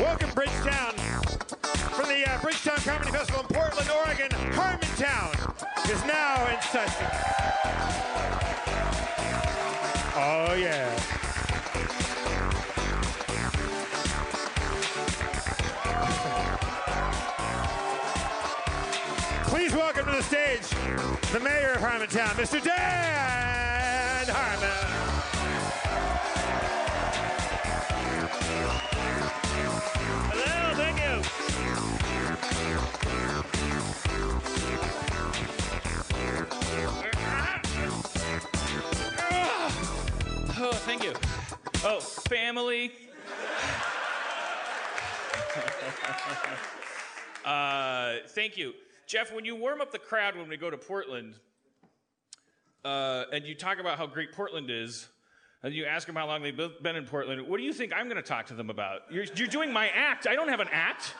Welcome, Bridgetown. From the uh, Bridgetown Comedy Festival in Portland, Oregon, Harmontown is now in session. Oh, yeah. The stage the mayor of Harmontown, Mr. Dan Harmon. Hello, thank you. Oh, thank you. Oh, family. uh, thank you. Jeff, when you warm up the crowd when we go to Portland, uh, and you talk about how great Portland is, and you ask them how long they've been in Portland, what do you think I'm going to talk to them about? You're, you're doing my act. I don't have an act.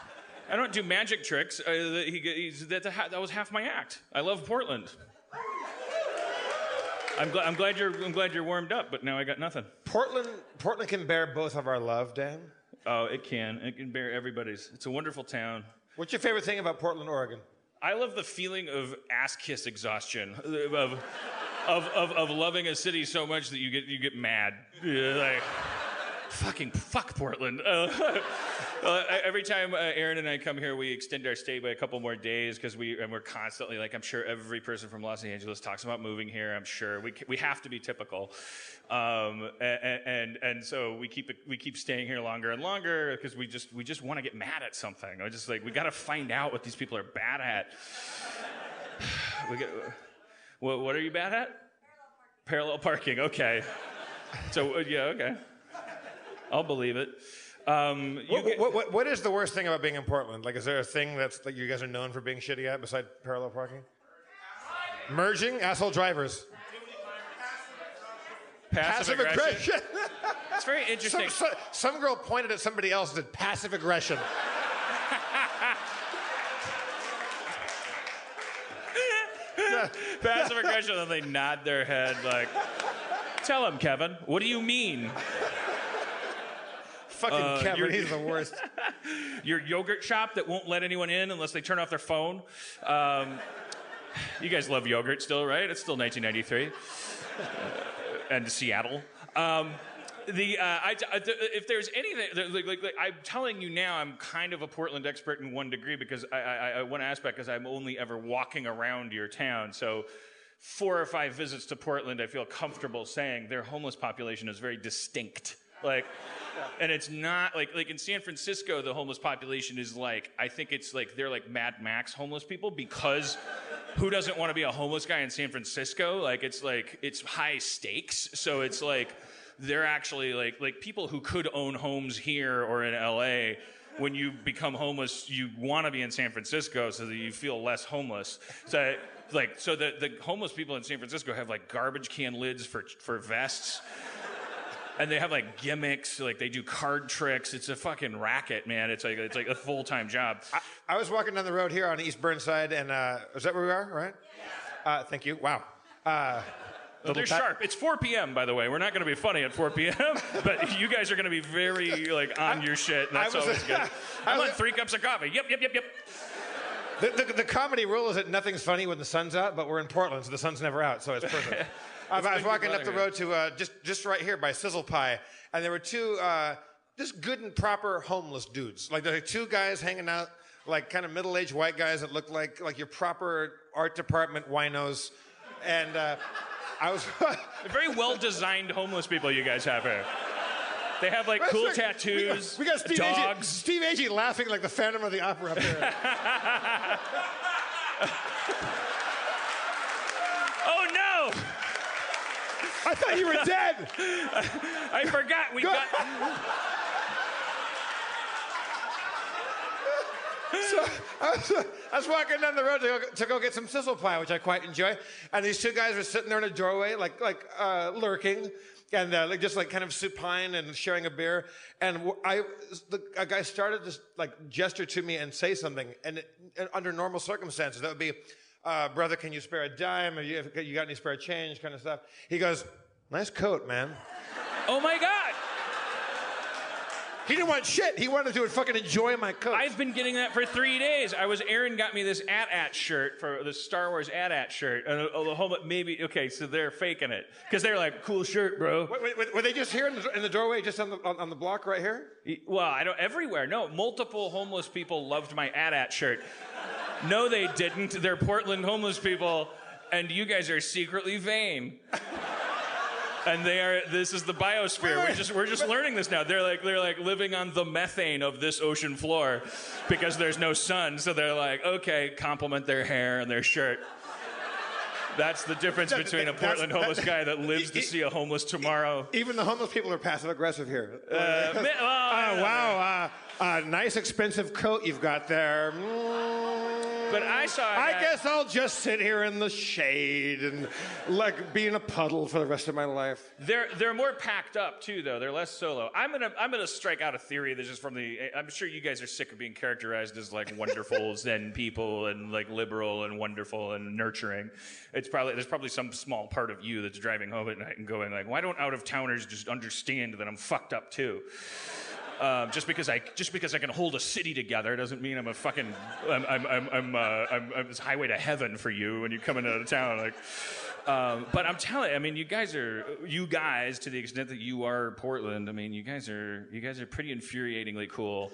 I don't do magic tricks. Uh, he, he's, that, that was half my act. I love Portland. I'm, gl- I'm glad you're. I'm glad you're warmed up, but now I got nothing. Portland, Portland can bear both of our love, Dan. Oh, it can. It can bear everybody's. It's a wonderful town. What's your favorite thing about Portland, Oregon? I love the feeling of ass kiss exhaustion of, of, of, of loving a city so much that you get you get mad. Like, fucking fuck Portland. Uh, uh, every time uh, Aaron and I come here, we extend our stay by a couple more days because we and we're constantly like I'm sure every person from Los Angeles talks about moving here. I'm sure we we have to be typical, um, and, and and so we keep we keep staying here longer and longer because we just we just want to get mad at something. I just like we got to find out what these people are bad at. we get, what what are you bad at? Parallel parking. Okay. So uh, yeah, okay. I'll believe it. Um, What, get- what, what, what is the worst thing about being in Portland? Like, is there a thing that's that you guys are known for being shitty at beside parallel parking? Merging, asshole drivers, passive, passive aggression. aggression. It's very interesting. some, some girl pointed at somebody else and did passive aggression. passive aggression, and they nod their head like, "Tell him, Kevin. What do you mean? Fucking Uh, Kevin, he's the worst. Your yogurt shop that won't let anyone in unless they turn off their phone." Um, you guys love yogurt still, right? It's still 1993, uh, and Seattle. Um, the uh, I, the- if there's anything like, like, like I'm telling you now, I'm kind of a Portland expert in one degree because I, I, I one aspect because I'm only ever walking around your town. So four or five visits to Portland, I feel comfortable saying their homeless population is very distinct. Like, and it's not like like in San Francisco, the homeless population is like I think it's like they're like Mad Max homeless people because who doesn't want to be a homeless guy in San Francisco? Like it's like it's high stakes, so it's like they're actually like like people who could own homes here or in LA. When you become homeless, you want to be in San Francisco so that you feel less homeless. So like so the the homeless people in San Francisco have like garbage can lids for for vests and they have like gimmicks, like they do card tricks. It's a fucking racket, man. It's like it's like a full time job. I was walking down the road here on East Burnside, and uh, is that where we are? Right? Uh, thank you. Wow. Uh, They're little sharp. It's 4 p.m. by the way. We're not going to be funny at 4 p.m. but you guys are going to be very like on your shit. And that's I was- always good. I was- three cups of coffee. Yep, yep, yep, yep. The, the, the comedy rule is that nothing's funny when the sun's out, but we're in Portland, so the sun's never out, so it's perfect. I was walking up the road to uh, just just right here by Sizzle Pie, and there were two uh, just good and proper homeless dudes. Like there were two guys hanging out, like kind of middle-aged white guys that looked like like your proper art department winos, and uh, I was. Very well designed homeless people you guys have here. They have like cool tattoos, We got, we got Steve Agee. Steve Agee laughing like the Phantom of the Opera up there. Oh no! I thought you were dead. I forgot we Go- got. So I was, I was walking down the road to go, to go get some sizzle pie, which I quite enjoy. And these two guys were sitting there in a doorway, like like uh, lurking, and uh, like just like kind of supine and sharing a beer. And I, the, a guy started to like gesture to me and say something. And, it, and under normal circumstances, that would be, uh, "Brother, can you spare a dime? Or you, you got any spare change?" Kind of stuff. He goes, "Nice coat, man." Oh my god! He didn't want shit. He wanted to fucking enjoy my coat. I've been getting that for three days. I was Aaron got me this AT-AT shirt for the Star Wars AT-AT shirt, and uh, the whole maybe okay, so they're faking it because they're like cool shirt, bro. Wait, wait, wait, were they just here in the, in the doorway, just on the on, on the block right here? Well, I don't everywhere. No, multiple homeless people loved my AT-AT shirt. No, they didn't. They're Portland homeless people, and you guys are secretly vain. And they are. This is the biosphere. We're just we're just learning this now. They're like they're like living on the methane of this ocean floor, because there's no sun. So they're like, okay, compliment their hair and their shirt. That's the difference between a Portland homeless guy that lives to see a homeless tomorrow. Even the homeless people are passive aggressive here. Uh, Oh, wow. Uh, uh, nice expensive coat you've got there. Mm. But I saw I that- guess I'll just sit here in the shade and like be in a puddle for the rest of my life. They're they're more packed up too, though. They're less solo. I'm gonna I'm gonna strike out a theory that's just from the. I'm sure you guys are sick of being characterized as like wonderful Zen people and like liberal and wonderful and nurturing. It's probably there's probably some small part of you that's driving home at night and going like, why don't out of towners just understand that I'm fucked up too? Um, just because I just because I can hold a city together doesn't mean I'm a fucking I'm I'm I'm I'm, uh, I'm, I'm highway to heaven for you when you come into town like. Um, but I'm telling I mean, you guys are you guys to the extent that you are Portland. I mean, you guys are you guys are pretty infuriatingly cool.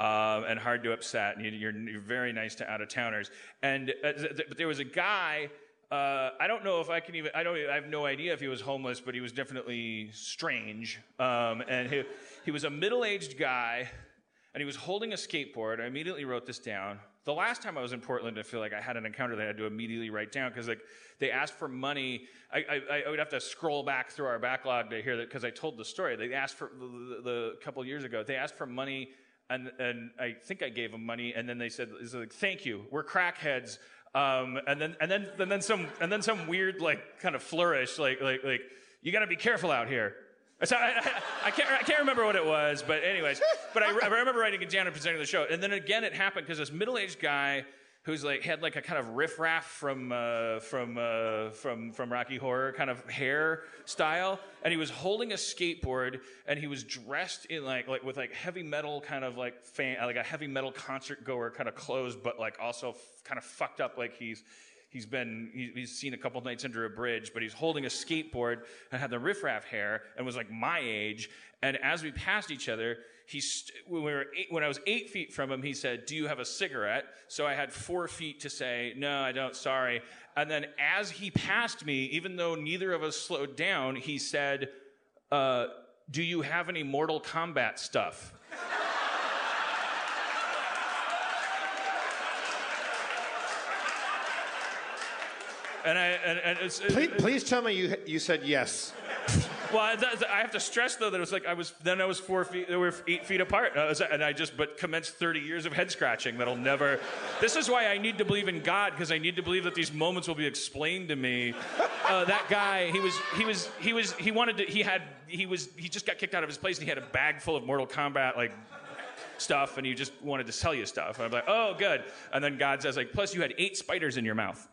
Um, and hard to upset, and you- you're, you're very nice to out of towners. And uh, th- th- but there was a guy uh, I don't know if I can even. I don't. I have no idea if he was homeless, but he was definitely strange. Um, and he he was a middle-aged guy, and he was holding a skateboard. I immediately wrote this down. The last time I was in Portland, I feel like I had an encounter that I had to immediately write down because like they asked for money. I, I, I would have to scroll back through our backlog to hear that because I told the story. They asked for the, the, the couple years ago. They asked for money. And, and I think I gave them money, and then they said, like, "Thank you, we're crackheads." Um, and then and then and then some and then some weird like kind of flourish like like like you got to be careful out here. So I, I, I can't I can't remember what it was, but anyways, but I, I remember writing it down and presenting the show. And then again, it happened because this middle aged guy who's like had like a kind of riffraff from uh, from uh, from from Rocky Horror kind of hair style, and he was holding a skateboard and he was dressed in like like with like heavy metal kind of like fan like a heavy metal concert goer kind of clothes, but like also f- kind of fucked up like he's. He's been, he- he's seen a couple nights under a bridge, but he's holding a skateboard and had the riffraff hair and was like my age. And as we passed each other, he st- when, we were eight, when I was eight feet from him, he said, Do you have a cigarette? So I had four feet to say, No, I don't, sorry. And then as he passed me, even though neither of us slowed down, he said, uh, Do you have any Mortal Kombat stuff? And I, and, and it's, Please, please tell me you you said yes. Well, I, I have to stress though that it was like I was then I was four feet, they were eight feet apart, Uh, was- and I just but commenced thirty years of head scratching that'll never. This is why I need to believe in God because I need to believe that these moments will be explained to me. Uh, that guy, he was he was he was he wanted to he had he was he just got kicked out of his place and he had a bag full of Mortal Kombat like stuff and he just wanted to sell you stuff. And I'm like, oh good. And then God says like, plus you had eight spiders in your mouth.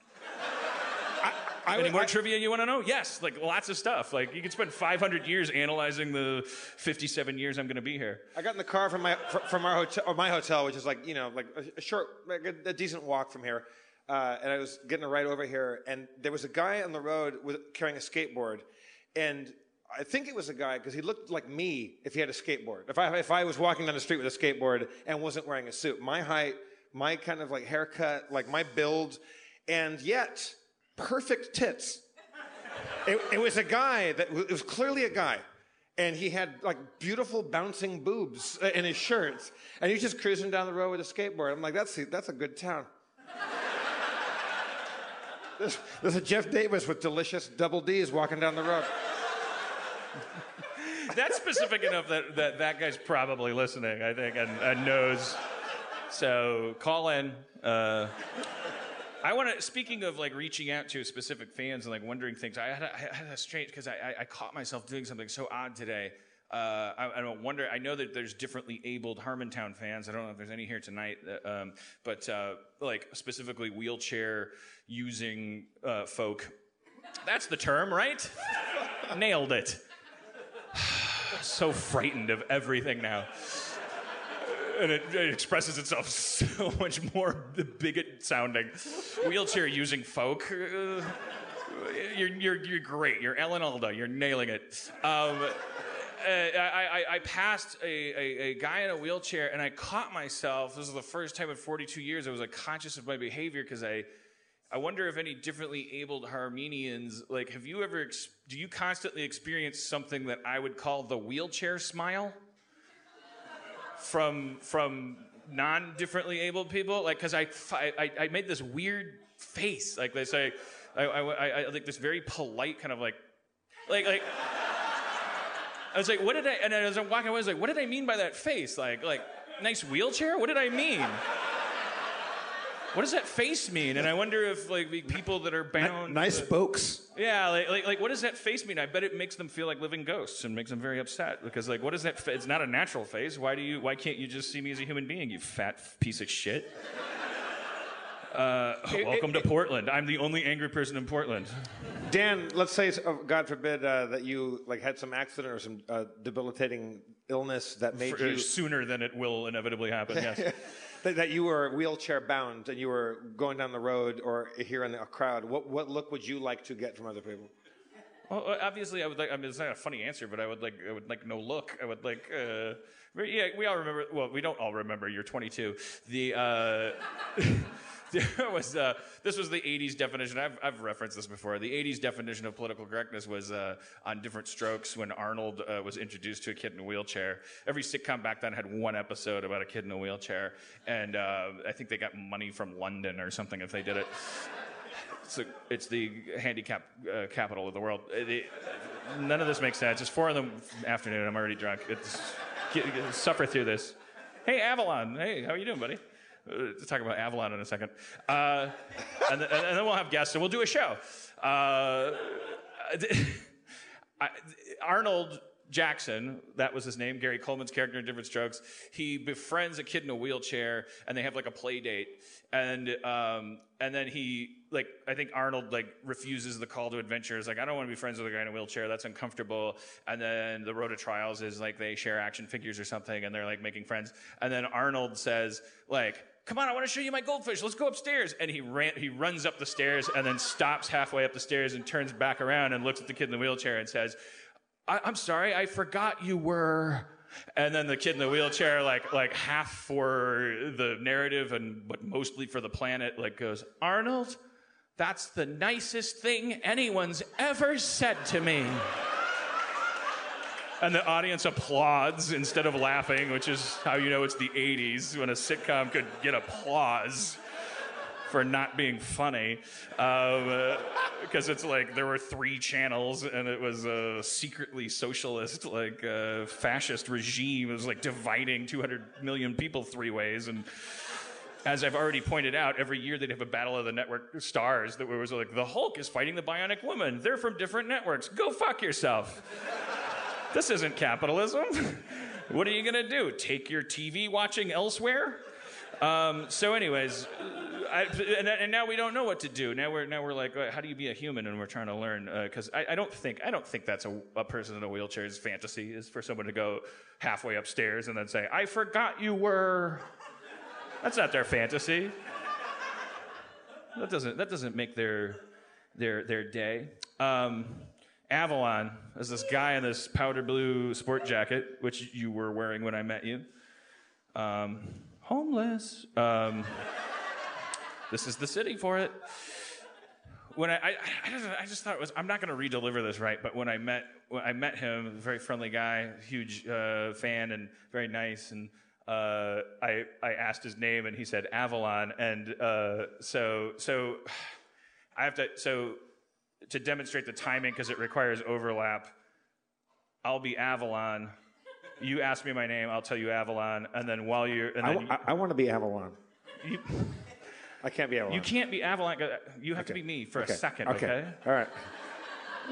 I, Any more I- trivia you want to know? Yes, like lots of stuff. Like you could spend 500 years analyzing the 57 years I'm going to be here. I got in the car from my from our hotel, or my hotel, which is like you know like a, a short, like a, a decent walk from here. Uh, and I was getting a ride over here, and there was a guy on the road with carrying a skateboard, and I think it was a guy because he looked like me if he had a skateboard. If I if I was walking down the street with a skateboard and wasn't wearing a suit, my height, my kind of like haircut, like my build, and yet perfect tits. It, it was a guy that it was clearly a guy, and he had like beautiful bouncing boobs uh, in his shirts, and he was just cruising down the road with a skateboard. I'm like, that's a, that's a good town. there's, there's a Jeff Davis with delicious double D's walking down the road. That's specific enough that, that that guy's probably listening, I think, and, and knows. So call in. Uh, I want to. Speaking of like reaching out to specific fans and like wondering things, I had a, I had a strange because I, I, I caught myself doing something so odd today. Uh, I, I don't wonder. I know that there's differently abled Harmontown fans. I don't know if there's any here tonight, uh, um, but uh, like specifically wheelchair using uh, folk. That's the term, right? Nailed it. so frightened of everything now and it, it, expresses itself so much more the bigot sounding. Wheelchair using folk. Uh, you're, you're, you're great. You're Alan Alda. You're nailing it. Um, uh, I, I, I, passed a, a, a, guy in a wheelchair and I caught myself. This is the first time in 42 years I was like, conscious of my behavior because I, I wonder if any differently abled Harmenians, like, have you ever, do you constantly experience something that I would call the wheelchair smile? From from non differently abled people? Like because I, I i made this weird face. Like say I, I, I like this very polite kind of like like like i was like what did i and as i'm walking away i was like what did i mean by that face? Like like nice wheelchair? What did i mean what does that face mean? And I wonder if like people that are bound. Nice to, spokes. Yeah, like, like, like what does that face mean? I bet it makes them feel like living ghosts and makes them very upset because like what is that? Fa- it's not a natural face. Why do you? Why can't you just see me as a human being? You fat piece of shit. Uh, welcome to Portland. I'm the only angry person in Portland. Dan, let's say, oh, God forbid, uh, that you like had some accident or some uh, debilitating illness that made For, you sooner than it will inevitably happen. Yes. that you were wheelchair bound and you were going down the road or here in a crowd, what, what look would you like to get from other people? Well, obviously, I would like. I mean, it's not a funny answer, but I would like. I would like no look. I would like. Uh, yeah, we all remember. Well, we don't all remember. You're 22. The. Uh, there was uh, this was the 80s definition. I've, I've referenced this before. The 80s definition of political correctness was uh, on Diff'rent Strokes when Arnold uh, was introduced to a kid in a wheelchair. Every sitcom back then had one episode about a kid in a wheelchair, and uh, I think they got money from London or something if they did it. It's, the handicap uh, capital of the world. Uh, none of this makes sense. It's four in the afternoon. I'm already drunk. It's, get, get, suffer through this. Hey, Avalon. Hey, how are you doing, buddy? Uh, talk about Avalon in a second. Uh, and, and, then we'll have guests and we'll do a show. Uh, I, Arnold Jackson, that was his name, Gary Coleman's character in Diff'rent Strokes. He befriends a kid in a wheelchair, and they have like a play date. And um, and then he like I think Arnold like refuses the call to adventure. Is like I don't want to be friends with a guy in a wheelchair. That's uncomfortable. And then the road to trials is like they share action figures or something, and they're like making friends. And then Arnold says like come on, I want to show you my goldfish. Let's go upstairs. And he ran, he runs up the stairs and then stops halfway up the stairs and turns back around and looks at the kid in the wheelchair and says, I- am sorry, I forgot you were. And then the kid in the wheelchair, like, like half for the narrative and, but mostly for the planet, like goes, Arnold, that's the nicest thing anyone's ever said to me and the audience applauds instead of laughing, which is how you know it's the 80s when a sitcom could get applause for not being funny. Because um, uh, it's like there were three channels and it was a secretly socialist, like uh, fascist regime. It was like dividing 200 million people three ways. And as I've already pointed out, every year they'd have a battle of the network stars that was like, the Hulk is fighting the Bionic Woman. They're from different networks. Go fuck yourself. This isn't capitalism. what are you going to do? Take your TV watching elsewhere? Um, so, anyways, I, and, and, now we don't know what to do. Now we're now we're like, how do you be a human? And we're trying to learn because uh, I, I, don't think I don't think that's a, a, person in a wheelchair's fantasy is for someone to go halfway upstairs and then say, "I forgot you were." That's not their fantasy. That doesn't that doesn't make their their their day. Um, Avalon is this guy in this powder blue sport jacket, which you were wearing when I met you. Um, homeless. Um, this is the city for it. when I, I, I, just, I just thought it was, I'm not going to re-deliver this right, but when I met, when I met him, very friendly guy, huge uh, fan, and very nice, and uh, I, I asked his name, and he said Avalon, and uh, so, so I have to, so to demonstrate the timing because it requires overlap, I'll be Avalon. You ask me my name, I'll tell you Avalon, and then while you're, and I, then w- I, I want to be Avalon. you, I can't be Avalon. you can't be Avalon. You have to Okay. be me for a second, okay. okay? All right.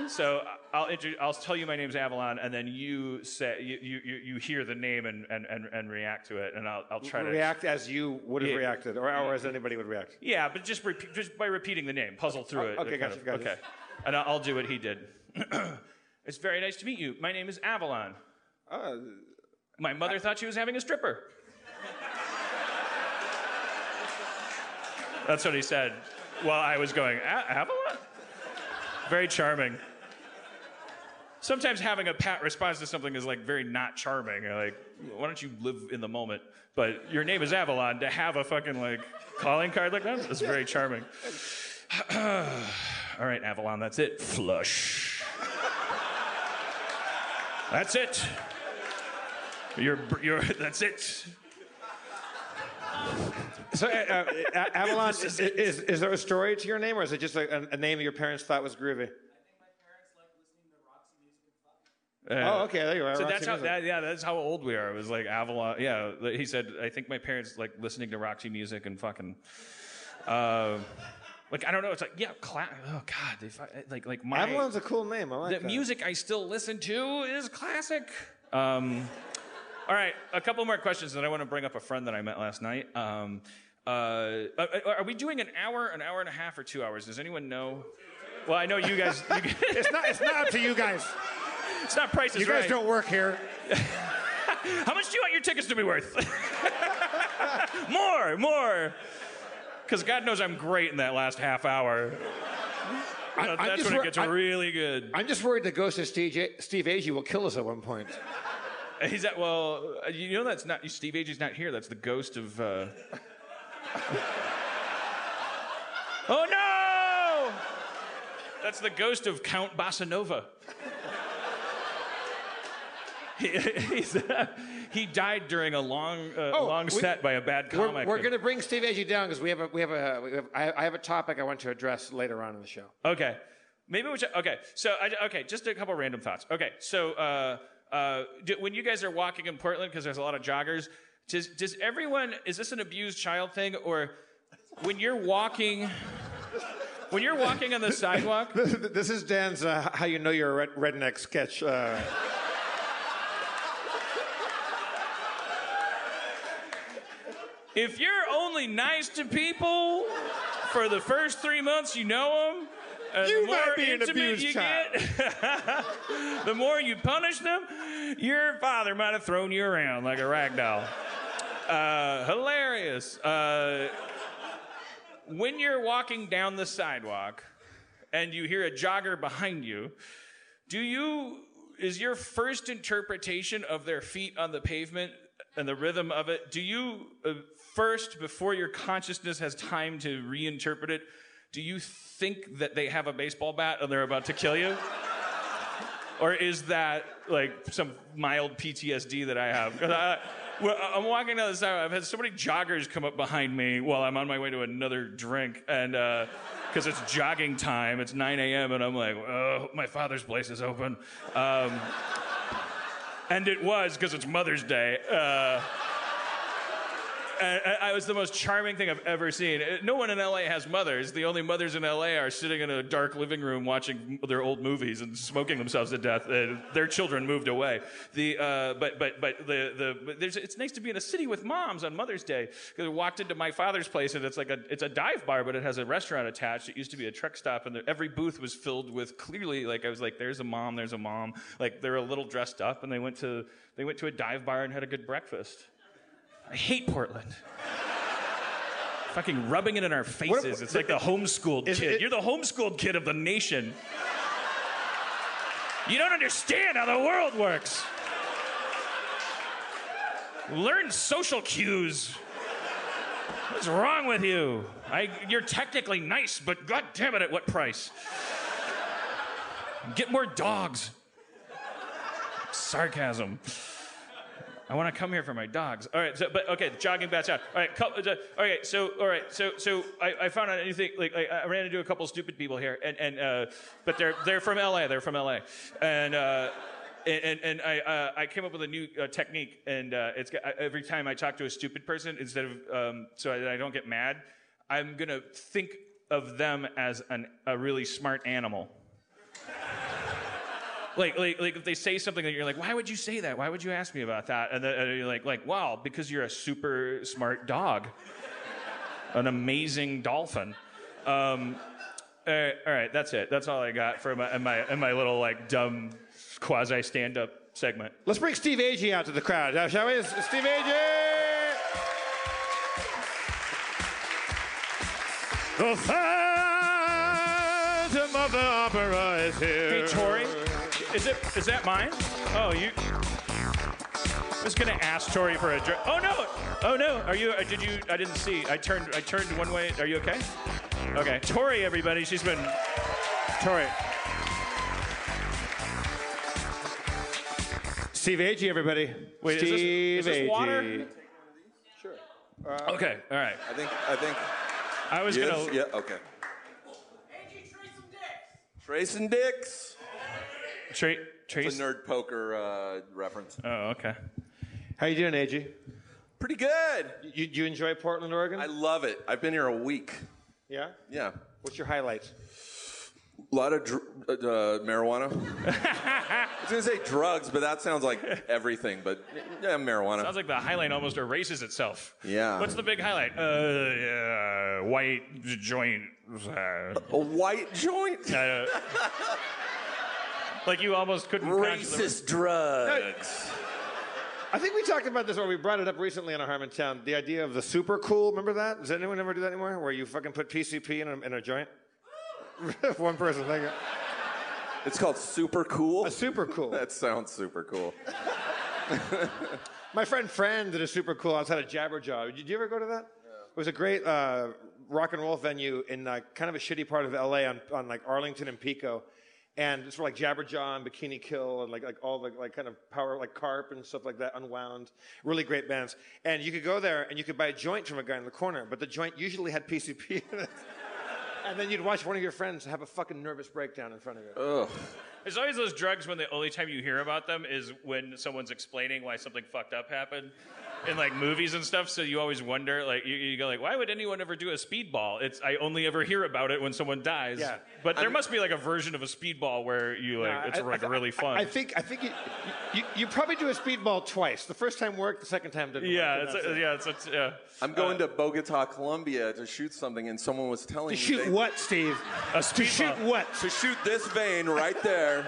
So I'll intro- I'll tell you my name's Avalon, and then you say you you, you you hear the name and, and, and, and react to it, and I'll I'll try to React as you would have Yeah. reacted, or, or as anybody would react. Yeah, but just repeat, just by repeating the name, puzzle through Oh, it. okay, kind gotcha, of- gotcha. Okay, and I'll, do what he did. it's very nice to meet you. My name is Avalon. Uh, My mother thought she was having a stripper. That's what he said while I was going, "A- Avalon? Very charming. Sometimes having a pat response to something is like very not charming. You're like, why don't you live in the moment? But your name is Avalon. To have a fucking like calling card like that is very charming. All right, Avalon, that's it. Flush. That's it. You're, you're, that's it. so, uh, uh, Avalon, is, is, is there a story to your name, or is it just a, a name your parents thought was groovy? oh, okay, there you are. So Roxy that's how, that, yeah, that's how old we are. It was like Avalon. Yeah, he said, I think my parents like listening to Roxy music and fucking, uh, like I don't know. It's like yeah, cla- oh god, they fu- like like my Avalon's a cool name. I like the that. music I still listen to is classic. Um, all right, a couple more questions, and I want to bring up a friend that I met last night. Um, uh, are are we doing an hour, an hour and a half, or two hours? Does anyone know? Well, I know you guys. You guys It's not. It's not up to you guys. it's not Price is You guys Right. don't work here. How much do you want your tickets to be worth? more, more. Because God knows I'm great in that last half hour. I- That's just when it gets I- really good. I'm just worried the ghost of Steve, Steve Agee will kill us at one point. He's at, well, uh, you know that's not, Steve Agee's not here. That's the ghost of, uh... oh no! That's the ghost of Count Bossa Nova. He, he's, uh, he died during a long, uh, Oh, long we- set by a bad We're, comic. we're going to bring Steve Agee down because we have a we have a we have, I, I have a topic I want to address later on in the show. Okay. Maybe we should. Okay. So, I, okay, just a couple random thoughts. Okay. So, uh, uh, do, when you guys are walking in Portland, because there's a lot of joggers, does, does everyone, is this an abused child thing? Or when you're walking, when you're walking on the sidewalk, this is Dan's uh, "How You Know You're a Redneck" sketch. Uh, if you're only nice to people for the first three months you know them, and You the more might be an intimate you child. get, the more you punish them, your father might have thrown you around like a rag doll. Uh, hilarious. Uh, when you're walking down the sidewalk and you hear a jogger behind you, do you is your first interpretation of their feet on the pavement and the rhythm of it? Do you uh, first, before your consciousness has time to reinterpret it, do you think that they have a baseball bat and they're about to kill you? or is that like some mild PTSD that I have? I, I'm walking down the sidewalk. I've had so many joggers come up behind me while I'm on my way to another drink, and because it's jogging time, it's 9 a.m., and I'm like, oh, my father's place is open. Um, and it was because it's Mother's Day. Uh, I- I was the most charming thing I've ever seen. Uh, No one in LA has mothers. The only mothers in LA are sitting in a dark living room watching their old movies and smoking themselves to death. Uh, their children moved away. The uh, but but but the the but it's nice to be in a city with moms on Mother's Day. Because I walked into my father's place and it's like a it's a dive bar, but it has a restaurant attached. It used to be a truck stop, and every booth was filled with clearly like I was like, there's a mom, there's a mom. Like they're a little dressed up, and they went to they went to a dive bar and had a good breakfast. I hate Portland. Fucking rubbing it in our faces. It's like the homeschooled Is kid. it- You're the homeschooled kid of the nation. You don't understand how the world works. Learn social cues. What's wrong with you? I, you're technically nice, but god damn it, at what price? Get more dogs. Sarcasm. I want to come here for my dogs. All right, so, but okay, jogging bats out. All right, couple, so all right, so so I, I found out anything like I, I ran into a couple stupid people here, and and uh, but they're they're from LA. They're from LA, and. Uh, and, and I, uh, I came up with a new uh, technique, and uh, it's every time I talk to a stupid person, instead of um, so I, I don't get mad, I'm gonna think of them as an, a really smart animal. Like, like, like if they say something that you're like, why would you say that? Why would you ask me about that? And, then, and you're like, like, wow, because you're a super smart dog, an amazing dolphin. Um, all right, all right, that's it. That's all I got for my in my in my little like dumb quasi stand up segment. Let's bring Steve Agee out to the crowd, shall we? Steve Agee. The Phantom of the Opera is here. Hey, Tori, is it is that mine? Oh, you. I was gonna ask Tori for a drink. Oh no! Oh no! Are you? Uh, did you? I didn't see. I turned. I turned one way. Are you okay? Okay. Tori, everybody. She's been. Tori. Steve Agee, everybody. Wait, is this- Steve is this water? Agee. Okay. All right. I think I think I was yes, gonna. yeah, okay. Agee, Trace and Dicks. Tra- It's a nerd poker uh, reference. Oh, okay. How you doing, Agee? Pretty good. You, you enjoy Portland, Oregon? I love it. I've been here a week. yeah. Yeah. What's your highlights? A lot of dr- uh, uh, marijuana. I was gonna say drugs, but that sounds like everything. But yeah, marijuana. Sounds like the highlight almost erases itself. Yeah. What's the big highlight? Uh, yeah, white joint. Uh, a white joint. uh, like you almost couldn't pronounce the- Racist drugs. I think we talked about this, or we brought it up recently in a Harmontown. The idea of the super cool. Remember that? Does anyone ever do that anymore? Where you fucking put PCP in a, in a joint? One person, thank you. It's called super cool. A super cool. That sounds super cool. My friend Fran did a super cool outside of Jabberjaw. Did you ever go to that? It was a great uh, rock and roll venue in uh, kind of a shitty part of LA on, on like Arlington and Pico. And it's for like Jabberjaw and Bikini Kill and like, like all the like kind of power, like Karp and stuff like that, Unwound. Really great bands. And you could go there and you could buy a joint from a guy in the corner, but the joint usually had PCP in it. And then you'd watch one of your friends have a fucking nervous breakdown in front of you. Ugh. There's always those drugs when the only time you hear about them is when someone's explaining why something fucked up happened in like movies and stuff. So you always wonder, like, you, you go like, why would anyone ever do a speedball? It's I only ever hear about it when someone dies. Yeah. But there must be like a version of a speedball where you like Nah, it's I- like I- really fun. I, I think I think you, you you probably do a speedball twice. The first time worked, the second time didn't. yeah, work. it's, and that's it. yeah, it's, it's yeah. I'm going uh, to Bogota, Colombia to shoot something, and someone was telling To me shoot they- what, Steve? A To shoot what? to shoot this vein right there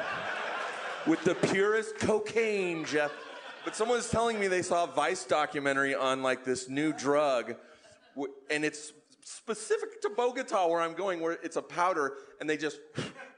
with the purest cocaine, Jeff. But someone was telling me they saw a Vice documentary on like this new drug, and it's specific to Bogota where I'm going, where it's a powder, and they just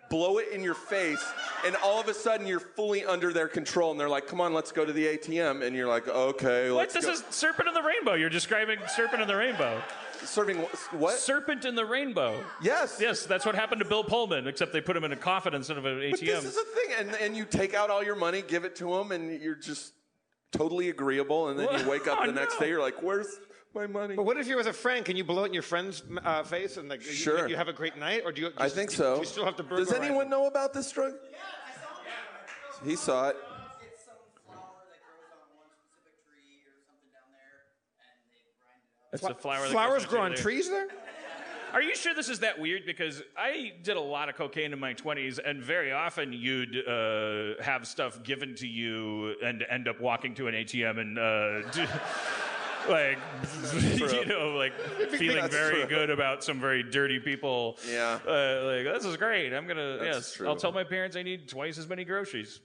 blow it in your face, and all of a sudden you're fully under their control, and they're like, "Come on, let's go to the ATM," and you're like, "Okay, What? let's This go." is Serpent in the Rainbow. You're describing Serpent in the Rainbow. serving what? Serpent in the Rainbow. yes, Yes, that's what happened to Bill Pullman, except they put him in a coffin instead of an ATM. But this is a thing, and and you take out all your money, give it to them, and you're just totally agreeable, and then you wake up Oh, the next no. day, you're like, "Where's my money?" But what if you're with a friend? Can you blow it in your friend's uh, face and like you- Sure. you, have a great night, or do you? I just- think do so. You still have to Does anyone it? know about this drug? He saw it. It's some flower that grows on one specific tree or something down there, and they grind it up. It's a flower. that Flowers goes grow on there. trees there. Are you sure this is that weird? Because I did a lot of cocaine in my 20s, and very often you'd uh, have stuff given to you and end up walking to an ATM and, uh, do, like, you know, like feeling very true. good about some very dirty people. Yeah. Uh, like, this is great. I'm going to, That's yes, true. I'll tell my parents I need twice as many groceries.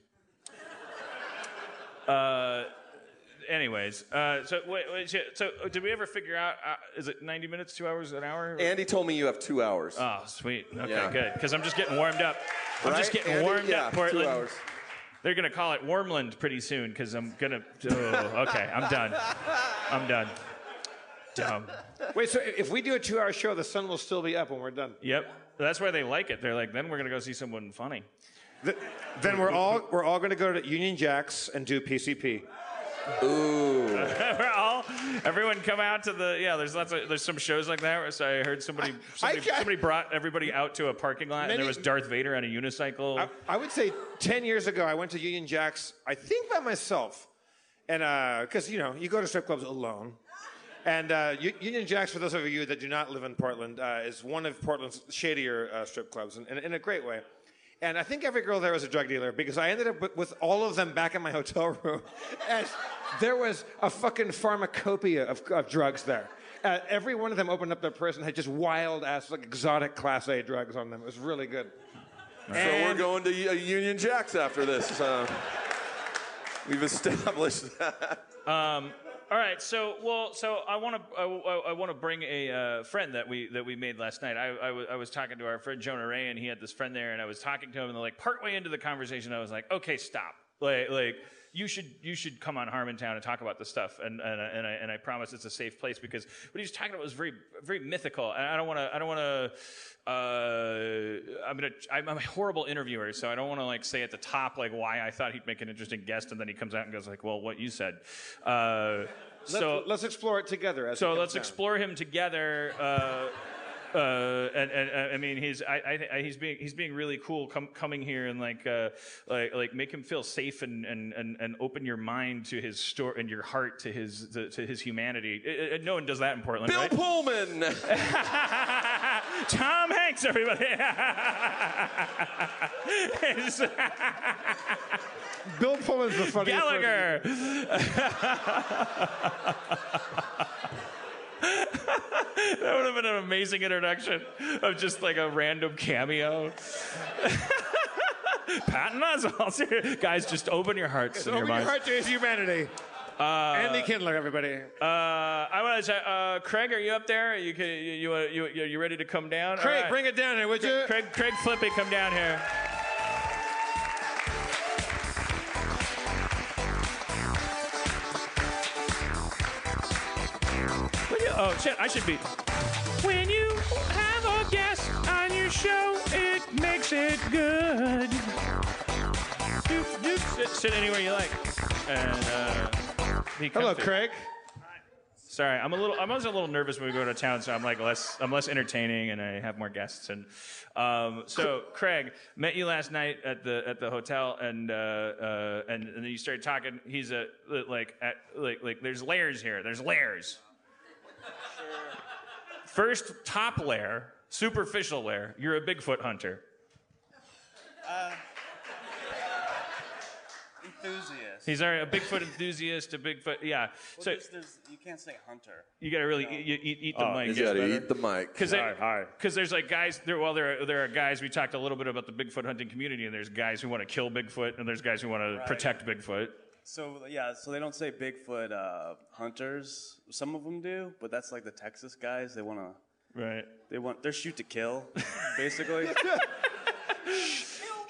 Uh, anyways, uh, so wait, wait, so- so did we ever figure out? Uh, is it ninety minutes, two hours, an hour? Andy told me you have two hours. Oh, sweet. Okay, Yeah. good. Because I'm just getting warmed up. I'm just getting Andy? warmed yeah, up, Portland. Two hours. They're gonna call it Warmland pretty soon because I'm gonna. Oh, okay, I'm done. I'm done. Dumb. Wait, so if we do a two-hour show, the sun will still be up when we're done. Yep. That's why they like it. They're like, then we're gonna go see someone funny. Th- then we're all we're all going to go to Union Jacks and do PCP. we're all everyone come out to the yeah. There's lots of there's some shows like that. So I heard somebody somebody, I- somebody brought everybody out to a parking lot and there was Darth Vader on a unicycle. I, I would say 10 years ago, I went to Union Jacks, I think by myself. And because, you know, you go to strip clubs alone. And uh, Union Jacks, for those of you that do not live in Portland, uh, is one of Portland's shadier uh, strip clubs in, in, in a great way. And I think every girl there was a drug dealer because I ended up with, with all of them back in my hotel room. And there was a fucking pharmacopoeia of, of drugs there. Uh, every one of them opened up their purse and had just wild ass, like exotic Class A drugs on them. It was really good. So we're going to uh, Union Jacks after this. Uh, we've established that. All right, so well, so I want to I, I, want to bring a uh, friend that we that we made last night. I, I, was, I was talking to our friend Jonah Ray, and he had this friend there, and I was talking to him, and like partway into the conversation, I was like, okay, stop, like like you should you should come on Harmontown and talk about this stuff, and and, I- and I and I promise it's a safe place because what he was talking about was very very mythical, and I don't want to I don't want to. Uh, I'm gonna. I'm, I'm a horrible interviewer, so I don't want to like say at the top like why I thought he'd make an interesting guest, and then he comes out and goes like, "Well, what you said." Uh, so let's explore it together. As so let's down. explore him together. Uh, uh, and, and uh, I mean, he's I, I, I- he's being he's being really cool com- coming here and like uh, like like make him feel safe and, and, and, and open your mind to his story and your heart to his to, to his humanity. Uh, uh, no one does that in Portland, Bill right? Pullman. Tom Hanks, everybody. It's Bill Pullman's the funniest. person. Gallagher. That would have been an amazing introduction of just like a random cameo. Patton Oswalt. Guys, just open your hearts and Open your your minds. heart to his humanity. Andy Kindler, everybody. Uh, I want to say, uh, Craig, are you up there? You can, you, you, uh, you, you, you ready to come down? All Craig, right. bring it down here, would you? Craig, Craig Flippy, come down here. When you- oh shit! I should be. Good. Doop, doop. Sit, sit anywhere you like. And uh, be Hello, comfy. Craig. Sorry, I'm a little. I'm always a little nervous when we go to town, so I'm like less. I'm less entertaining, and I have more guests. And um, so, Craig met you last night at the at the hotel, and uh, uh, and, and then you started talking. He's a like at, like like. There's layers here. There's layers. First, top layer, superficial layer. You're a Bigfoot hunter. Enthusiast. He's already a Bigfoot enthusiast. A Bigfoot, yeah. Well, So there's, there's, you can't say hunter. you gotta really eat, eat, eat the mic. You It's gotta eat the mic. Because Hi, hi. because there's like guys there. Well, there are, there are guys. We talked a little bit about the Bigfoot hunting community, and there's guys who want to kill Bigfoot, and there's guys who want to Right. protect Bigfoot. So yeah, so they don't say Bigfoot uh, hunters. Some of them do, but that's like the Texas guys. They want to. Right. They want. They're shoot to kill, basically.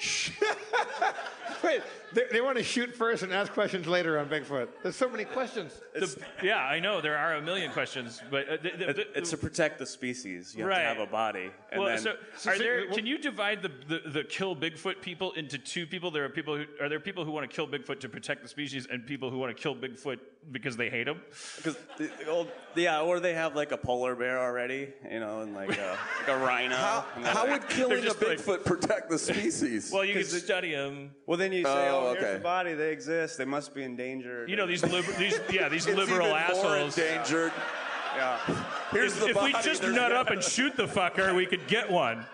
Shit. Wait, they, they want to shoot first and ask questions later on Bigfoot. There's so many questions. The- yeah, I know there are a million questions, but uh, the, the, It- it's to protect the species. You have Right. to have a body, and well, then so, so- are so- there? what- Can you divide the, the, the kill Bigfoot people into two people? There are people who are there people who want to kill Bigfoot to protect the species, and people who want to kill Bigfoot because they hate him. because the, the old, yeah, or they have like a polar bear already, you know, and like a, like a rhino. How, and then- how would killing a just like- Bigfoot protect the species? Well, you can 'Cause it- study them. well, then you say, Oh, oh, here's okay. the body. They exist. They must be endangered. You know these liber- these yeah these It's liberal even more assholes. endangered. Yeah. Here's the if body. we just nut no- up and shoot the fucker, we could get one.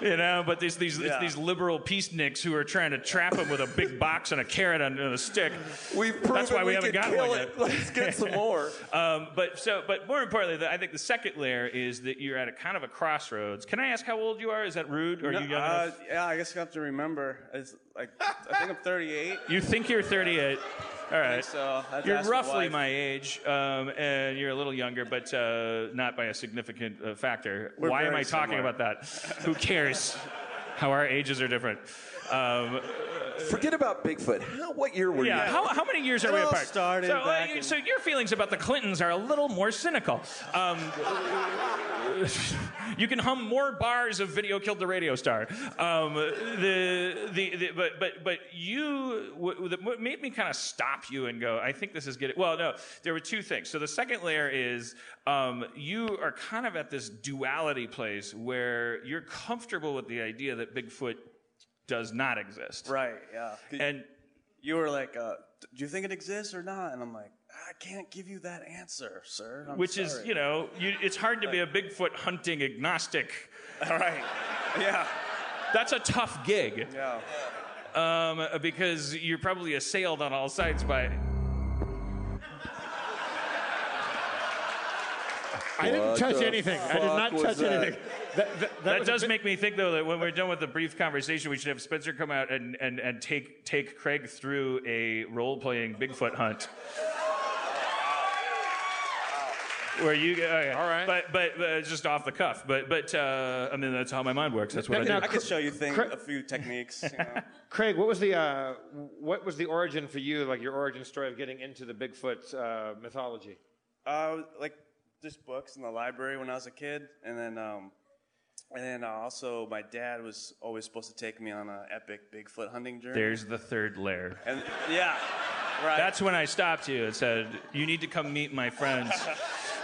You know, but these these it's Yeah. these liberal peacenicks who are trying to trap him with a big box and a carrot on a stick. We've proven That's why we we haven't kill one yet. Let's get some more. Um, but so, but more importantly, the, I think the second layer is that you're at a kind of a crossroads. Can I ask how old you are? Is that rude? Or are you young uh, enough? yeah, I guess you have to remember. It's like I think I'm 38. You think you're 38. All right. so. I You're roughly my age, um, and you're a little younger, but uh, not by a significant uh, factor. We're Why am I talking similar. about that? Who cares? How our ages are different. Um, Forget about Bigfoot. How, what year were yeah. you? How, how many years are It we all apart? started so, uh, back you- in- so your feelings about the Clintons are a little more cynical. Um, you can hum more bars of "Video Killed the Radio Star." Um, the, the, the but but but you w- what made me kind of stop you and go. I think this is getting well. No, there were two things. So the second layer is um, you are kind of at this duality place where you're comfortable with the idea that Bigfoot does not exist. Right. Yeah. And you were like, uh, "Do you think it exists or not?" And I'm like, "I can't give you that answer, sir." I'm which is you know you, it's hard to be a bigfoot hunting agnostic all right. Yeah. that's a tough gig Yeah. um, because you're probably assailed on all sides by I didn't touch anything. I did not touch that? anything. That, that, that was does bit- make me think though that when we're done with the brief conversation we should have spencer come out and, and, and take take craig through a role-playing bigfoot hunt where you okay. All right. but but uh, just off the cuff but but uh, i mean that's how my mind works that's what Now- i do I could show you things, Cra- a few techniques. You know? Craig, what was the uh, what was the origin for you? Like your origin story of getting into the Bigfoot uh, mythology? uh, like just books in the library when I was a kid, and then um, and then uh, also my dad was always supposed to take me on an epic Bigfoot hunting journey. there's the third layer and yeah, right. That's when I stopped you and said, You need to come meet my friends.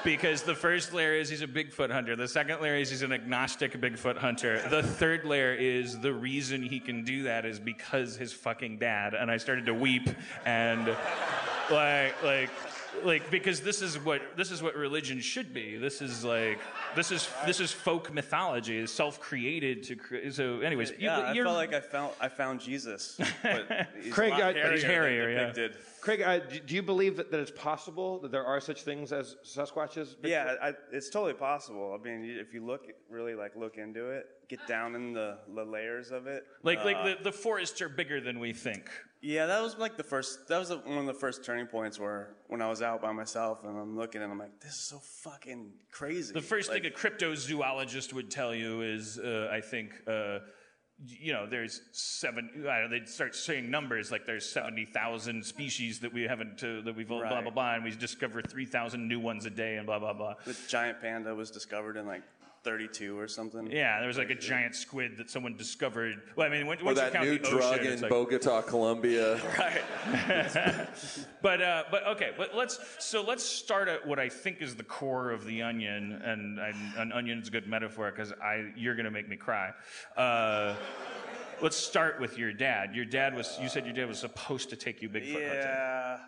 Because the first layer is he's a Bigfoot hunter. The second layer is he's an agnostic Bigfoot hunter. The third layer is the reason he can do that is because his fucking dad. And I started to weep and like like like because this is what this is what religion should be. This is like this is this is folk mythology. It's self-created to create. So, anyways, you, yeah, I you're, felt like I found I found Jesus, but he's Craig, a lot uh, hairier he's than hairier, yeah. depicted. Craig, uh, do, do you believe that, that it's possible that there are such things as Sasquatches? Bigfoot? Yeah, I, it's totally possible. I mean, if you look really like look into it, get down in the, the layers of it. like like uh, the, the forests are bigger than we think. Yeah, that was like the first. That was one of the first turning points where when I was out by myself and I'm looking and I'm like, this is so fucking crazy. The first like, thing a cryptozoologist would tell you is, uh, I think, uh, you know, there's seven. I don't know, they'd start saying numbers like there's seventy thousand species that we haven't uh, that we've blah blah blah, and we discover three thousand new ones a day, and blah blah blah. the giant panda was discovered in like 32 or something. Yeah, there was like a giant squid that someone discovered. Well, I mean, once Or once you that count new the drug ocean, in it's like, Bogota, Colombia. right. But uh, but okay, but let's so let's start at what I think is the core of the onion, and, and an onion's a good metaphor because I you're gonna make me cry. Uh, let's start with your dad. Your dad was you said your dad was supposed to take you Bigfoot hunting. Yeah.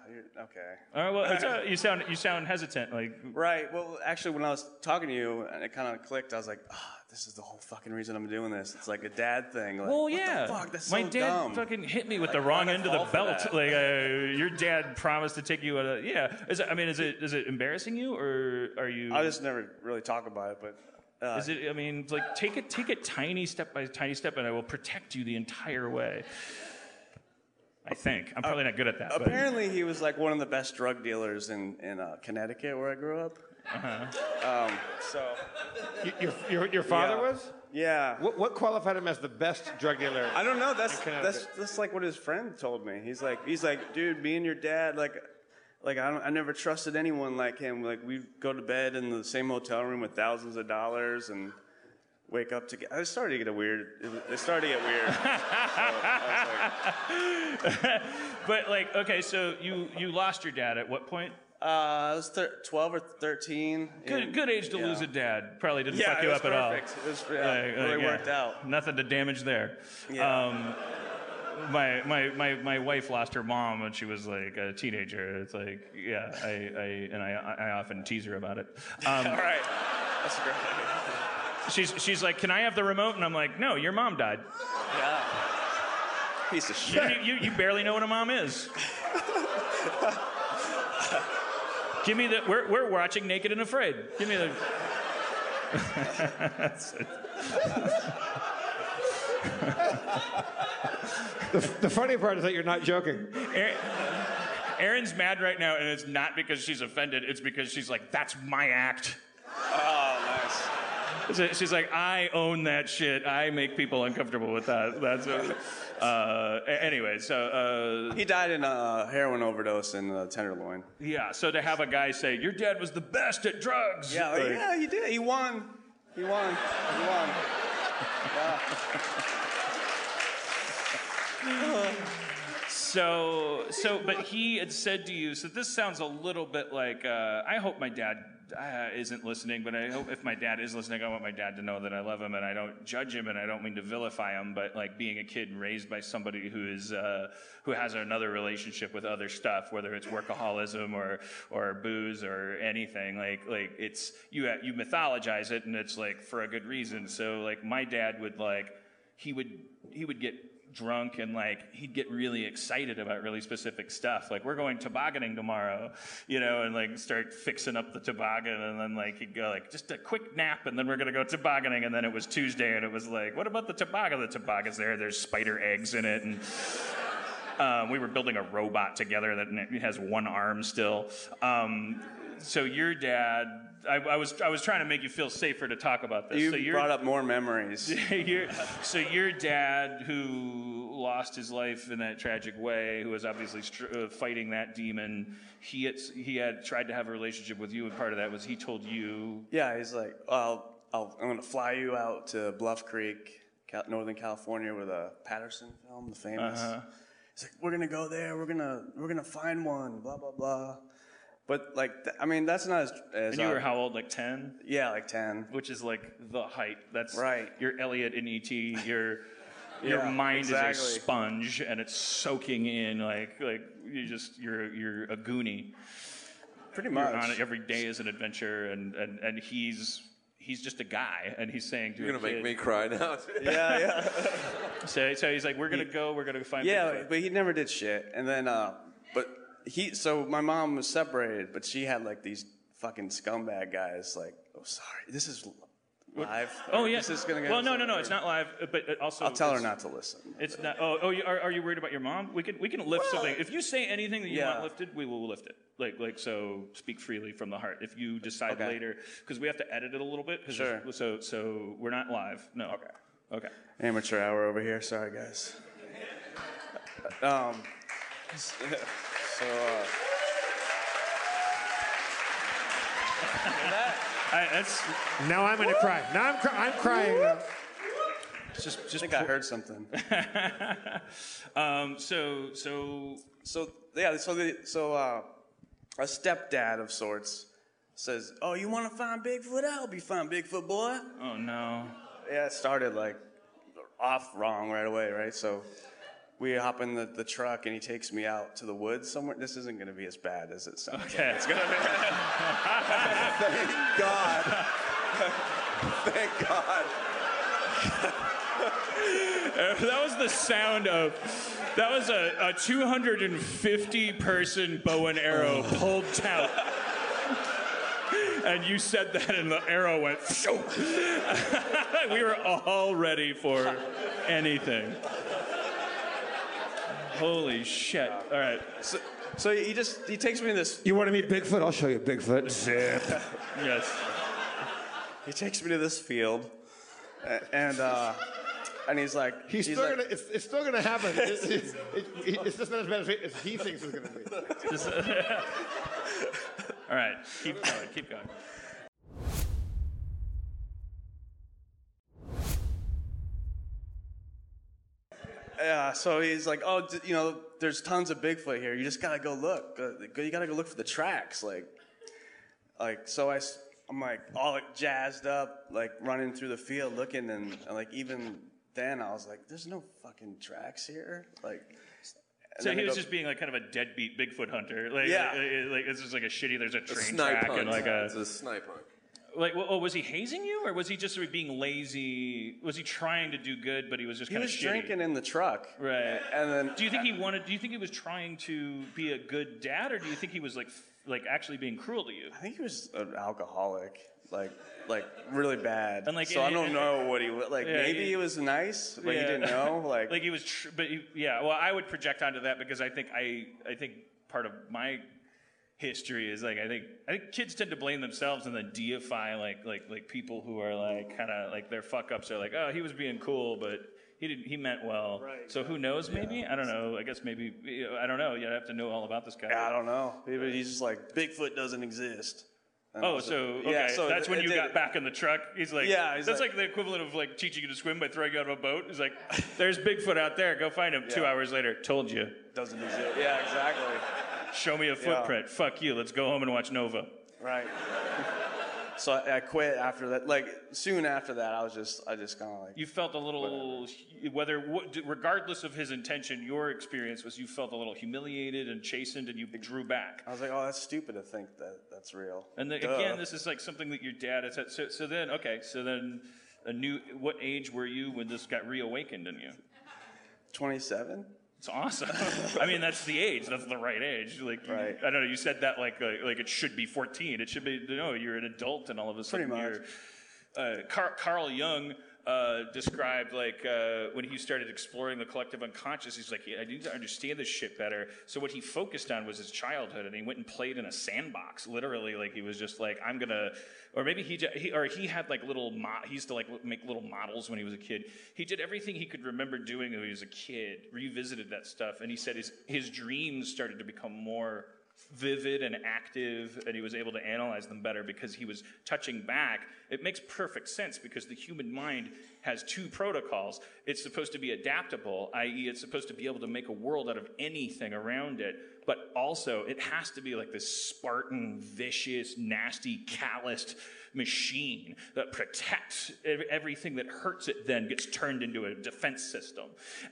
Okay. All right, well, uh, you sound you sound hesitant. Like Right. Well, actually, when I was talking to you and it kind of clicked, I was like, ah, this is the whole fucking reason I'm doing this. It's like a dad thing. Like, Well, what yeah. The fuck? That's My so dad dumb. fucking hit me with Like, the wrong end of the belt. Like, uh, your dad promised to take you on a yeah. Is it, I mean, is it is it embarrassing you or are you? I just never really talk about it, but uh, Is it? I mean, like take it, take it tiny step by tiny step, and I will protect you the entire way. I think I'm probably not good at that. but- apparently he was like one of the best drug dealers in in uh, Connecticut where I grew up. Uh Um, so your, your, your father Yeah. was? yeah. What, what qualified him as the best drug dealer? I don't know. That's in that's that's like what his friend told me. He's like he's like, dude, me and your dad, like, like I don't, I never trusted anyone like him. Like we go to bed in the same hotel room with thousands of dollars and wake up together. It started to get a weird. It, started to get weird. So like, but like, okay, so you you lost your dad at what point? uh, I was thir- twelve or thirteen. Good and- good age to yeah. lose a dad. Probably didn't Yeah, fuck you up at all. perfect. It was yeah, Like- really like, worked out. Nothing to damage there. Yeah. Um, my, my, my, my wife lost her mom when she was like a teenager. It's like, yeah, I, I and I, I often tease her about it. Um, All right, that's great. she's, she's like, can I have the remote? And I'm like, no, your mom died. Yeah. Piece of You, shit. you, you barely know what a mom is. Give me the. We're, we're watching Naked and Afraid. Give me the. That's it. The, the funny part is that you're not joking. Erin's mad right now, and it's not because she's offended. It's because she's like, "That's my act." Oh, nice. So She's like, I own that shit. I make people uncomfortable with that. That's what, uh, anyway. So uh, He died in a heroin overdose in the Tenderloin. yeah. So to have a guy say your dad was the best at drugs. Yeah, like- yeah, he did. He won. He won. He won. So, so, but he had said to you, so this sounds a little bit like, uh, I hope my dad uh, isn't listening, but I hope if my dad is listening, I want my dad to know that I love him and I don't judge him and I don't mean to vilify him, but like being a kid raised by somebody who is, uh, who has another relationship with other stuff, whether it's workaholism or, or booze or anything, like, like it's, you, you mythologize it and it's like for a good reason. So like my dad would like, he would, he would get drunk and like he'd get really excited about really specific stuff like we're going tobogganing tomorrow you know and like start fixing up the toboggan and then like he'd go like just a quick nap and then we're gonna go tobogganing and then it was tuesday and it was like what about the toboggan? The toboggan's there there's spider eggs in it and um, we were building a robot together that has one arm still um, so your dad I, I was I was trying to make you feel safer to talk about this. You so your- brought up more memories. your, so your dad, who lost his life in that tragic way, who was obviously str- uh, fighting that demon, he had, he had tried to have a relationship with you, and part of that was he told you. Yeah, he's like, I'll, I'll, I'm going to fly you out to Bluff Creek, Cal- Northern California, where the Patterson film, the famous. Uh-huh. He's like, we're going to go there. We're to, we're going to find one, blah, blah, blah. But like, th- I mean, that's not as, as And you uh, were how old? Like ten, yeah, like 10. which is like the height. That's Right. You're Elliot in ET. Your your Yeah, mind is a exactly. sponge, and it's soaking in like like you just you're you're a goonie. Pretty You're much. on it every day is an adventure, and and and he's. He's just a guy, and he's saying to You're a gonna make kid- me cry now. yeah, yeah. So, so he's like, we're gonna go, we're gonna find. Yeah, Bigfoot." but he never did shit. And then, uh, but he, so my mom was separated, but she had like these fucking scumbag guys. Like, oh, sorry, this is live. Oh yeah. this is gonna get. well, no, no, no. It's not live, uh, but it also. I'll tell her it's- not to listen. It's not. Oh, oh. you- Are, are you worried about your mom? We can we can lift something. If you say anything that you Yeah. want lifted, we will lift it. Like like so. Speak freely from the heart. If you decide Okay. later, because we have to edit it a little bit. 'cause Sure. it's- So so we're not live. No. Okay. Okay. Amateur hour over here. Sorry, guys. Um, so, uh, I, that's Now I'm gonna cry. Now I'm, cry- I'm crying. Now. just I just. think I heard something. um. So so. So yeah, so the, so uh, a stepdad of sorts says, "Oh, you want to find Bigfoot? I'll be you find Bigfoot, boy." Oh no. Yeah, it started like off wrong right away, right? So we hop in the, the truck and he takes me out to the woods somewhere. This isn't going to be as bad as it sounds. Okay. It's gonna be. Thank God. Thank God. that was the sound of. That was a, a 250 person bow and arrow oh. pulled out. And you said that, and the arrow went. Shoo. we were all ready for anything. Holy shit! All right. So, so he just he takes me to this You want to meet Bigfoot? I'll show you Bigfoot. Zip. Yes. he takes me to this field, a- and uh, and he's like He's, still like, gonna. It's, it's still gonna happen. It's, it's, it- it's just not as bad as as he thinks it's gonna be. All right. Keep going. Keep going. Yeah, so he's like, oh, d- you know, there's tons of Bigfoot here. You just gotta go look. Uh, go- You gotta go look for the tracks. Like, like so I, I'm like all like, jazzed up, like running through the field looking, and, and, like even then I was like, there's no fucking tracks here. Like, and So then he I was go- just being like kind of a deadbeat Bigfoot hunter. Like, Yeah. like, like it's just like a shitty. There's a A train snipe track hunt. and like a it's a snipe hunt. Like. Oh, was he hazing you, or was he just sort of being lazy? Was he trying to do good, but he was just he kind was of shitty? drinking in the truck, Right. And then Do you think he wanted? Do you think he was trying to be a good dad, or do you think he was like like actually being cruel to you? I think he was an alcoholic, like like really bad. And, like, so I don't know what he wa- like. Yeah, maybe he- he was nice, but Yeah. he didn't know. Like, like he was, tr- but he, yeah. Well, I would project onto that because I think I, I think part of my history is like I think I think kids tend to blame themselves and then deify like like like people who are like kind of like their fuck ups are like oh he was being cool but he didn't he meant well Right. so who knows maybe I don't know I guess maybe I don't know you have to know all about this guy yeah, I don't know. Maybe he's just like Bigfoot doesn't exist. And Oh, so okay, yeah, so that's when you did- got back in the truck. He's like, Yeah, he's that's like, like- the equivalent of like teaching you to swim by throwing you out of a boat. He's like, there's Bigfoot out there. Go find him. Two hours later, told you. Doesn't exist. Yeah, exactly. Show me a footprint. Fuck you. Let's go home and watch Nova. Right. so I, I quit after that. Like soon after that, I was just, I just kind of like, You felt a little, whether regardless of his intention, your experience was you felt a little humiliated and chastened, and you drew back. I was like, oh, that's stupid to think that that's real. And Duh. again, this is like something that your dad has said. So, so then, okay, so then, a new. What age were you when this got reawakened in you? 27. It's awesome. I mean, that's the age. That's the right age. Like, you- Right. I don't know. You said that like like, like it should be 14. It should be no. You're an adult, and all of a sudden Pretty you're. Uh, Car- Carl Jung uh, described like uh, when he started exploring the collective unconscious. He's like, I need to understand this shit better. So what he focused on was his childhood, and he went and played in a sandbox. Literally, like he was just like, I'm gonna. Or maybe he, he or he had like little mo- he used to like make little models when he was a kid. He did everything he could remember doing when he was a kid. Revisited that stuff, and he said his his dreams started to become more vivid and active, and he was able to analyze them better because he was touching back. It makes perfect sense because the human mind has two protocols. It's supposed to be adaptable, i.e., it's supposed to be able to make a world out of anything around it, but also it has to be like this Spartan, vicious, nasty, calloused machine that protects everything that hurts it then gets turned into a defense system.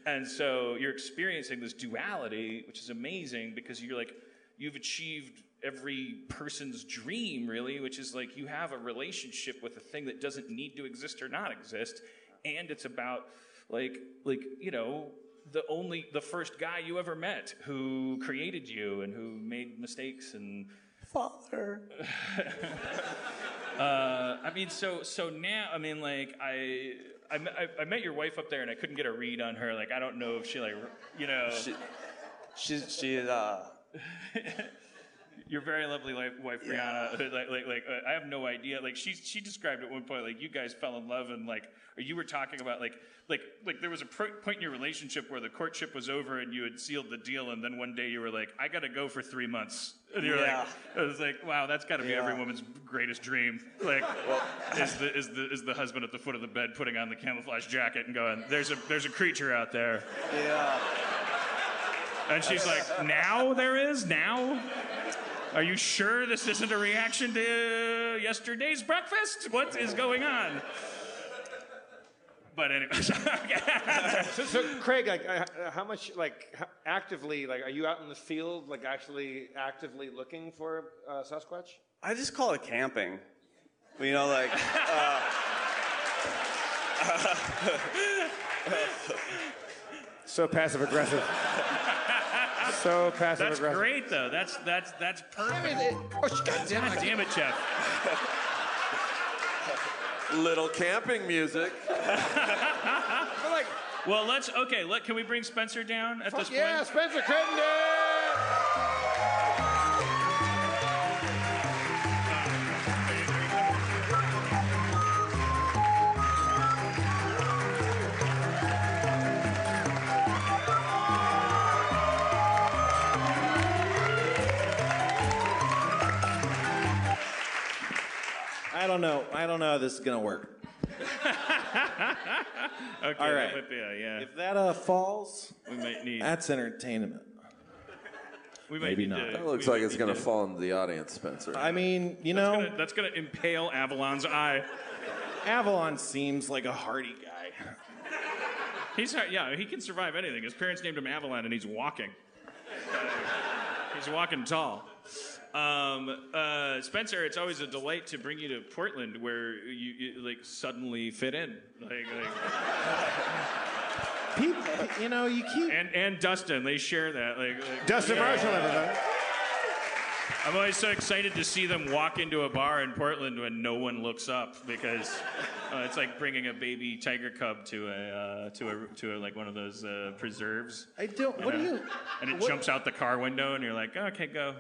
And so you're experiencing this duality, which is amazing because you're like, you've achieved every person's dream, really, which is like you have a relationship with a thing that doesn't need to exist or not exist. And it's about like, like, you know, the only, the first guy you ever met who created you and who made mistakes and, Father. uh, I mean, so so now, I mean, like I, I, I, I met your wife up there, and I couldn't get a read on her. Like, I don't know if she like, you know, She's, she, uh, your very lovely wife, wife Brianna. Like, like, like uh, I have no idea. Like, she she described at one point, like you guys fell in love, and like, or you were talking about like. Like, like there was a pro- point in your relationship where the courtship was over and you had sealed the deal, and then one day you were like, "I got to go for three months." And you're Yeah. like, "I was like, wow, that's got to be Yeah. every woman's greatest dream." Like, is the is the is the husband at the foot of the bed putting on the camouflage jacket and going, "There's a there's a creature out there," yeah. And she's like, "Now there is now." Are you sure this isn't a reaction to yesterday's breakfast? What is going on? But anyway, So, so Craig, like, uh, how much, like, how actively, like, are you out in the field, like, actually actively looking for uh, Sasquatch? I just call it camping. You know, like, uh, So passive aggressive. so passive that's aggressive. great though. That's that's that's perfect. I mean, oh, sh- God damn God it. damn it, Jeff. Little camping music. But like, Well, let's okay. Let can we bring Spencer down at this fuck yeah, point? Spencer Crittenden! I don't know. I don't know how this is gonna work. Okay, All right. that might be a- yeah. If that uh, falls, we might need. that's entertainment. we might maybe need not. To, That looks like it's going to to- fall into the audience, Spencer. I mean, you That's know, gonna, that's gonna impale Avalon's eye. Avalon seems like a hardy guy. He's hard- yeah, he can survive anything. His parents named him Avalon, and he's walking. he's walking tall. Um, uh, Spencer, it's always a delight to bring you to Portland, where you, you like suddenly fit in. Like, like, People, you know, you keep. and and Dustin, they share that. Like, like Dustin Marshall, everybody. I'm always so excited to see them walk into a bar in Portland when no one looks up because uh, it's like bringing a baby tiger cub to a uh, to a to a, like one of those uh, preserves. I don't. What do you? And it what- jumps out the car window, and you're like, okay, go.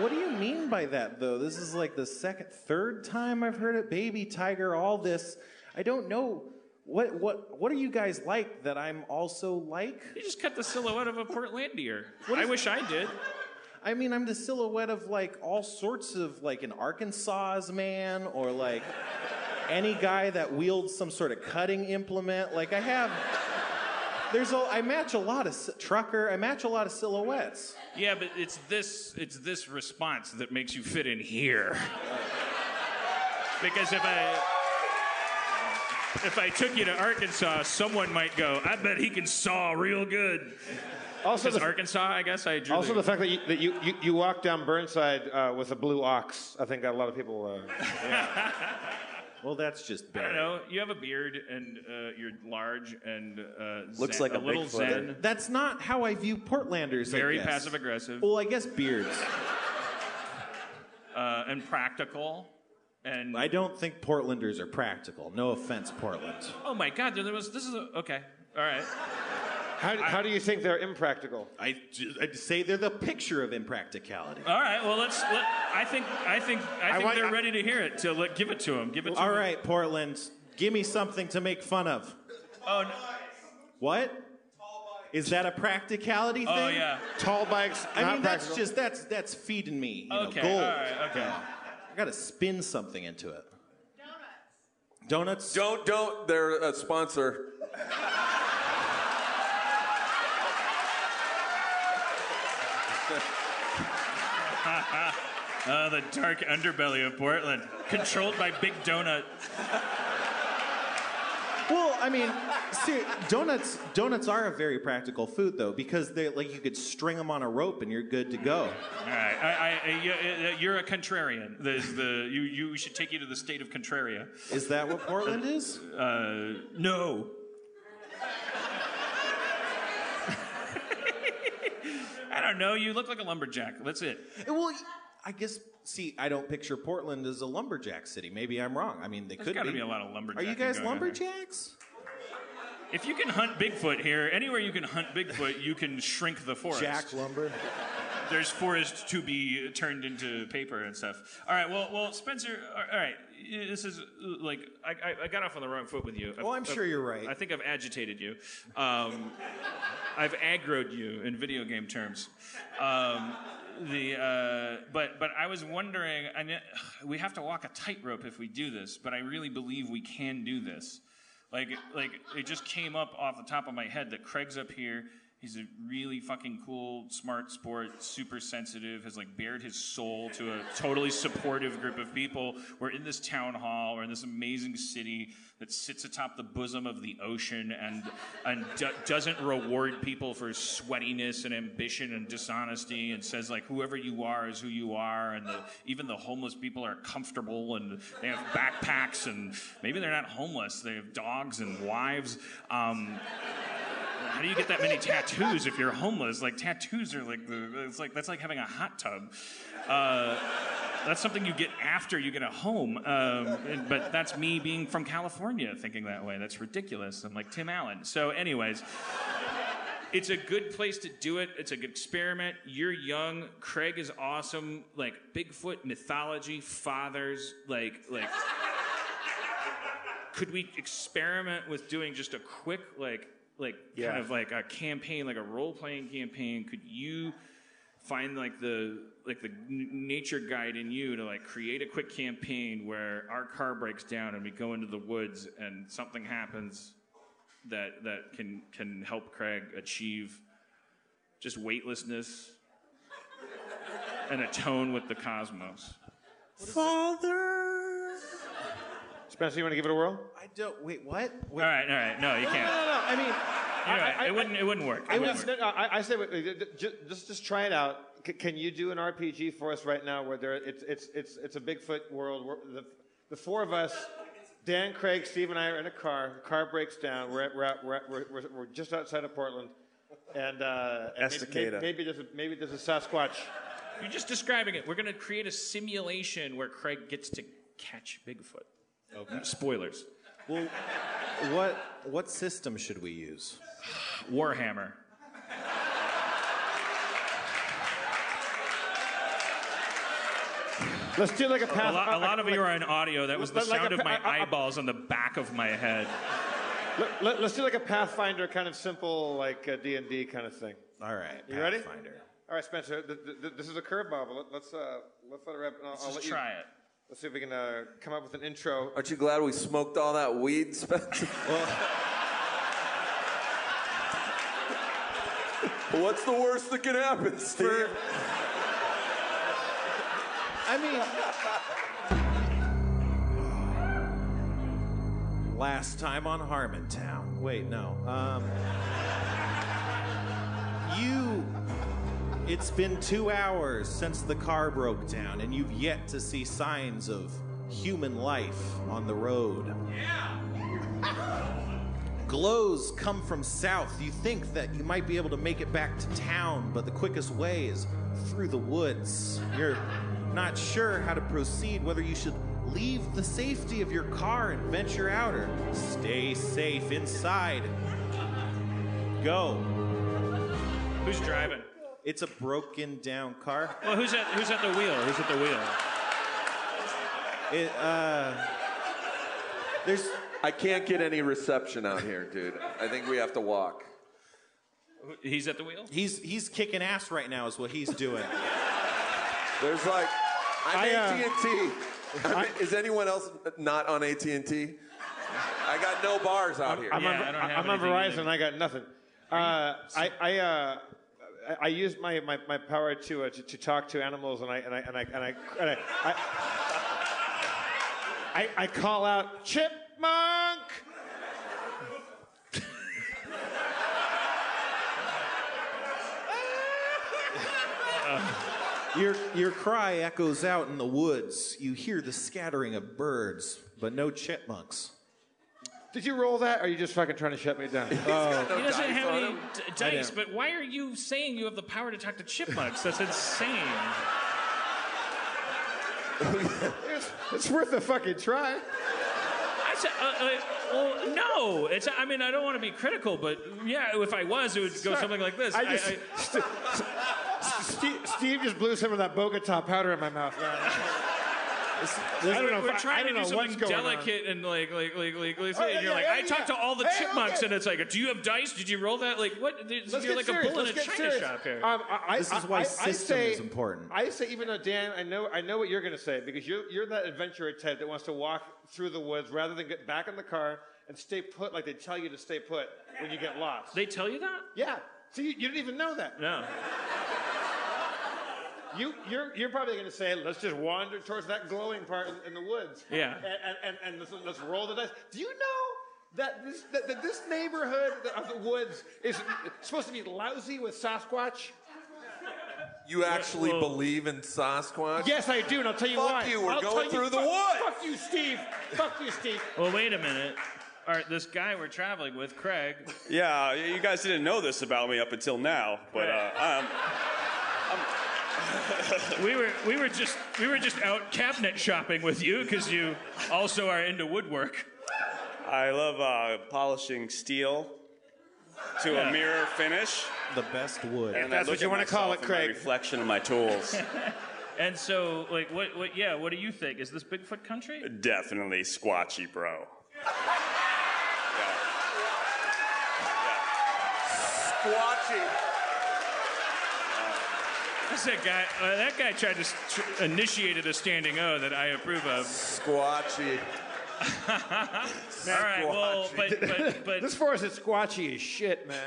What do you mean by that, though? This is like the second, third time I've heard it. Baby tiger, all this. I don't know. What what what are you guys like that I'm also like? You just cut the silhouette of a Portlandier. I wish I did. I mean, I'm the silhouette of like all sorts of like an Arkansas man or like any guy that wields some sort of cutting implement. Like I have there's a I match a lot of si- trucker. I match a lot of silhouettes. Yeah, but it's this it's this response that makes you fit in here. Because if I if I took you to Arkansas, someone might go, I bet he can saw real good. Also, Because the, Arkansas, I guess I drew also the, the fact that you, that you, you, you walk down Burnside uh, with a blue ox. I think got a lot of people. Uh, Well, that's just bad. I don't know. You have a beard and uh, you're large and uh, Looks zen, like a little Bigfooter. zen, That's not how I view Portlanders. I very guess. passive aggressive, Well, I guess beards. uh, and practical. And I don't think Portlanders are practical. No offense, Portland. oh my God, there was this is a, okay. All right. How, how do you think they're impractical? I I'd say they're the picture of impracticality. All right. Well, let's. Let, I think. I think. I think want- they're I- ready to hear it. So let, give it to them. Give it to All them. right, Portland, give me something to make fun of. Oh. No. What? Is that a practicality oh, thing? Oh yeah. Tall bikes. I not mean, that's practical. just that's that's feeding me. You Okay. Know, gold. All right. Okay. I got to spin something into it. Donuts. Donuts. Don't, don't. They're a sponsor. Uh, the dark underbelly of Portland, controlled by Big Donut. Well, I mean, see, donuts donuts are a very practical food though because they like you could string them on a rope and you're good to go. All right. I, I, you- uh, you're a contrarian. There's the you. You we should take you to the state of Contraria. Is that what Portland is? Uh, no. I don't know. You look like a lumberjack. That's it. Well, I guess. See, I don't picture Portland as a lumberjack city. Maybe I'm wrong. I mean, they There's could got to be. be a lot of lumberjacks. Are you guys lumberjacks? If you can hunt Bigfoot here, anywhere you can hunt Bigfoot, you can shrink the forest. Jack lumber. There's forest to be turned into paper and stuff. All right, well, well, Spencer. All right, this is like I, I, I got off on the wrong foot with you. Well, I'm I've- sure you're right. I think I've agitated you. Um, I've aggroed you in video game terms. Um, the uh, but but I was wondering. I mean, we have to walk a tightrope if we do this, but I really believe we can do this. Like like it just came up off the top of my head that Craig's up here. He's a really fucking cool, smart sport, super sensitive, has like bared his soul to a totally supportive group of people. We're in this town hall, we're in this amazing city that sits atop the bosom of the ocean and and do- doesn't reward people for sweatiness and ambition and dishonesty and says like whoever you are is who you are and the, even the homeless people are comfortable and they have backpacks and maybe they're not homeless, they have dogs and wives. Um, how do you get that many tattoos if you're homeless? Like tattoos are like the it's like that's like having a hot tub. Uh, that's something you get after you get a home. Um, and- but that's me being from California thinking that way. That's ridiculous. I'm like Tim Allen. So, anyways. It's a good place to do it. It's a good experiment. You're young. Craig is awesome. Like Bigfoot mythology, fathers, like like could we experiment with doing just a quick like like kind of like a campaign like a role-playing campaign. Could you find like the like the n- nature guide in you to like create a quick campaign where our car breaks down and we go into the woods and something happens that that can can help Craig achieve just weightlessness and atone with the cosmos? Father. Spencer, you want to give it a whirl? I don't. Wait, what? Wait, all right all right no you can't no, no. no. I mean, You're right. I- I- it wouldn't it wouldn't work I, It would, wouldn't work. no, no, I, I say wait, wait, ju- just just try it out. C- can you do an RPG for us right now where there it's it's it's it's a Bigfoot world? Where the the four of us, Dan, Craig, Steve, and I are in a car. The car breaks down. We're at, we're, at, we're, at, we're, we're, we're just outside of Portland, and, uh, and maybe, Estacada. maybe, maybe there's a, maybe there's a Sasquatch. You're just describing it. We're going to create a simulation where Craig gets to catch Bigfoot. Okay. Spoilers. Well, what what system should we use? Warhammer. Let's do like a A lot, a lot of like, you are in audio. That was the like- like sound a of my eyeballs on the back of my head. Let, us do like a Pathfinder kind of simple, like D and D kind of thing. All right. You ready? All right, Spencer. Th- th- th- this is a curveball, but let, let's uh, let's let it rip. I'll, Let's I'll just let you, try it. Let's see if we can uh, come up with an intro. Aren't you glad we smoked all that weed, Spencer? What's the worst that can happen, Steve? I mean, last time on Harmontown. Wait, no. Um, you. It's been two hours since the car broke down, and you've yet to see signs of human life on the road. Yeah. Glows come from south. You think that you might be able to make it back to town, but the quickest way is through the woods. You're not sure how to proceed, whether you should leave the safety of your car and venture out or stay safe inside. Go. Who's driving? It's a broken down car. Well, who's at who's at the wheel? Who's at the wheel? It, uh, there's I can't get any reception out here, dude. I think we have to walk. He's at the wheel. he's he's kicking ass right now, is what he's doing. There's like, I'm I, uh, AT&T. I'm- is anyone else not on AT&T? I got no bars out here. I'm Yeah, on, I don't have I'm on Verizon. either. I got nothing. Uh, I I, uh, I use my, my, my power to, uh, to to talk to animals, and I and I and I and I and I, I, I, I call out chipmunk. Your, your cry echoes out in the woods. You hear the scattering of birds, but no chipmunks. Did you roll that, or are you just fucking trying to shut me down? Oh. He doesn't have any him? d- dice, but why are you saying you have the power to talk to chipmunks? That's insane. it's, it's worth a fucking try. I said, uh, uh, well, no. It's. I mean, I don't want to be critical, but yeah, if I was, it would go something like this. I just, St- Steve, Steve just blew some of that Bogota powder in my mouth. I don't know. we're I- I trying to don't do know what's something going on. delicate and like, like, like, like, like Oh, yeah, and you're yeah, like, yeah, I talked yeah. to all the Hey, chipmunks, okay. and it's like, do you have dice? Did you roll that? Like, what? Let's you're get like serious. a bull in Let's a get china serious. shop here. Um, I, I, This is why I- I system say- is important. I say, even though Dan, I know, I know what you're going to say because you're, you're that adventurer type that wants to walk through the woods rather than get back in the car and stay put like they tell you to stay put when you get lost. they tell you that? yeah. So you, you didn't even know that. No. You, you're, you're probably going to say, let's just wander towards that glowing part in, in the woods. Yeah. And, and, and, and let's, let's roll the dice. Do you know that this, that, that this neighborhood of the woods is supposed to be lousy with Sasquatch? You actually well- believe in Sasquatch? Yes, I do, and I'll tell you Fuck why. you, we're I'll going tell you- through the fuck- woods. Fuck you, Steve. Fuck you, Steve. Well, wait a minute. All right, this guy we're traveling with, Craig. Yeah, you guys didn't know this about me up until now, but uh, um, We were we were just we were just out cabinet shopping with you because you also are into woodwork. I love uh, polishing steel to Yeah. a mirror finish. The best wood. And that's what you wanna call it, Craig. reflection of my tools. And so, like, what what yeah, what do you think? Is this Bigfoot country? Definitely squatchy, bro. Squatchy. What's that guy? Uh, that guy tried to s- tr- initiated a standing O that I approve of. Squatchy. All right, well, but but but This forest is squatchy as shit, man.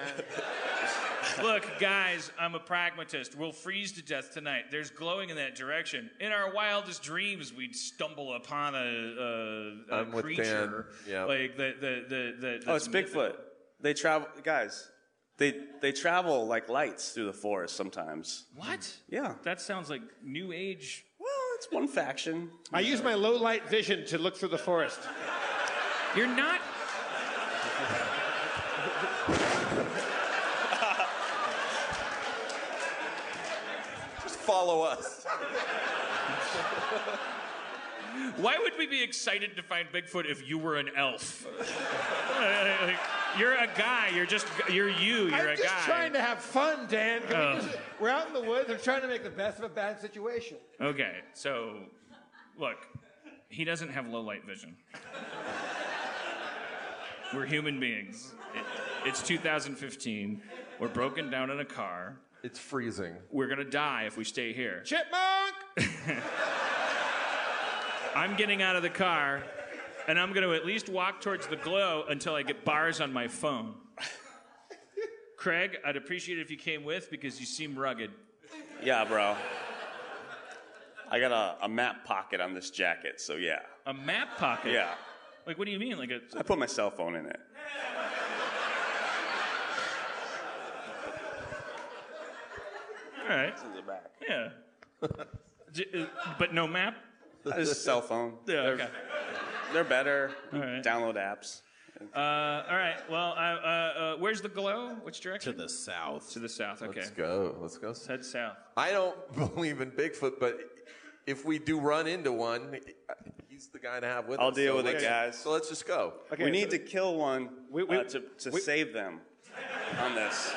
Look, guys, I'm a pragmatist. We'll freeze to death tonight. There's glowing in that direction. In our wildest dreams, we'd stumble upon a, a, a I'm with creature Dan. Yeah. like the the the. the Oh, it's that's mythical. Bigfoot. They travel, guys. They they travel like lights through the forest sometimes. What? Yeah. That sounds like new age. Well, it's one faction. I use my low light vision to look through the forest. You're not. Just follow us. Why would we be excited to find Bigfoot if you were an elf? Like, you're a guy. You're just. You're you. You're a guy. I'm a just trying to have fun, Dan. Can we Oh. just- we're out in the woods. I'm trying to make the best of a bad situation. Okay, so look, he doesn't have low light vision. We're human beings. It, it's 2015. We're broken down in a car. It's freezing. We're gonna die if we stay here. Chipmunk! I'm getting out of the car, and I'm gonna at least walk towards the glow until I get bars on my phone. Craig, I'd appreciate it if you came with because you seem rugged. Yeah, bro. I got a, a map pocket on this jacket, so yeah. A map pocket? Yeah. Like, what do you mean? Like a. I put my cell phone in it. All right. In the back. Yeah. J- uh, but no map? Just a cell phone. Yeah, okay. They're better. All right. Download apps. Uh, all right. Well, uh, uh, uh, where's the glow? Which direction? To the south. To the south. Okay. Let's go. Let's go. Let's head south. I don't believe in Bigfoot, but if we do run into one, he's the guy to have with I'll us. deal So with it, let's- guys. So let's just go. Okay, we need to kill one We- we- uh, to, to we- save them on this.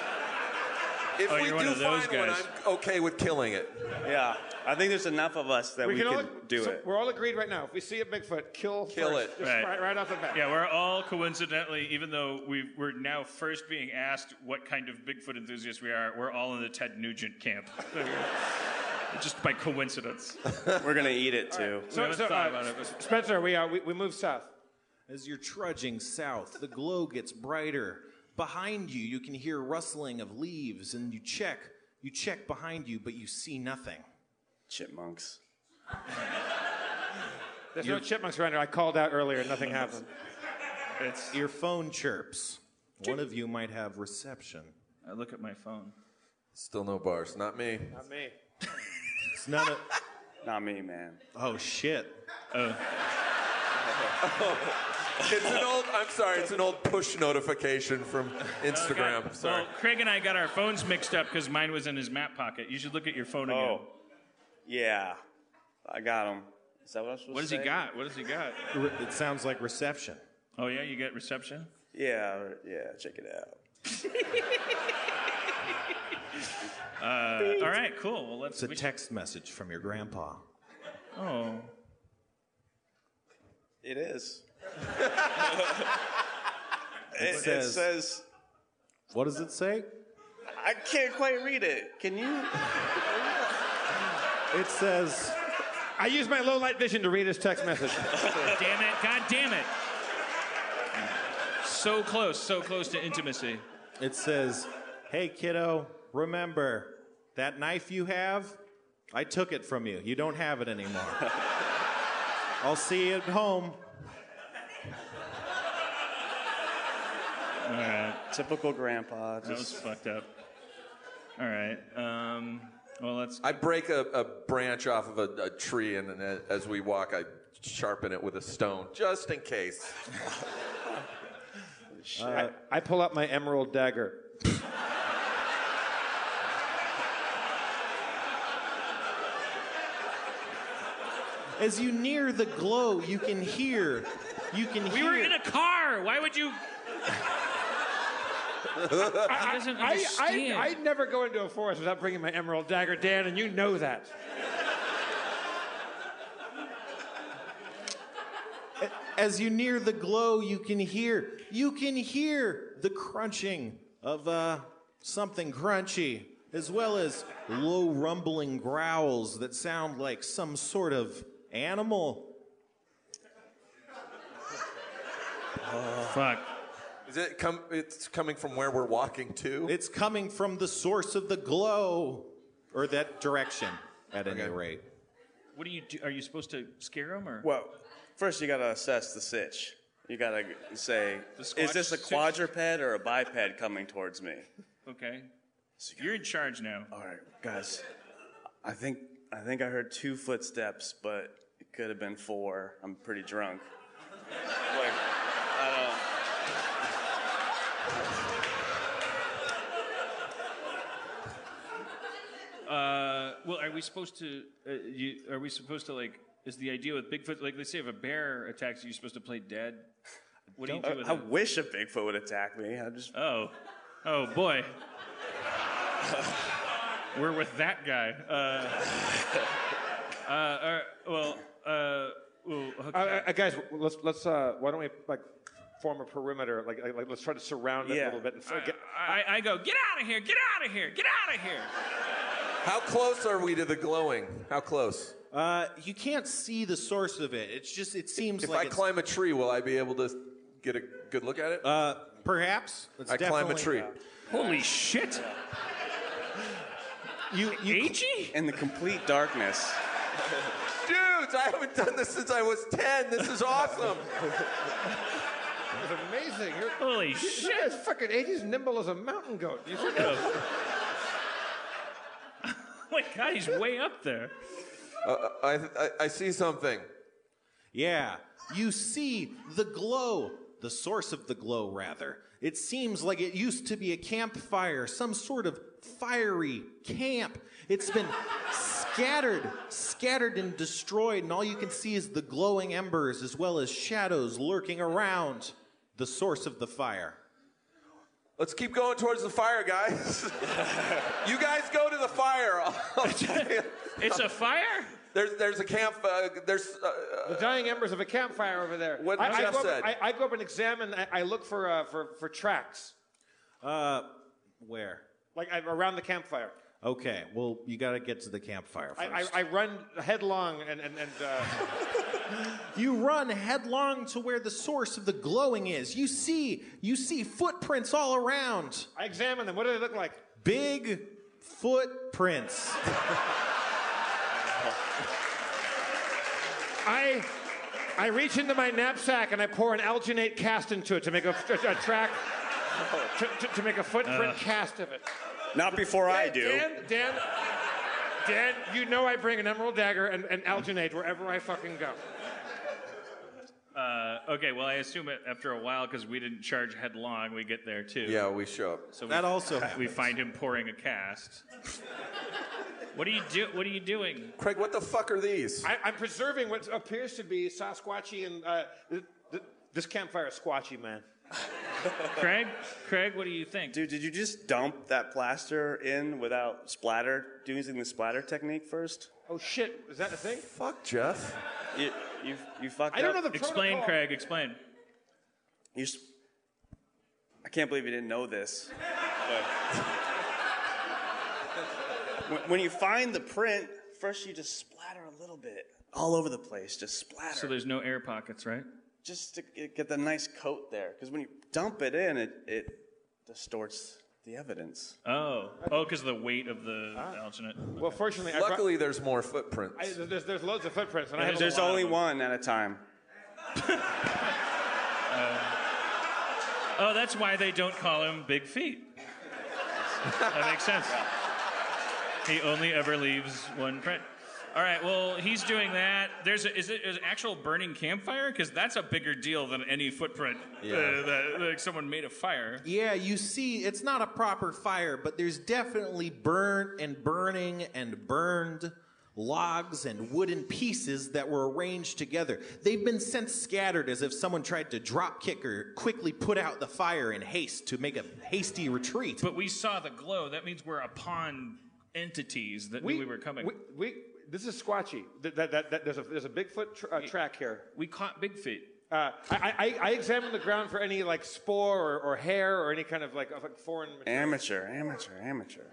If Oh, we you're one do of those find one, guys. I'm okay with killing it. Yeah. I think there's enough of us that we, can can all, do so it. We're all agreed right now. If we see a Bigfoot, kill Kill first. it. Just Right. right. right off the bat. Yeah, we're all coincidentally, even though we, we're now first being asked what kind of Bigfoot enthusiasts we are, we're all in the Ted Nugent camp. Just by coincidence. We're going to eat it too. We So, haven't so thought uh, about it, but- Spencer, we, uh, we, we move south. As you're trudging south, the glow gets brighter. Behind you, you can hear rustling of leaves, and you check. You check behind you, but you see nothing. Chipmunks. There's no chipmunks around here. I called out earlier. Nothing happened. It's, Your phone chirps. One of you might have reception. I look at my phone. Still no bars. Not me. Not me. It's not of. Not me, man. Oh shit! Oh. It's an old. I'm sorry. It's an old push notification from Instagram. Okay. Sorry. Well, Craig and I got our phones mixed up because mine was in his map pocket. You should look at your phone again. Oh. Yeah. I got him. Is that what I'm supposed What does he say? got? What does he got? It sounds like reception. Oh yeah, you get reception. Yeah, yeah, check it out. Uh, all right, cool. Well, let's. It's a we should- text message from your grandpa. oh, It is. It, it says- says, What does it say? I can't quite read it. Can you? It says, I used my low light vision to read his text message. damn it! God damn it! So close, so close to intimacy. it says, "Hey kiddo, remember that knife you have? I took it from you. You don't have it anymore. I'll see you at home." All right, Typical grandpa. that was fucked up. All right. Um, well, let's. I break a, a branch off of a, a tree, and, then a- as we walk, I sharpen it with a stone, just in case. I, I pull out my emerald dagger. As you near the glow, you can hear. You can We hear. were in a car. Why would you? He doesn't I, understand. I, I never go into a forest without bringing my emerald dagger, Dan, and you know that. As you near the glow, you can hear. You can hear the crunching of uh, something crunchy, as well as low rumbling growls that sound like some sort of animal. Fuck. Is it come? It's coming from where we're walking to. It's coming from the source of the glow, or that direction, at any Okay. rate. What do you do? Are you supposed to scare him or? well, first you gotta assess the sitch. You gotta say, The is this a squatch sitch? quadruped or a biped coming towards me? Okay. You're in charge now. All right, guys. I think I think I heard two footsteps, but it could have been four. I'm pretty drunk. like, Uh, well, are we supposed to? Uh, you, are we supposed to like? Is the idea with Bigfoot like? Let's say if a bear attacks you, you're supposed to play dead. What do you do don't. with I, I it? wish a Bigfoot would attack me. I just Oh, oh boy. We're with that guy. Uh, uh, uh, well, uh, well, Uh, okay. uh, guys, let's let's. Uh, why don't we like form a perimeter? Like, like, like let's try to surround it Yeah. a little bit. And f- get, I, I go, get out of here, get out of here, get out of here. How close are we to the glowing? How close? Uh, you can't see the source of it. It's just it seems like If like I it's- climb a tree, will I be able to get a good look at it? Uh, perhaps. It's I climb a definitely- tree. Holy shit. You you Agee? In the complete darkness. Dudes, I haven't done this since I was 10. This is awesome. it's amazing. You're, Holy This shit. guy's fucking Agee's nimble as a mountain goat. You see that? Oh my god, he's way up there. Uh, I, I, I see something. Yeah, you see the glow, the source of the glow, rather. It seems like it used to be a campfire, some sort of fiery camp. It's been scattered, scattered and destroyed, and all you can see is the glowing embers as well as shadows lurking around the source of the fire. Let's keep going towards the fire, guys. you guys go to the fire. I'll tell you. It's a fire? There's, there's a camp. Uh, there's. Uh, The dying embers of a campfire over there. What I, I Jeff go up, said. I, I go up and examine. I, I look for uh, for for tracks, Uh, where? like I, around the campfire. Okay, well, you gotta get to the campfire I, first. I, I run headlong and and, and uh, You run headlong to where the source of the glowing is. You see, you see footprints all around. I examine them. What do they look like? Big footprints. I I reach into my knapsack and I pour an alginate cast into it to make a, a, a track to, to, to make a footprint cast of it. Not before I do. Dan, Dan, Dan, you know I bring an emerald dagger and, and alginate wherever I fucking go. Uh, okay, well, I assume it after a while, because we didn't charge headlong, we get there too. yeah, we show up. So we, That also we find him pouring a cast. what are you do? What are you doing? Craig, what the fuck are these? I, I'm preserving what appears to be Sasquatchy and uh, th- th- this campfire is squatchy, man. Craig? Craig, what do you think? Dude, did you just dump that plaster in without splatter, using the splatter technique first? Oh shit, is that a thing? Fuck, Jeff. You, you, you fucked I don't know up. the explain, protocol. Craig. Explain. You s- I can't believe you didn't know this. but- when, when you find the print, first you just splatter a little bit all over the place. Just splatter. So there's no air pockets, right? Just to get get the nice coat there. Because when you dump it in, it, it distorts the evidence. Oh, oh, because of the weight of the Ah. alginate. Well, fortunately, I brought- Luckily, there's more footprints. I, there's, there's loads of footprints, and I have There's lot of only them. one at a time. Oh, that's why they don't call him Big Feet. that makes sense. He only ever leaves one print. All right, well, he's doing that. There's a, is it is it actual burning campfire? Because that's a bigger deal than any footprint Yeah. uh, that like someone made a fire. Yeah, you see, it's not a proper fire, but there's definitely burnt and burning and burned logs and wooden pieces that were arranged together. They've been sent scattered as if someone tried to drop kick or quickly put out the fire in haste to make a hasty retreat. But we saw the glow. That means we're upon entities that knew we were coming. We, we, this is squatchy. That, that, that, that- there's a there's a Bigfoot tr- uh, track here. we caught Big Feet. Uh, I, I, I examined the ground for any like spore or, or hair or any kind of like, of, like foreign material. Amateur, amateur, amateur.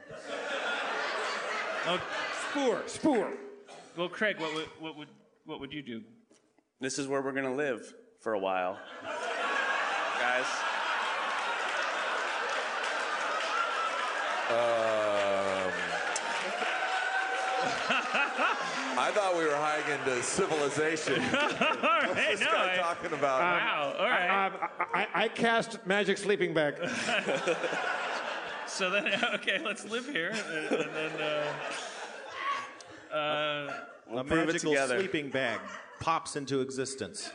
Oh, Spoor, spoor. well, Craig, what would what would what would you do? This is where we're gonna live for a while, guys. Um, I thought we were hiking to civilization. All right, What's this no, guy I- talking about? wow. All right. Um, I, I, I cast magic sleeping bag. So then, okay, let's live here, and, and then. Uh, uh, We'll a magical sleeping bag pops into existence.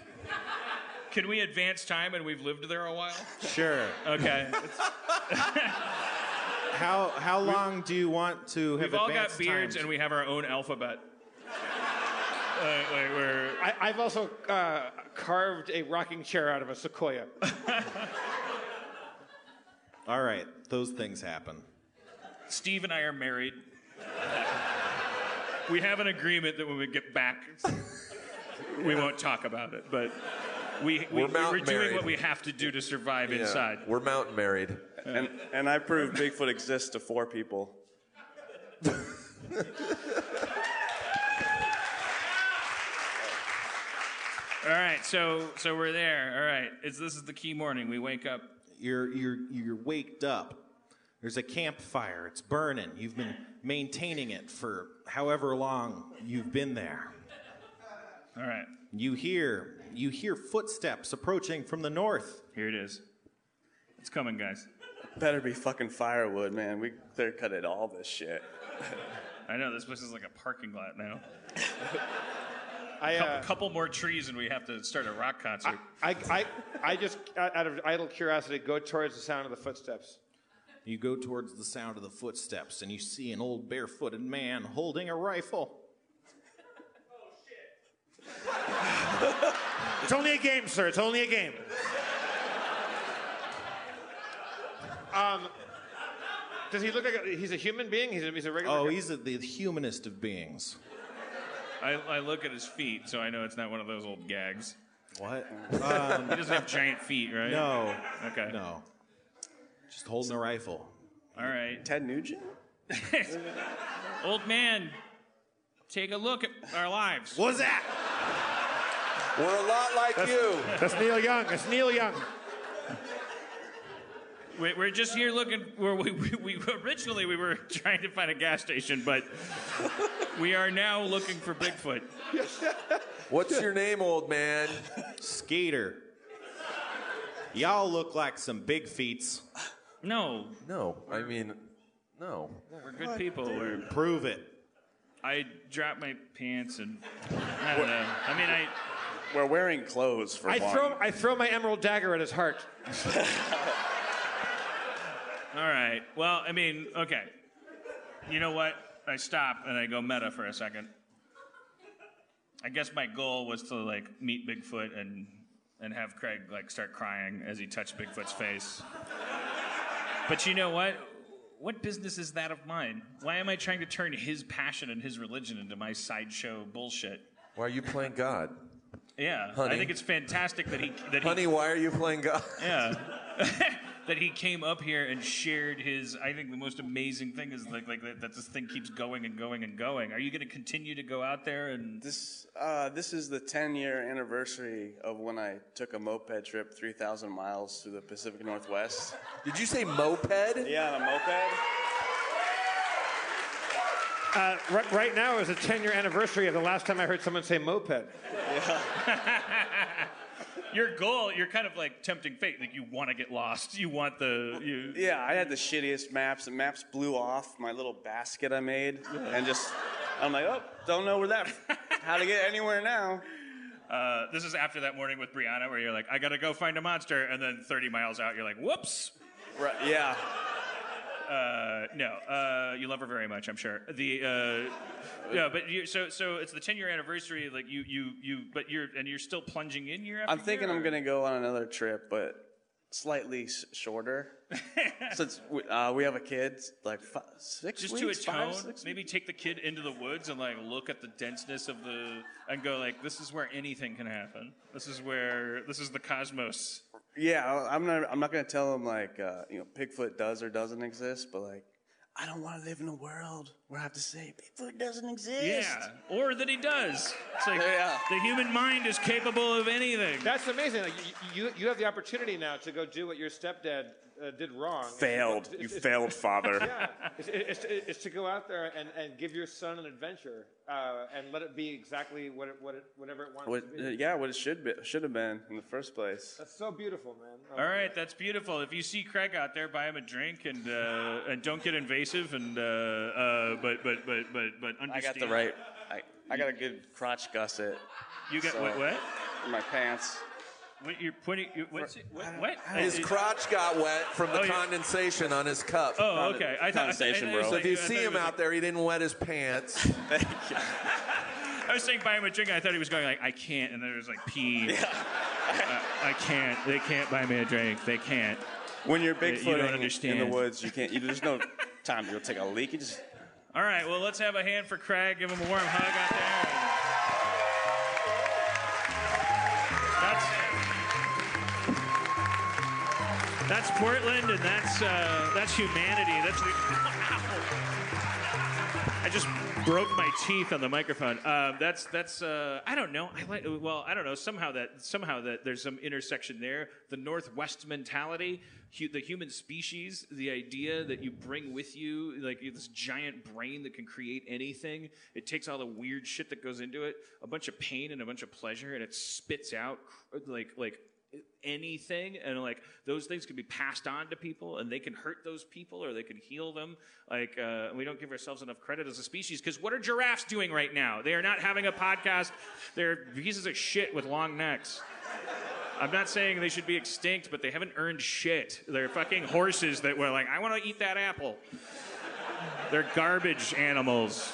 can we advance time and we've lived there a while? Sure. Okay. How how long do you want to have We've all got advanced beards times? and we have our own alphabet. Uh, like we're, I, I've also uh, carved a rocking chair out of a sequoia. All right, those things happen. Steve and I are married. We have an agreement that when we get back, we won't talk about it, but we, we We're we're doing married. what we have to do to survive Yeah, inside. We're mountain married. And and I proved Bigfoot exists to four people. All right, so so we're there. All right, it's, this is the key morning. We wake up. You're you're you're waked up. There's a campfire. It's burning. You've been maintaining it for however long you've been there. All right, You hear you hear footsteps approaching from the north. here it is. It's coming, guys. Better be fucking firewood, man. We clear cut it all this shit. I know this place is like a parking lot now. I, A uh, couple more trees and we have to start a rock concert. I, I, I just, out of idle curiosity, go towards the sound of the footsteps. You go towards the sound of the footsteps and you see an old barefooted man holding a rifle. Oh, shit. it's only a game, sir. It's only a game. Um, does he look like a, he's a human being? He's a, he's a regular. Oh, guy? he's a, the humanest of beings. I, I look at his feet, so I know it's not one of those old gags. What? Um, he doesn't have giant feet, right? No. Okay. No. Just holding a rifle. All right. Ted Nugent? Old man, take a look at our lives. What's that? We're a lot like you. That's Neil Young. That's Neil Young. We- We're just here looking. Where we, we, we originally we were trying to find a gas station, but we are now looking for Bigfoot. What's your name, old man? Skater. Y'all look like some big feets. No, No, I mean, no. we're good people. We're, Prove it. I dropped my pants and I don't know. I mean, I We're wearing clothes for I one. throw, I throw my emerald dagger at his heart. all right. Well, I mean, okay. You know what? I stop and I go meta for a second. I guess my goal was to like meet Bigfoot and and have Craig like start crying as he touched Bigfoot's face. But you know what? What business is that of mine? Why am I trying to turn his passion and his religion into my sideshow bullshit? Why are you playing God? Yeah, Honey. I think it's fantastic that he that he Honey, why are you playing God? yeah. that he came up here and shared his. I think the most amazing thing is like like that, that this thing keeps going and going and going. Are you going to continue to go out there and? This uh, this is the 10 year anniversary of when I took a moped trip 3,000 miles through the Pacific Northwest. Did you say moped? Yeah, on a moped. Uh, right, right now is a 10 year anniversary of the last time I heard someone say moped. Your goal, you're kind of like tempting fate. Like you want to get lost. You want the you. Yeah, I had the shittiest maps. The maps blew off my little basket I made, and just I'm like, oh, don't know where that, how to get anywhere now. Uh, this is after that morning with Brianna, where you're like, I gotta go find a monster, and then 30 miles out, you're like, whoops. Right, yeah, Uh, no, uh, you love her very much, I'm sure. The uh, yeah, but you, so so it's the 10 year anniversary. Like you you you, but you're and you're still plunging in year after I'm thinking year, I'm or- gonna go on another trip, but slightly s- shorter. Since we, uh, we have a kid, like fi- six just weeks, to atone. five, maybe take the kid into the woods and like look at the denseness of the and go like, this is where anything can happen. This is where this is the cosmos. Yeah, I'm not. I'm not gonna tell them like uh, you know Bigfoot does or doesn't exist, but like I don't want to live in a world where I have to say Bigfoot doesn't exist. Yeah, or that he does. It's like Yeah. the human mind is capable of anything. That's amazing. Like, you, you, you have the opportunity now to go do what your stepdad uh, did wrong. Failed. It's- You it's- failed, father. Yeah, it's, it's, it's to go out there and, and give your son an adventure uh, and let it be exactly what it, what it, whatever it wants What, to uh, be. yeah, what it should be should have been in the first place. That's so beautiful, man. Oh, All right, that's beautiful. If you see Craig out there, buy him a drink and uh, and don't get invasive. And uh, uh, but but but but but understand. I got the right. I, I got a good crotch gusset You got So- what? What? in my pants. What you're putting? You, what's it, what? what? His crotch got wet from the Oh, you- condensation on his cup. Oh, okay. I thought. I, thought- I, Condensation, thought was bro. So if you I see it him was out like- there, he didn't wet his pants. Thank you. I was saying buy him a drink. and I thought he was going like, I can't, and then there was like pee. Uh, I can't. They can't buy me a drink. They can't. When you're you don't Bigfoot in the understand. woods, you can't. You, there's no time to go take a leak. You just All right. Well, let's have a hand for Craig. Give him a warm hug out there. That's Portland, and that's uh, that's humanity. That's. I just broke my teeth on the microphone. Uh, that's that's. Uh, I don't know. I like. Well, I don't know. Somehow that somehow that there's some intersection there. The Northwest mentality, hu- the human species, the idea that you bring with you like this giant brain that can create anything. It takes all the weird shit that goes into it, a bunch of pain and a bunch of pleasure, and it spits out like like anything and like those things can be passed on to people and they can hurt those people or they can heal them. Like uh, we don't give ourselves enough credit as a species because what are giraffes doing right now? They are not having a podcast. They're pieces of shit with long necks. I'm not saying they should be extinct but they haven't earned shit. They're fucking horses that were like i want to eat that apple. They're garbage animals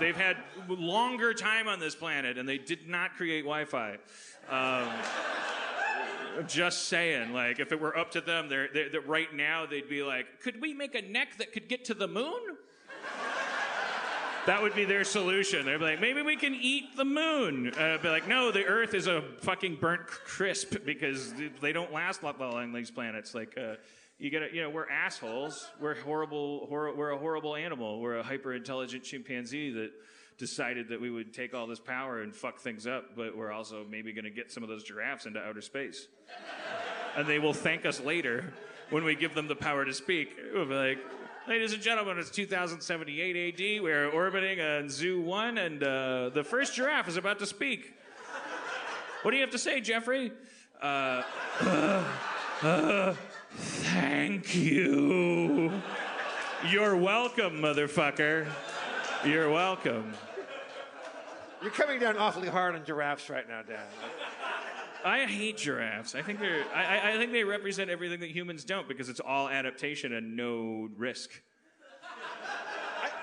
they've had longer time on this planet and they did not create wi-fi um, just saying, like, if it were up to them, they're, they're, they're, right now they'd be like, could we make a neck that could get to the moon? That would be their solution. They'd be like, maybe we can eat the moon. Uh, be like, no, the Earth is a fucking burnt crisp because they don't last long on these planets. Like, uh, you gotta, you know, we're assholes. We're horrible. Hor- we're a horrible animal. We're a hyper intelligent chimpanzee that decided that we would take all this power and fuck things up, but we're also maybe going to get some of those giraffes into outer space. and they will thank us later when we give them the power to speak. We'll be like, ladies and gentlemen, it's 2078 AD. We're orbiting on Zoo 1, and uh, the first giraffe is about to speak. What do you have to say, Jeffrey? Uh, uh, uh, thank you. You're welcome, motherfucker. You're welcome. You're coming down awfully hard on giraffes right now, Dan. I hate giraffes. I think they're. I, I think they represent everything that humans don't because it's all adaptation and no risk.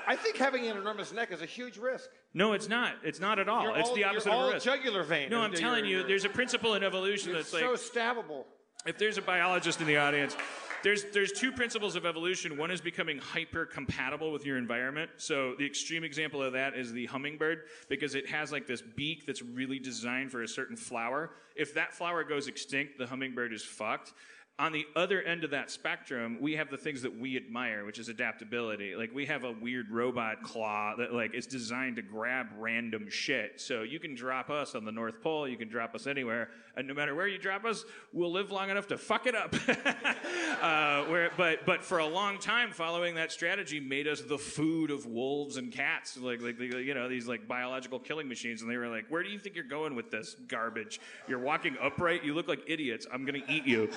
I, I think having an enormous neck is a huge risk. No, it's not. It's not at all. You're it's all, the opposite you're all of risk. jugular vein. No, I'm telling you, there's a principle in evolution that's so like stabbable. If there's a biologist in the audience, there's there's two principles of evolution. One is becoming hyper compatible with your environment. So the extreme example of that is the hummingbird because it has like this beak that's really designed for a certain flower. If that flower goes extinct, the hummingbird is fucked. On the other end of that spectrum, we have the things that we admire, which is adaptability. Like we have a weird robot claw that like is designed to grab random shit. So you can drop us on the North Pole, you can drop us anywhere, and no matter where you drop us, we'll live long enough to fuck it up. uh, where, but but for a long time, following that strategy made us the food of wolves and cats, like like you know these like biological killing machines. And they were like, "Where do you think you're going with this garbage? You're walking upright. You look like idiots. I'm gonna eat you."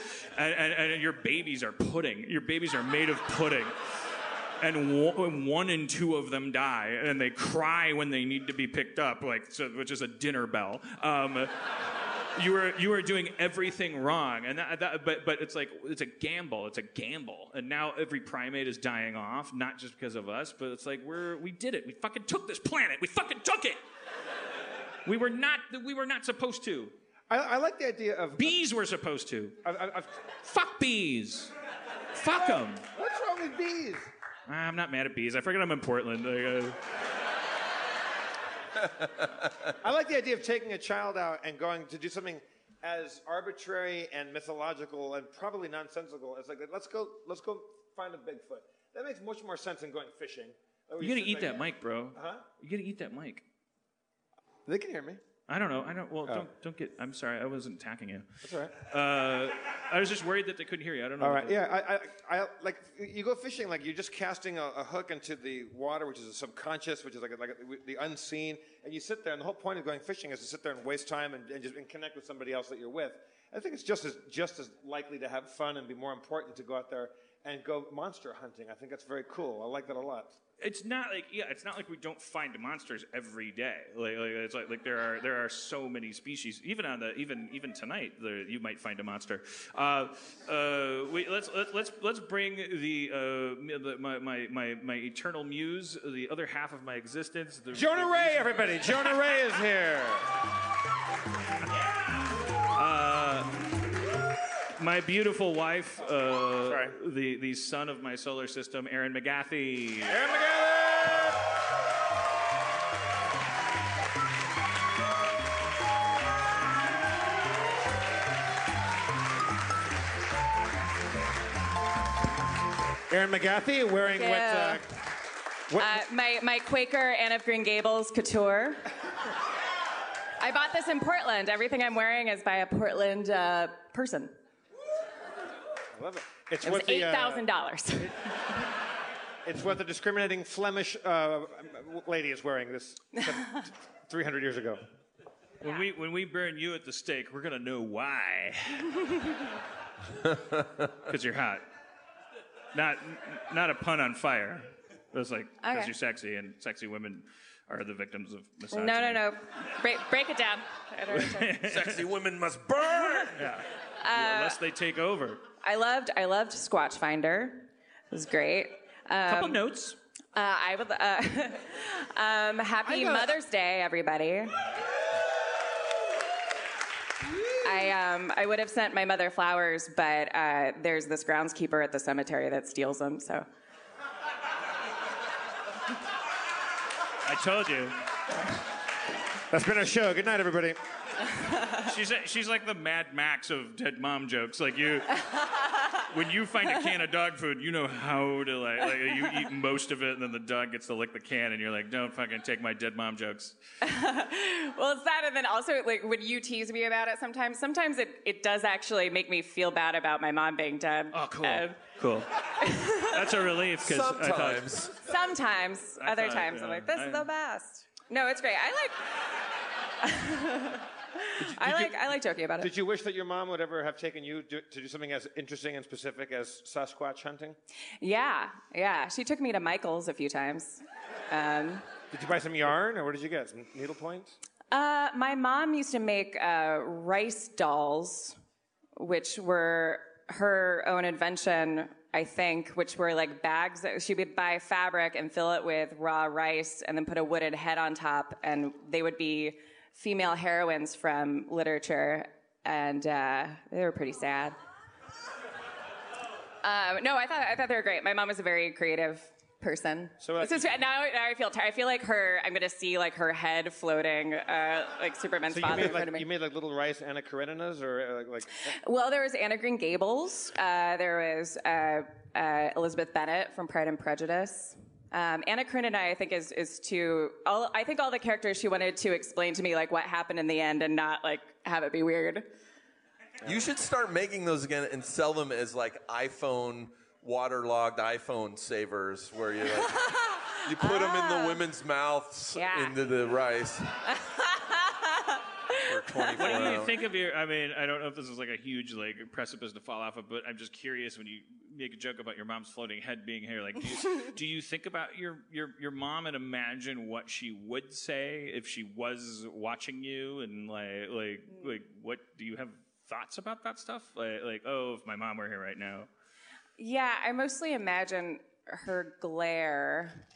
And, and, and your babies are pudding. Your babies are made of pudding and one, and two of them die, and they cry when they need to be picked up, like so, which is a dinner bell. Um, you were you were doing everything wrong, and that, that, but but it's like it's a gamble. It's a gamble, and now every primate is dying off, not just because of us, but it's like we're we did it. We fucking took this planet. We fucking took it. We were not we were not supposed to. I, I like the idea of Bees were supposed to. Of, of- Fuck bees. Fuck them. what's wrong with bees? I'm not mad at bees. I forget I'm in Portland. Like, uh, I like the idea of taking a child out and going to do something as arbitrary and mythological and probably nonsensical as like let's go let's go find a Bigfoot. That makes much more sense than going fishing. You gotta eat like- that mic, bro. Huh? You gotta eat that mic. They can hear me. I don't know. I don't. Well, don't don't get. I'm sorry. I wasn't attacking you. That's all right. Uh, I was just worried that they couldn't hear you. I don't know. All right. Yeah. I, I, I like you go fishing like you're just casting a, a hook into the water, which is a subconscious, which is like a, like a, the unseen, and you sit there. And the whole point of going fishing is to sit there and waste time and, and just and connect with somebody else that you're with. I think it's just as just as likely to have fun and be more important to go out there and go monster hunting. I think that's very cool. I like that a lot. It's not like yeah. It's not like we don't find monsters every day. Like, like it's like, like there are there are so many species. Even on the even even tonight, there, you might find a monster. Uh, uh, we, let's let, let's let's bring the, uh, the my, my my my eternal muse, the other half of my existence. The, Jonah the Ray, everybody! Jonah Ray is here. My beautiful wife, uh, the the son of my solar system, Erin McGathy. Erin McGavin. Erin McGathy wearing what? Uh, what Uh, my, my Quaker Anne of Green Gables couture. I bought this in Portland. Everything I'm wearing is by a Portland uh, person. I love it. It's It was what the, eight uh, thousand dollars. It's what the discriminating Flemish uh, lady is wearing this 300 years ago. When we when we burn you at the stake, we're gonna know why. Because you're hot. Not not a pun on fire. It was like because Okay. you're sexy, and sexy women are the victims of misogyny. no, no, no. Break, break it down. I don't understand. Sexy women must burn. Yeah. Unless they take over. I loved I loved Squatch Finder. It was great. Um, Couple notes. Uh, I would. Uh, um, happy I Mother's Day, everybody. I um, I would have sent my mother flowers, but uh, there's this groundskeeper at the cemetery that steals them. So I told you. That's been our show. Good night, everybody. She's she's like the Mad Max of dead mom jokes. Like you, when you find a can of dog food, you know how to like, like you eat most of it, and then the dog gets to lick the can, and you're like, don't fucking take my dead mom jokes. well, it's that, and then also like when you tease me about it, sometimes sometimes it it does actually make me feel bad about my mom being dead. Oh, cool, Uh, cool. That's a relief because I thought Sometimes. sometimes, I other thought, times, I'm like, this I- is the best. No, it's great. I like. I like I like joking about it. Did you wish that your mom would ever have taken you to, to do something as interesting and specific as Sasquatch hunting? Yeah, yeah. She took me to Michael's a few times. Um, Did you buy some yarn, or what did you get? Some needle points? uh, my mom used to make uh, rice dolls, which were her own invention, I think, which were like bags that she would buy fabric and fill it with raw rice and then put a wooden head on top, and they would be female heroines from literature, and uh, they were pretty sad. Um, no, I thought I thought they were great. My mom was a very creative person. So, uh, is- now, now I feel tired. I feel like her. I'm gonna see like her head floating, uh, like Superman's So father in front like of me. you made like little rice Anna Kareninas, or uh, like, like well, there was Anna Green Gables. Uh, there was uh, uh, Elizabeth Bennet from Pride and Prejudice. Um, Anna Karenina, I think, is is too. All, I think all the characters she wanted to explain to me like what happened in the end and not like have it be weird. You should start making those again and sell them as like iPhone waterlogged iPhone savers, where you like you put them in the women's mouths Yeah. into the rice. For 24 What do you think of your? I mean, I don't know if this is like a huge like precipice to fall off of, but I'm just curious when you make a joke about your mom's floating head being here. Like, do you, do you think about your your your mom and imagine what she would say if she was watching you, and like like like what do you have thoughts about that stuff? Like like oh, if my mom were here right now. Yeah, I mostly imagine her glare.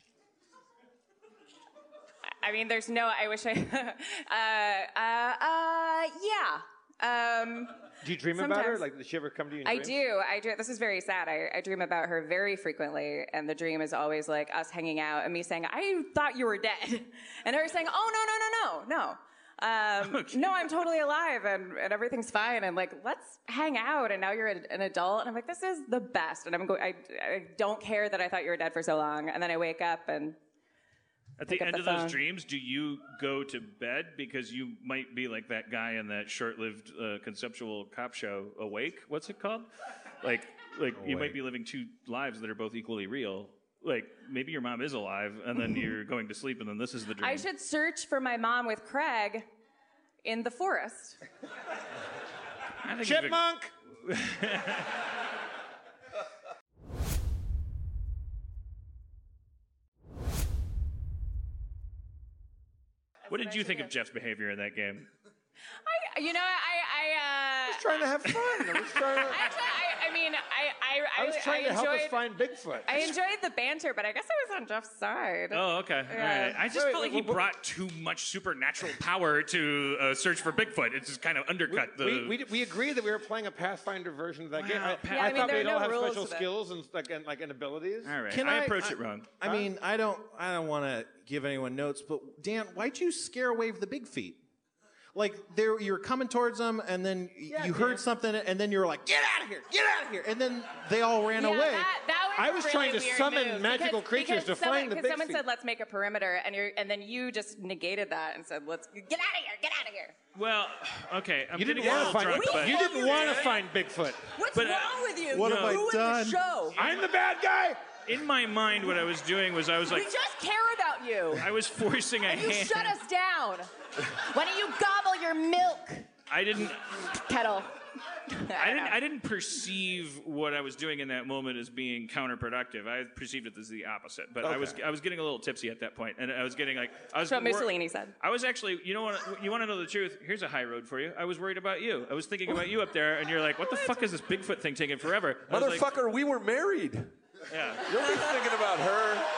I mean, there's no. I wish I. uh, uh, uh, yeah. Um, do you dream about her? Like, did she ever come to you? I do. I do. This is very sad. I, I dream about her very frequently, and the dream is always like us hanging out and me saying, "I thought you were dead," and her saying, "Oh no, no, no, no, no." Um, No, I'm totally alive and, and everything's fine. And like, let's hang out. And now you're an an adult. And I'm like, this is the best. And I'm going. I, I don't care that I thought you were dead for so long. And then I wake up and At the end the of those dreams, do you go to bed because you might be like that guy in that short-lived uh, conceptual cop show, Awake? What's it called? Like, like you might be living two lives that are both equally real. Like maybe your mom is alive, and then you're going to sleep, and then this is the dream. I should search for my mom with Craig in the forest. I think Chipmunk. What did you think of Jeff's behavior in that game? I, you know, I, I, uh, trying to have fun. I was trying to, Actually, I, I mean, I, I, I was trying to help us enjoyed, find Bigfoot. I enjoyed the banter, but I guess I was on Jeff's side. Oh, okay. All Yeah. right. I just Wait, felt like he wait, brought too much supernatural power to uh, search for Bigfoot. It just kind of undercut the. we, we, we agreed that we were playing a Pathfinder version of that game. I, Yeah, I I mean, thought there we'd are all no have rules special to that. skills and like and, like and abilities. All right. Can I, I- approached I- it wrong. I mean, I don't, I don't want to give anyone notes, but Dan, why'd you scare away the big feet? Like there you're coming towards them, and then y- you heard something, and then you were like, "Get out of here! Get out of here!" And then they all ran Yeah, away. that, that was I a was really trying to summon move, magical because- creatures because to someone, find the because big someone feet. said, "Let's make a perimeter," and you're, and then you just negated that and said, "Let's get out of here! Get out of here!" Well, okay. I'm You didn't want to find. drunk, but You didn't want to find Bigfoot. What's But, wrong with you? What you have I ruined done? the show. I'm the bad guy. In my mind, what I was doing was I was like, We just care about you. I was forcing a And you hand. shut us down. Why don't you gobble your milk, I didn't. kettle? I didn't. I didn't perceive what I was doing in that moment as being counterproductive. I perceived it as the opposite. But I was. I was getting a little tipsy at that point, and I was getting like. I was. That's what wor- Mussolini said. I was actually. You know what? You want to know the truth? Here's a high road for you. I was worried about you. I was thinking about you up there, and you're like, "What the fuck is this Bigfoot thing taking forever?" I was like, Motherfucker, we were married. Yeah. You'll be thinking about her.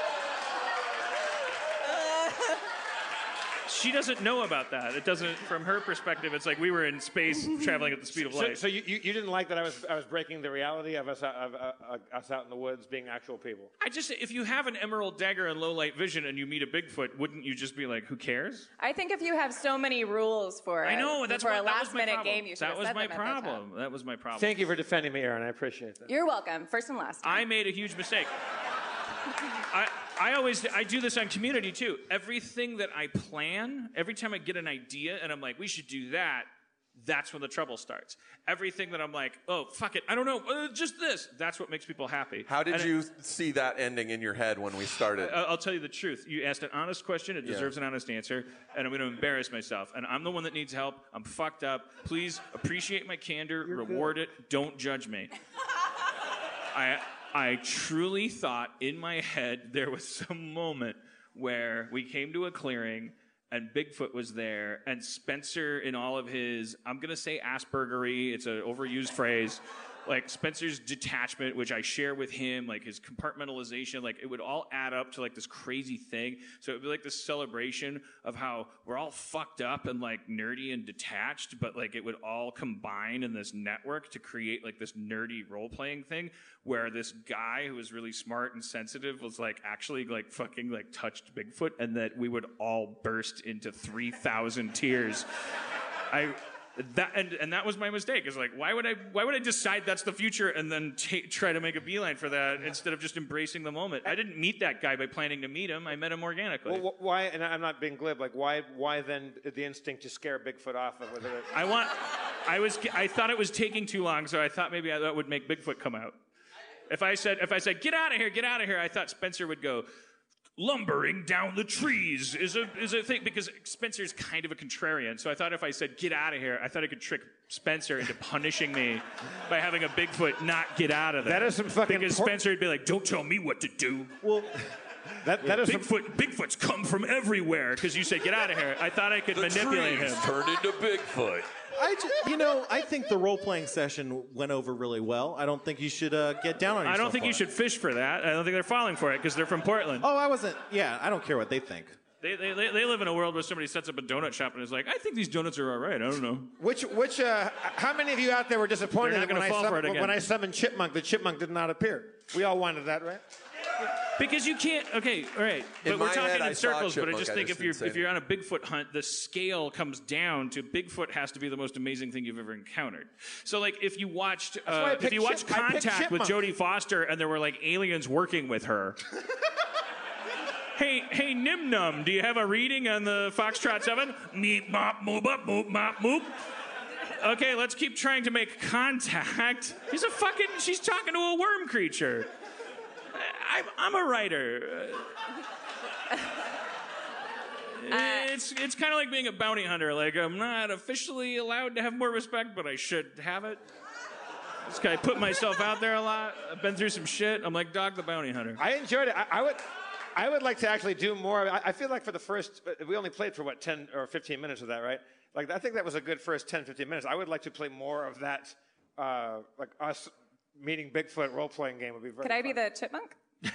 She doesn't know about that. It doesn't. From her perspective, it's like we were in space traveling at the speed of light. so you, you, you didn't like that I was I was breaking the reality of us out- of uh, uh, us out in the woods being actual people. I just, if you have an emerald dagger and low light vision and you meet a Bigfoot, wouldn't you just be like, who cares? I think if you have so many rules for I know, that's for why a that last was my minute problem. game, you should that have was said my them at the top. problem. That was my problem. Thank you for defending me, Erin. I appreciate that. You're welcome. First and last. I made a huge mistake. I, I always I do this on community too. Everything that I plan, every time I get an idea and I'm like, we should do that, that's when the trouble starts. Everything that I'm like, oh fuck it, I don't know, uh, just this. That's what makes people happy. How did And it- you see that ending in your head when we started? I- I'll tell you the truth. You asked an honest question. It deserves an honest answer. And I'm going to embarrass myself. And I'm the one that needs help. I'm fucked up. Please appreciate my candor. reward it. Don't judge me. I, I truly thought in my head there was some moment where we came to a clearing and Bigfoot was there and Spencer in all of his, I'm going to say Aspergery. It's an overused phrase like Spencer's detachment, which I share with him, like his compartmentalization, like it would all add up to like this crazy thing. So it would be like this celebration of how we're all fucked up and like nerdy and detached, but like it would all combine in this network to create like this nerdy role playing thing where this guy who was really smart and sensitive was like actually like fucking like touched Bigfoot and that we would all burst into 3,000 tears. I that and, and that was my mistake. Is like why would I why would I decide that's the future and then ta try to make a beeline for that instead of just embracing the moment? I didn't meet that guy by planning to meet him. I met him organically. Well, wh- why? And I'm not being glib. Like, why? Why then the instinct to scare Bigfoot off of whether it? I want. I was. I thought it was taking too long, so I thought maybe that would make Bigfoot come out. If I said, if I said, get out of here, get out of here, I thought Spencer would go. Lumbering down the trees is a is a thing because Spencer's kind of a contrarian. So I thought if I said get out of here, I thought I could trick Spencer into punishing me by having a Bigfoot not get out of there. That is some fucking because por- Spencer would be like, "Don't tell me what to do." Well, that that is some, Bigfoot, Bigfoots come from everywhere because you said get out of here. I thought I could manipulate him. turned into Bigfoot. I ju- you know, I think the role playing session went over really well. I don't think you should uh, get down on I yourself. don't think for you it. should fish for that. I don't think they're falling for it because they're from Portland. Oh, I wasn't. Yeah, I don't care what they think. They, they, they they live in a world where somebody sets up a donut shop and is like, I think these donuts are all right. I don't know. which which uh, how many of you out there were disappointed They're not that when I, gonna fall for sum- it again. when I summoned Chipmunk, the Chipmunk did not appear? We all wanted that, right? Because you can't. Okay, all right. But we're talking head, in circles. But I just I think just if you're if you're on a Bigfoot hunt, the scale comes down to Bigfoot has to be the most amazing thing you've ever encountered. So like if you watched uh, if you watched chip- Contact with. Jodie Foster and there were like aliens working with her. Hey, hey, Nim Num, do you have a reading on the Foxtrot 7? Meep, mop, moop, up, moop, mop, moop. Okay, let's keep trying to make contact. He's a fucking, she's talking to a worm creature. I, I'm a writer. it's it's kind of like being a bounty hunter. Like, I'm not officially allowed to have more respect, but I should have it. This guy put myself out there a lot. I've been through some shit. I'm like Dog the Bounty Hunter. I enjoyed it. I, I would. I would like to actually do more. I, I feel like for the first, we only played for what, 10 or 15 minutes of that, right? Like, I think that was a good first 10, 15 minutes. I would like to play more of that, uh, like us meeting Bigfoot role playing game would be very Could I be the chipmunk?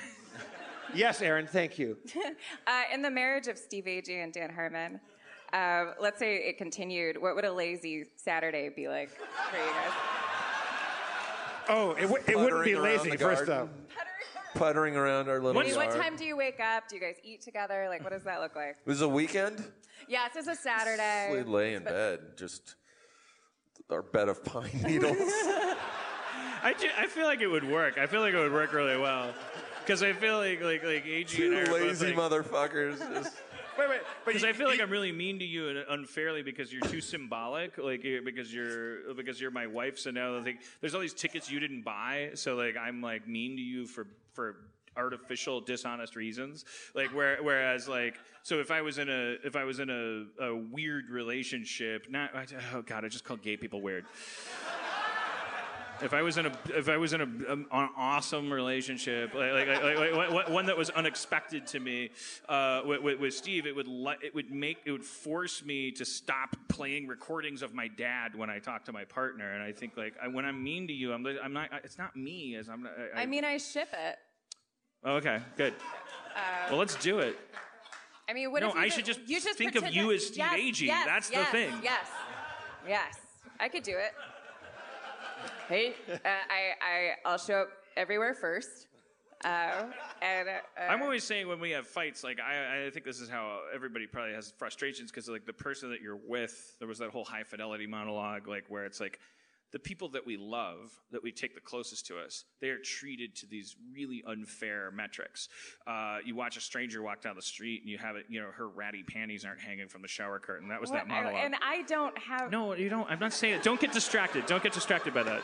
Yes, Erin, thank you. Uh, in the marriage of Steve Agee and Dan Harmon, uh, let's say it continued. What would a lazy Saturday be like for you guys? Oh, it, w- it wouldn't be lazy, the first garden. off. puttering around our little I mean, what yard. time do you wake up? Do you guys eat together? Like, what does that look like? This is a weekend. Yes, it's a Saturday. We lay in bed, just our bed of pine needles. I, ju- I feel like it would work. I feel like it would work really well. Because I feel like like like Agee Two and I are both, lazy like- motherfuckers. Just, Wait, wait, but Because you- I feel like I'm really mean to you and unfairly because you're too symbolic. Like you- because you're because you're my wife. So now like there's all these tickets you didn't buy. So like I'm like mean to you for for artificial dishonest reasons. Like where whereas like so if I was in a if I was in a, a weird relationship, not I- oh god, I just called gay people weird. If I was in a if I was in a, um, an awesome relationship, like, like, like, like, like, one that was unexpected to me uh, with, with, with Steve, it would let, it would make it would force me to stop playing recordings of my dad when I talk to my partner. And I think like I, when I'm mean to you, I'm I'm not. It's not me as I'm. not- I, I mean, I ship it. Oh, okay, good. well, let's do it. I mean, what No, if you I should just just think of you as Steve yes, Agee. yes, That's the yes, thing. Yes, yes, I could do it. Hey, uh, I, I, I'll show up everywhere first. Uh, and uh, I'm always saying when we have fights, like I, I think this is how everybody probably has frustrations because like the person that you're with, there was that whole high fidelity monologue, like where it's like the people that we love, that we take the closest to us, they are treated to these really unfair metrics. Uh, you watch a stranger walk down the street and you have it, you know, her ratty panties aren't hanging from the shower curtain. That was that What- I- monologue. and I don't have. No, you don't. I'm not saying it. Don't get distracted. Don't get distracted by that.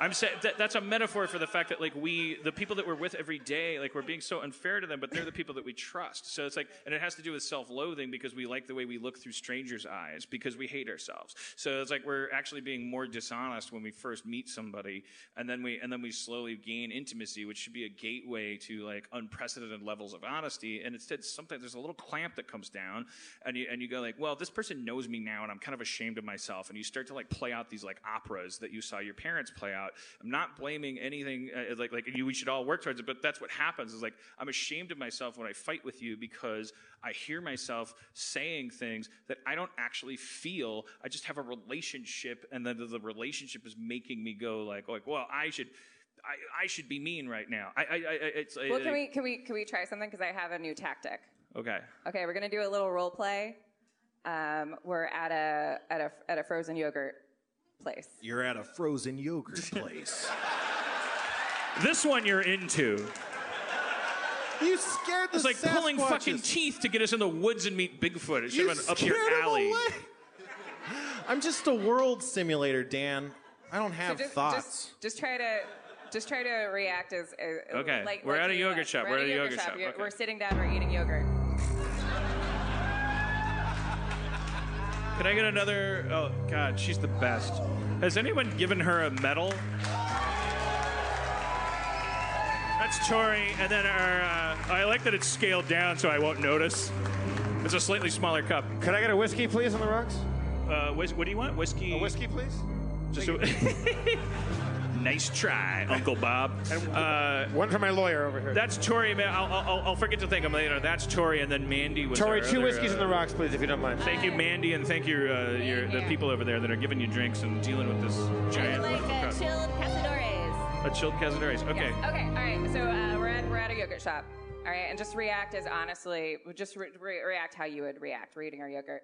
I'm saying that, that's a metaphor for the fact that like we, the people that we're with every day, like we're being so unfair to them, but they're the people that we trust. So it's like, and it has to do with self-loathing because we like the way we look through strangers' eyes because we hate ourselves. So it's like we're actually being more dishonest when we first meet somebody, and then we and then we slowly gain intimacy, which should be a gateway to like unprecedented levels of honesty. And instead, sometimes there's a little clamp that comes down, and you and you go like, well, this person knows me now, and I'm kind of ashamed of myself. And you start to like play out these like operas that you saw your parents play out. I'm not blaming anything uh, like like you, we should all work towards it, but that's what happens. Is like I'm ashamed of myself when I fight with you because I hear myself saying things that I don't actually feel. I just have a relationship, and then the, the relationship is making me go like like well, I should. I, I should be mean right now. I, I, I it's Well, I- can we can we can we try something? Because I have a new tactic. Okay. Okay, we're gonna do a little role play. Um, we're at a at a at a frozen yogurt place. You're at a frozen yogurt place. This one you're into. you scared the It's like pulling Sasquatches. fucking teeth to get us in the woods and meet Bigfoot. It should You have been up your scared 'em alley. away. I'm just a world simulator, Dan. I don't have so just, thoughts. Just, just try to just try to react as, as Okay, Like, we're like at a you yogurt shop. We're, at a yogurt, shop. You're- Okay. We're sitting down. We're eating yogurt. Can I get another? Oh God, she's the best. Has anyone given her a medal? That's Tori, and then our. Uh, I like that it's scaled down so I won't notice. It's a slightly smaller cup. Could I get a whiskey, please, on the rocks? Uh, whis- what do you want? Whiskey. A whiskey, please. Just a- nice try, Uncle Bob. Uh, One for my lawyer over here. that's Tori. man. I'll, I'll, I'll forget to thank him later. That's Tori, and then Mandy was. Tori, our two other, whiskeys uh, on the rocks, please, if you don't mind. Thank you, Mandy, and thank you, uh, your, the people over there that are giving you drinks and dealing with this giant like wonderful uh, crowd. chilled cazadores. A chilled Cazadores. Okay. Yes. Okay. All right. So uh, we're at we're at a yogurt shop. All right, and just react as honestly. Just re- re- react how you would react. We're eating our yogurt.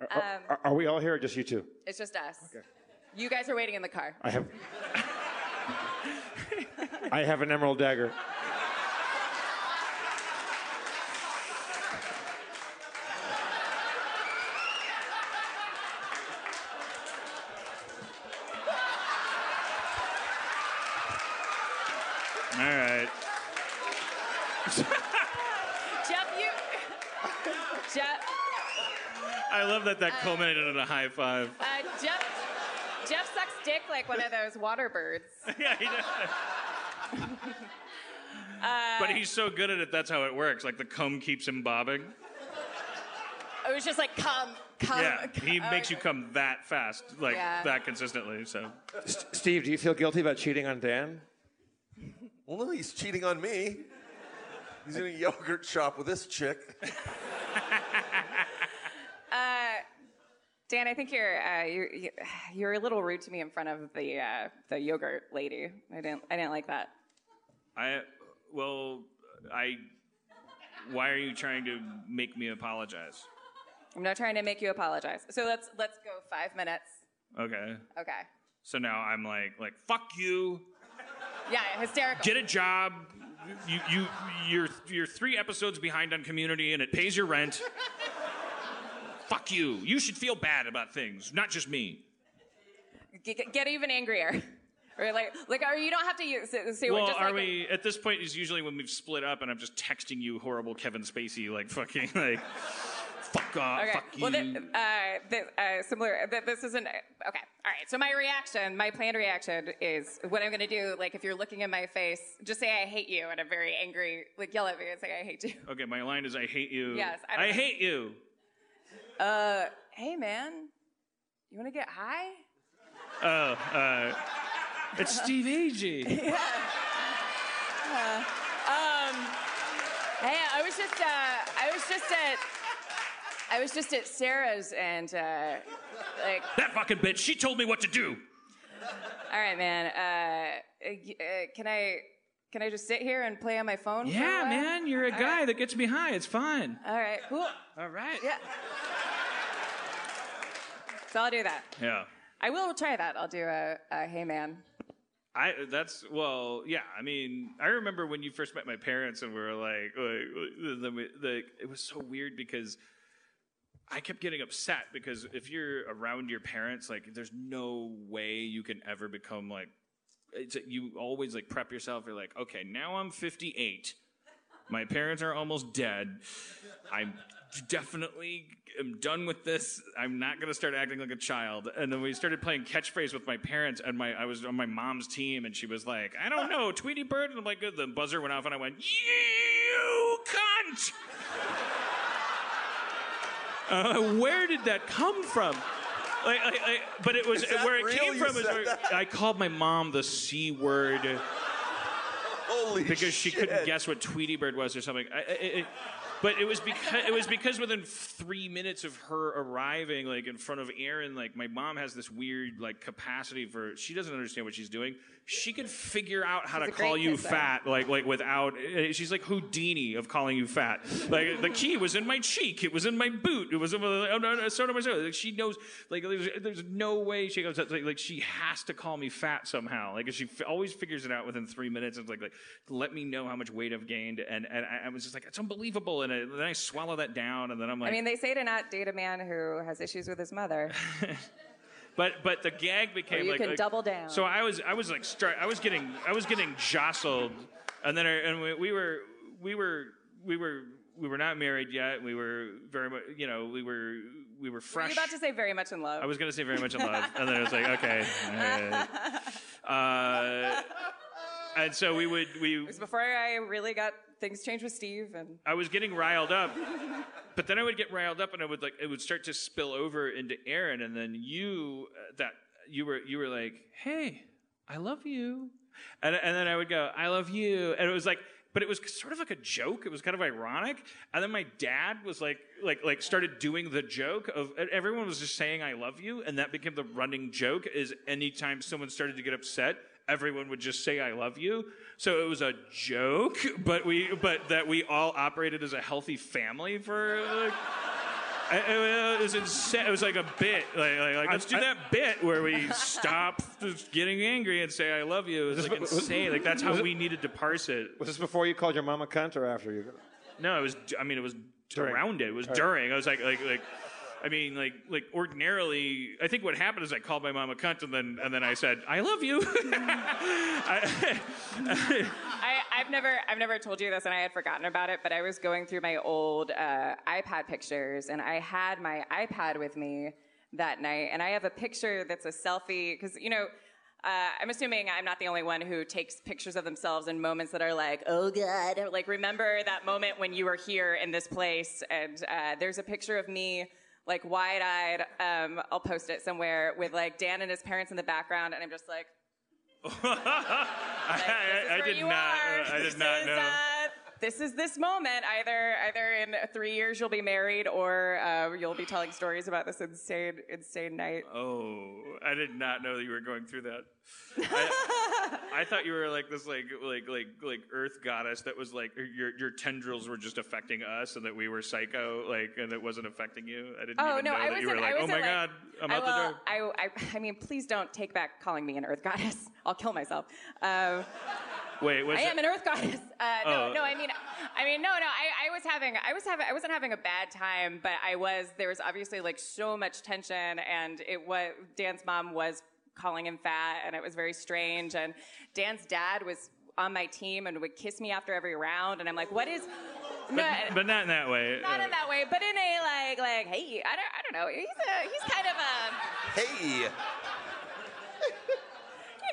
Um, Are, are we all here or just you two? it's just us. You guys are waiting in the car. I have. I have an emerald dagger. All right. Jeff, you. Jeff, I love that that culminated in a high five. uh, Jeff, Jeff sucks dick like one of those water birds. yeah, he does. Uh, but he's so good at it, that's how it works. Like the cum keeps him bobbing. It was just like, come, come. yeah, he come. makes you come that fast, like Yeah. that consistently. So S- Steve, do you feel guilty about cheating on Dan? well, no, he's cheating on me. He's in a yogurt shop with this chick. Dan, I think you're uh, you're you- you're a little rude to me in front of the uh, the yogurt lady. I didn't I didn't like that. I, well, I. Why are you trying to make me apologize? I'm not trying to make you apologize. So let's let's go five minutes. Okay. Okay. So now I'm like, like, fuck you. Yeah, hysterical. Get a job. You, you, you're, you're three episodes behind on Community, and it pays your rent. Fuck you. You should feel bad about things, not just me. Get, get even angrier. Or like, like, or you don't have to use. Say, well, just are like, we at this point? Is usually when we've split up, and I'm just texting you horrible Kevin Spacey, like fucking, like, fuck off, Okay. fuck you. Well, th- uh, th- uh, similar. Th- this isn't okay. All right. So my reaction, my planned reaction is what I'm going to do. Like, if you're looking in my face, just say I hate you, and I'm very angry. Like, yell at me and say I hate you. okay, my line is, I hate you. Yes, I I hate you. Uh, hey man, you want to get high? Oh, uh, it's Steve Agee. Uh, um, hey, I was just, uh, I was just at, I was just at Sarah's, and uh, like, That fucking bitch. She told me what to do. all right, man. Uh, uh, can I, can I just sit here and play on my phone? for a Yeah, man, you're a All guy right. that gets me high. It's fine. All right, cool. All right. Yeah. So I'll do that. Yeah. I will try that. I'll do a, a hey man. I that's well, yeah. I mean, I remember when you first met my parents, and we were like, like, the, it was so weird because I kept getting upset because if you're around your parents, like, there's no way you can ever become like. It's, you always like prep yourself. You're like, okay, now I'm 58. My parents are almost dead. I'm definitely am done with this. I'm not gonna start acting like a child. And then we started playing catchphrase with my parents, and my I was on my mom's team, and she was like, I don't know, Tweety Bird, and I'm like. The buzzer went off, and I went, you cunt. Uh, where did that come from? Like, like, like, but it was where it real? came You from. Is where, that? I called my mom the c word Holy because she couldn't guess what Tweety Bird was or something. I, I, it, but it was because it was because within three minutes of her arriving, like in front of Erin, like my mom has this weird like capacity for she doesn't understand what she's doing. She could figure out how She's to call you fat, like like without. eh, She's like Houdini of calling you fat. Like the key was in my cheek, it was in my boot, it was in my, oh, no, no, so do myself. Like she knows. Like there's, there's no way she goes like, like she has to call me fat somehow. Like she f- always figures it out within three minutes. It's like like let me know how much weight I've gained, and and I, I was just like it's unbelievable. And I, then I swallow that down, and then I'm like, I mean, they say to not date a man who has issues with his mother. But but the gag became you like can like- double down. So I was I was like start, I was getting I was getting jostled, and then I, and we, we were we were we were we were not married yet. We were very much you know we were we were Were fresh. you about to say very much in love? I was gonna say very much in love, and then I was like okay. uh, uh, and so we would we It was before I really got things changed with Steve, and I was getting riled up, but then I would get riled up, and I would like it would start to spill over into Erin, and then you uh, that you were you were like, "Hey, I love you," and and then I would go, "I love you," and it was like. But it was sort of like a joke. It was kind of ironic. And then my dad was like, like, like started doing the joke of everyone was just saying "I love you," and that became the running joke. Is anytime someone started to get upset, everyone would just say "I love you." So it was a joke, but we, but that we all operated as a healthy family for. Like, it was insane. It was like a bit. Like, like, like, let's do that bit where we stop getting angry and say "I love you." It was like insane. Like that's how we needed to parse it. Was this before you called your mom a cunt or after you? No, it was. I mean, it was During. around it. It was during. I was like, like, like. I mean, like, like ordinarily, I think what happened is I called my mom a cunt, and then, and then I said, "I love you." I, I've never, I've never told you this, and I had forgotten about it. But I was going through my old uh, iPad pictures, and I had my iPad with me that night, and I have a picture that's a selfie because you know. Uh, I'm assuming I'm not the only one who takes pictures of themselves in moments that are like, oh God. Like, remember that moment when you were here in this place? And uh, there's a picture of me, like, wide eyed. Um, I'll post it somewhere with, like, Dan and his parents in the background. And I'm just like, I, I, I did not. are. I did not is, know. This is this moment. Either either in three years you'll be married, or uh, you'll be telling stories about this insane insane night. Oh, I did not know that you were going through that. I, I thought you were like this, like like like like Earth goddess that was like your your tendrils were just affecting us, and that we were psycho, like, and it wasn't affecting you. I didn't Oh even no, know I that you were like, I oh my like, god, I'm I, out the well, door. I, I, I mean, please don't take back calling me an Earth goddess. I'll kill myself. Um, Wait, was I it? am an Earth goddess. Uh, no, Oh. no. I mean, I mean, no, no. I, I was having, I was having, I wasn't having a bad time, but I was. There was obviously like so much tension, and it was Dan's mom was calling him fat, and it was very strange. And Dan's dad was on my team and would kiss me after every round, and I'm like, what is? No, but, but not in that way. not Uh, in that way, but in a like, like, hey, I don't, I don't know. He's a, he's kind of a, Hey.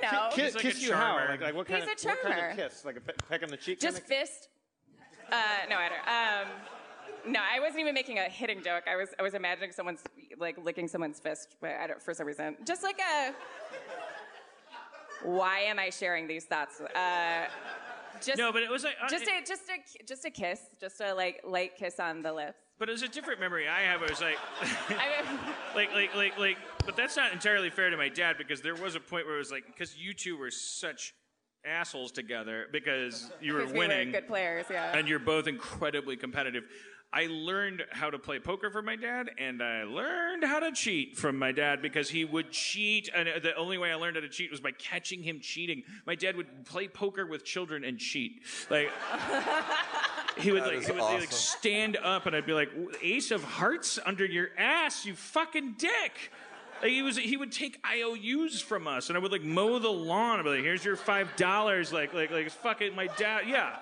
You know, Kiss, like a kiss you how? Like, like what He's kind a of what kind of kiss? Like a pe- peck on the cheek? just kinda? fist. Uh, no, I don't. Um, no, I wasn't even making a hitting joke. I was, I was imagining someone's like licking someone's fist, but I don't, for some reason, just like a. Why am I sharing these thoughts? Uh, just No, but it was like uh, just it- a just a just a kiss, just a like light kiss on the lips. But it was a different memory I have. It was like, like, like, like, like. But that's not entirely fair to my dad because there was a point where it was like, because you two were such assholes together because you were because we winning were good players, yeah. and you're both incredibly competitive. I learned how to play poker from my dad, and I learned how to cheat from my dad because he would cheat. And the only way I learned how to cheat was by catching him cheating. My dad would play poker with children and cheat. Like he would like he would like stand up, and I'd be like, "Ace of Hearts under your ass, you fucking dick." Like he was, he would take IOUs from us, and I would like mow the lawn. I'd be like, "Here's your five dollars." Like, like, like, fuck it, my dad. Yeah.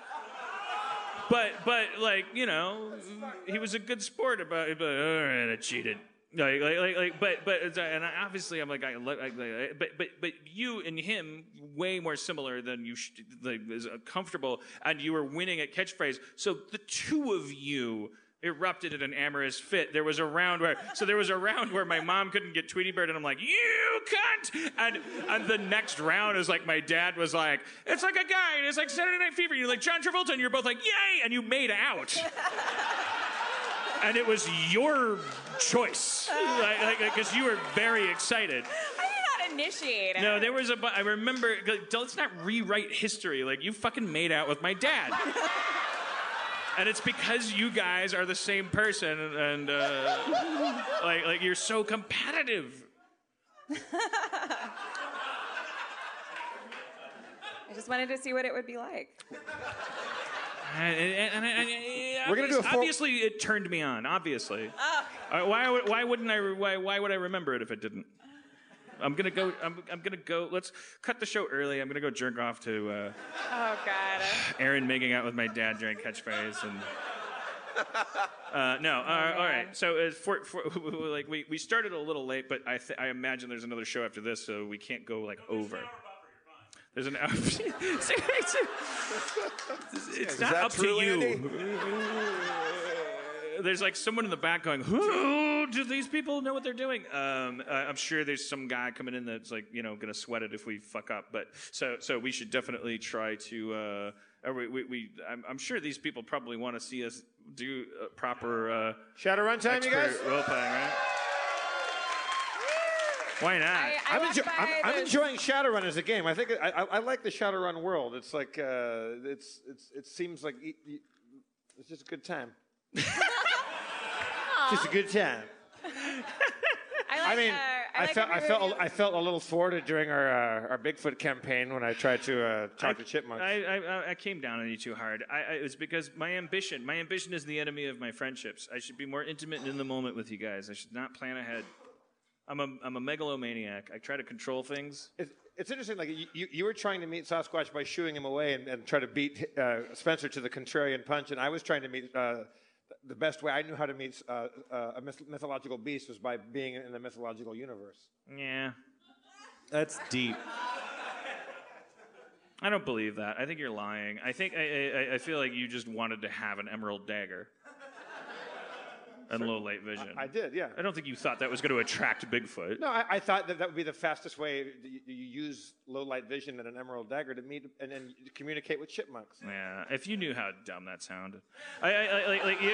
But, but, like, you know, he was a good sport about it. But, all right, I cheated. Like, like, like, like but, but, and I, obviously, I'm like, I, lo- I, like, but, but, but you and him, way more similar than you, sh- like, is comfortable, and you were winning at catchphrase. So the two of you erupted in an amorous fit. There was a round where, so there was a round where my mom couldn't get Tweety Bird, and I'm like, you cunt! And, and the next round is like, my dad was like, it's like a guy, and it's like Saturday Night Fever, you're like, John Travolta, and you're both like, yay! And you made out. and it was your choice. Like, like, because you were very excited. I did not initiate it. No, there was a. I remember. like, Let's not rewrite history. Like you fucking made out with my dad. And it's because you guys are the same person, and uh, like, like you're so competitive. I just wanted to see what it would be like. And, and, and, and- and- We're gonna do a full- obviously, it turned me on. Obviously, Oh. Uh, why would why wouldn't I? Why why would I remember it if it didn't? I'm gonna go. I'm, I'm gonna go. Let's cut the show early. I'm gonna go jerk off to uh, Oh God. Erin making out with my dad during catchphrase and. Uh, no, Oh, uh, all right. So, uh, for, for, like, we, we started a little late, but I, th- I imagine there's another show after this, so we can't go like over. There's an hour. it's it's not up to you. Andy? There's like someone in the back going, "Who do these people know what they're doing?" Um, uh, I'm sure there's some guy coming in that's like, you know, gonna sweat it if we fuck up. But so so we should definitely try to. Uh, we, we, we I'm, I'm sure these people probably want to see us do uh, proper uh, Shadowrun time, you guys. expert role playing, right? Why not? I, I I'm, walked enjo- by I'm, I'm enjoying Shadowrun as a game. I think I, I, I like the Shadowrun world. It's like uh, it's it's it seems like e- e- it's just a good time. just a good time. I, like, I mean, uh, I, like felt I felt review. I felt a little thwarted during our uh, our Bigfoot campaign when I tried to uh, talk to chipmunks. I, I, I came down on you too hard. I, I, it was because my ambition, my ambition is the enemy of my friendships. I should be more intimate and in the moment with you guys. I should not plan ahead. I'm a, I'm a megalomaniac. I try to control things. It's, it's interesting. Like you, you, you were trying to meet Sasquatch by shooing him away and, and try to beat uh, Spencer to the contrarian punch, and I was trying to meet. Uh, the best way I knew how to meet uh, uh, a mythological beast was by being in the mythological universe. Yeah, That's deep. I don't believe that. I think you're lying. I think I, I, I feel like you just wanted to have an emerald dagger and low light vision. I did, yeah. I don't think you thought that was going to attract Bigfoot. No, I, I thought that that would be the fastest way. that You, you use low light vision and an emerald dagger to meet and then communicate with chipmunks. Yeah, if you knew how dumb that sounded, I, I, I like, like you,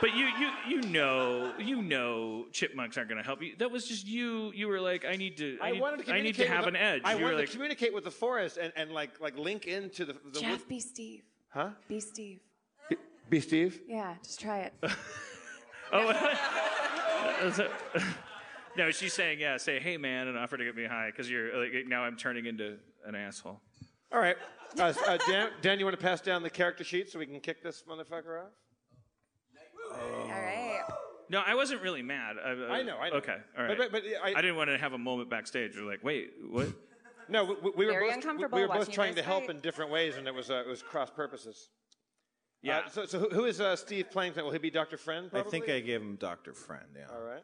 But you, you, you know, you know, chipmunks aren't going to help you. That was just you. You were like, I need to, I, I need, wanted to I need communicate to have with an the- edge. I you were wanted like, to communicate with the forest and, and like like link into the, the Jeff, wood- be Steve. Huh? Be Steve. Be Steve. Yeah, just try it. oh, no, she's saying, yeah, say, hey man, and offer to get me high because you're like now I'm turning into an asshole. All right, uh, uh, Dan, Dan, you want to pass down the character sheet so we can kick this motherfucker off? All right. No, I wasn't really mad. I, I know, I know. Okay, all right. But- but- but I- I didn't want to have a moment backstage. You're like, wait, what? No, we, we- we were both uncomfortable we were both trying to guys help fight. in different ways, and it was uh, it was cross purposes. Yeah. Uh, so so who- who is uh, Steve playing? tonight? Will he be Dr. Friend? I Probably? think I gave him Dr. Friend, yeah. All right.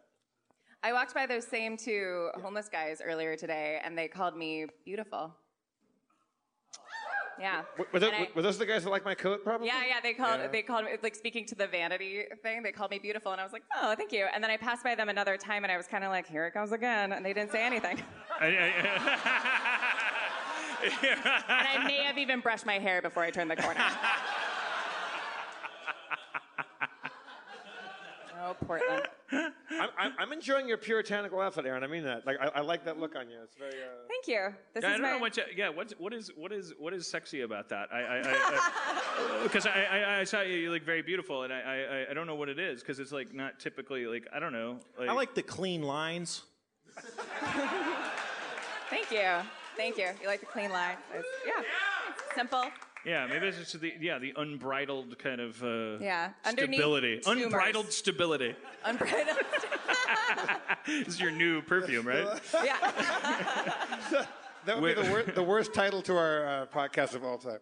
I walked by those same two homeless guys earlier today, and they called me beautiful. Yeah. Were, were, those, And I- were those the guys that like my coat? Probably. Yeah, yeah. They called. Yeah. They called me like speaking to the vanity thing. They called me beautiful, and I was like, "Oh, thank you." And then I passed by them another time, and I was kind of like, "Here it comes again," and they didn't say anything. I, and I may have even brushed my hair before I turned the corner. Oh, Portland. I'm, I'm, I'm enjoying your puritanical outfit, Erin. I mean that. Like I, I like that look on you. It's very. Uh... Thank you. This Yeah, I is don't my. know what. You, yeah, what what is what is what is sexy about that? I because I, I, I, I saw you you look very beautiful, and I, I I don't know what it is because it's like not typically like I don't know. Like, I like the clean lines. Thank you. Thank you. You like the clean line? It's- yeah. It's simple. Yeah, maybe it's just the yeah the unbridled kind of uh, Yeah. Underneath stability, tumors. unbridled stability. Unbridled. this is your new perfume, right? yeah. That would be the, wor- the worst title to our uh, podcast of all time.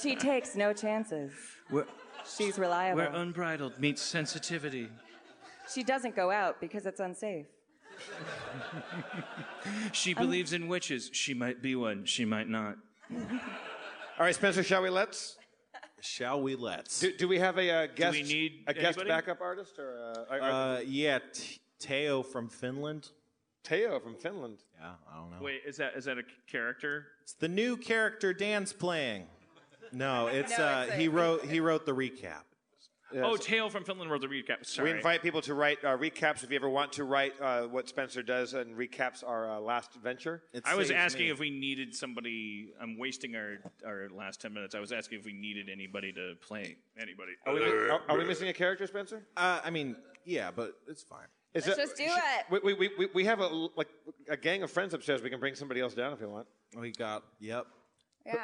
She takes no chances. We're, She's reliable. Where unbridled meets sensitivity. She doesn't go out because it's unsafe. She believes in witches. She might be one. She might not. All right, Spencer, shall we let's? Shall we let's? Do, do we have a uh, guest? we need a guest anybody? backup artist or? Uh, are- are- Uh, yeah, T- Teo from Finland. Teo from Finland. Yeah, I don't know. Wait, is that is that a character? It's the new character Dan's playing. No, it's No, uh, it's a- he wrote he wrote the recap. Oh, Tale from Finland wrote the recap. Sorry. We invite people to write uh, recaps if you ever want to write uh, what Spencer does and recaps our uh, last venture. It I was asking me. if we needed somebody. I'm wasting our our last ten minutes. I was asking if we needed anybody to play anybody. Are we, are, are we missing a character, Spencer? Uh, I mean, yeah, but it's fine. Is Let's just do it. We, we, we, we have a like a gang of friends upstairs. We can bring somebody else down if you want. We got yep. Yeah.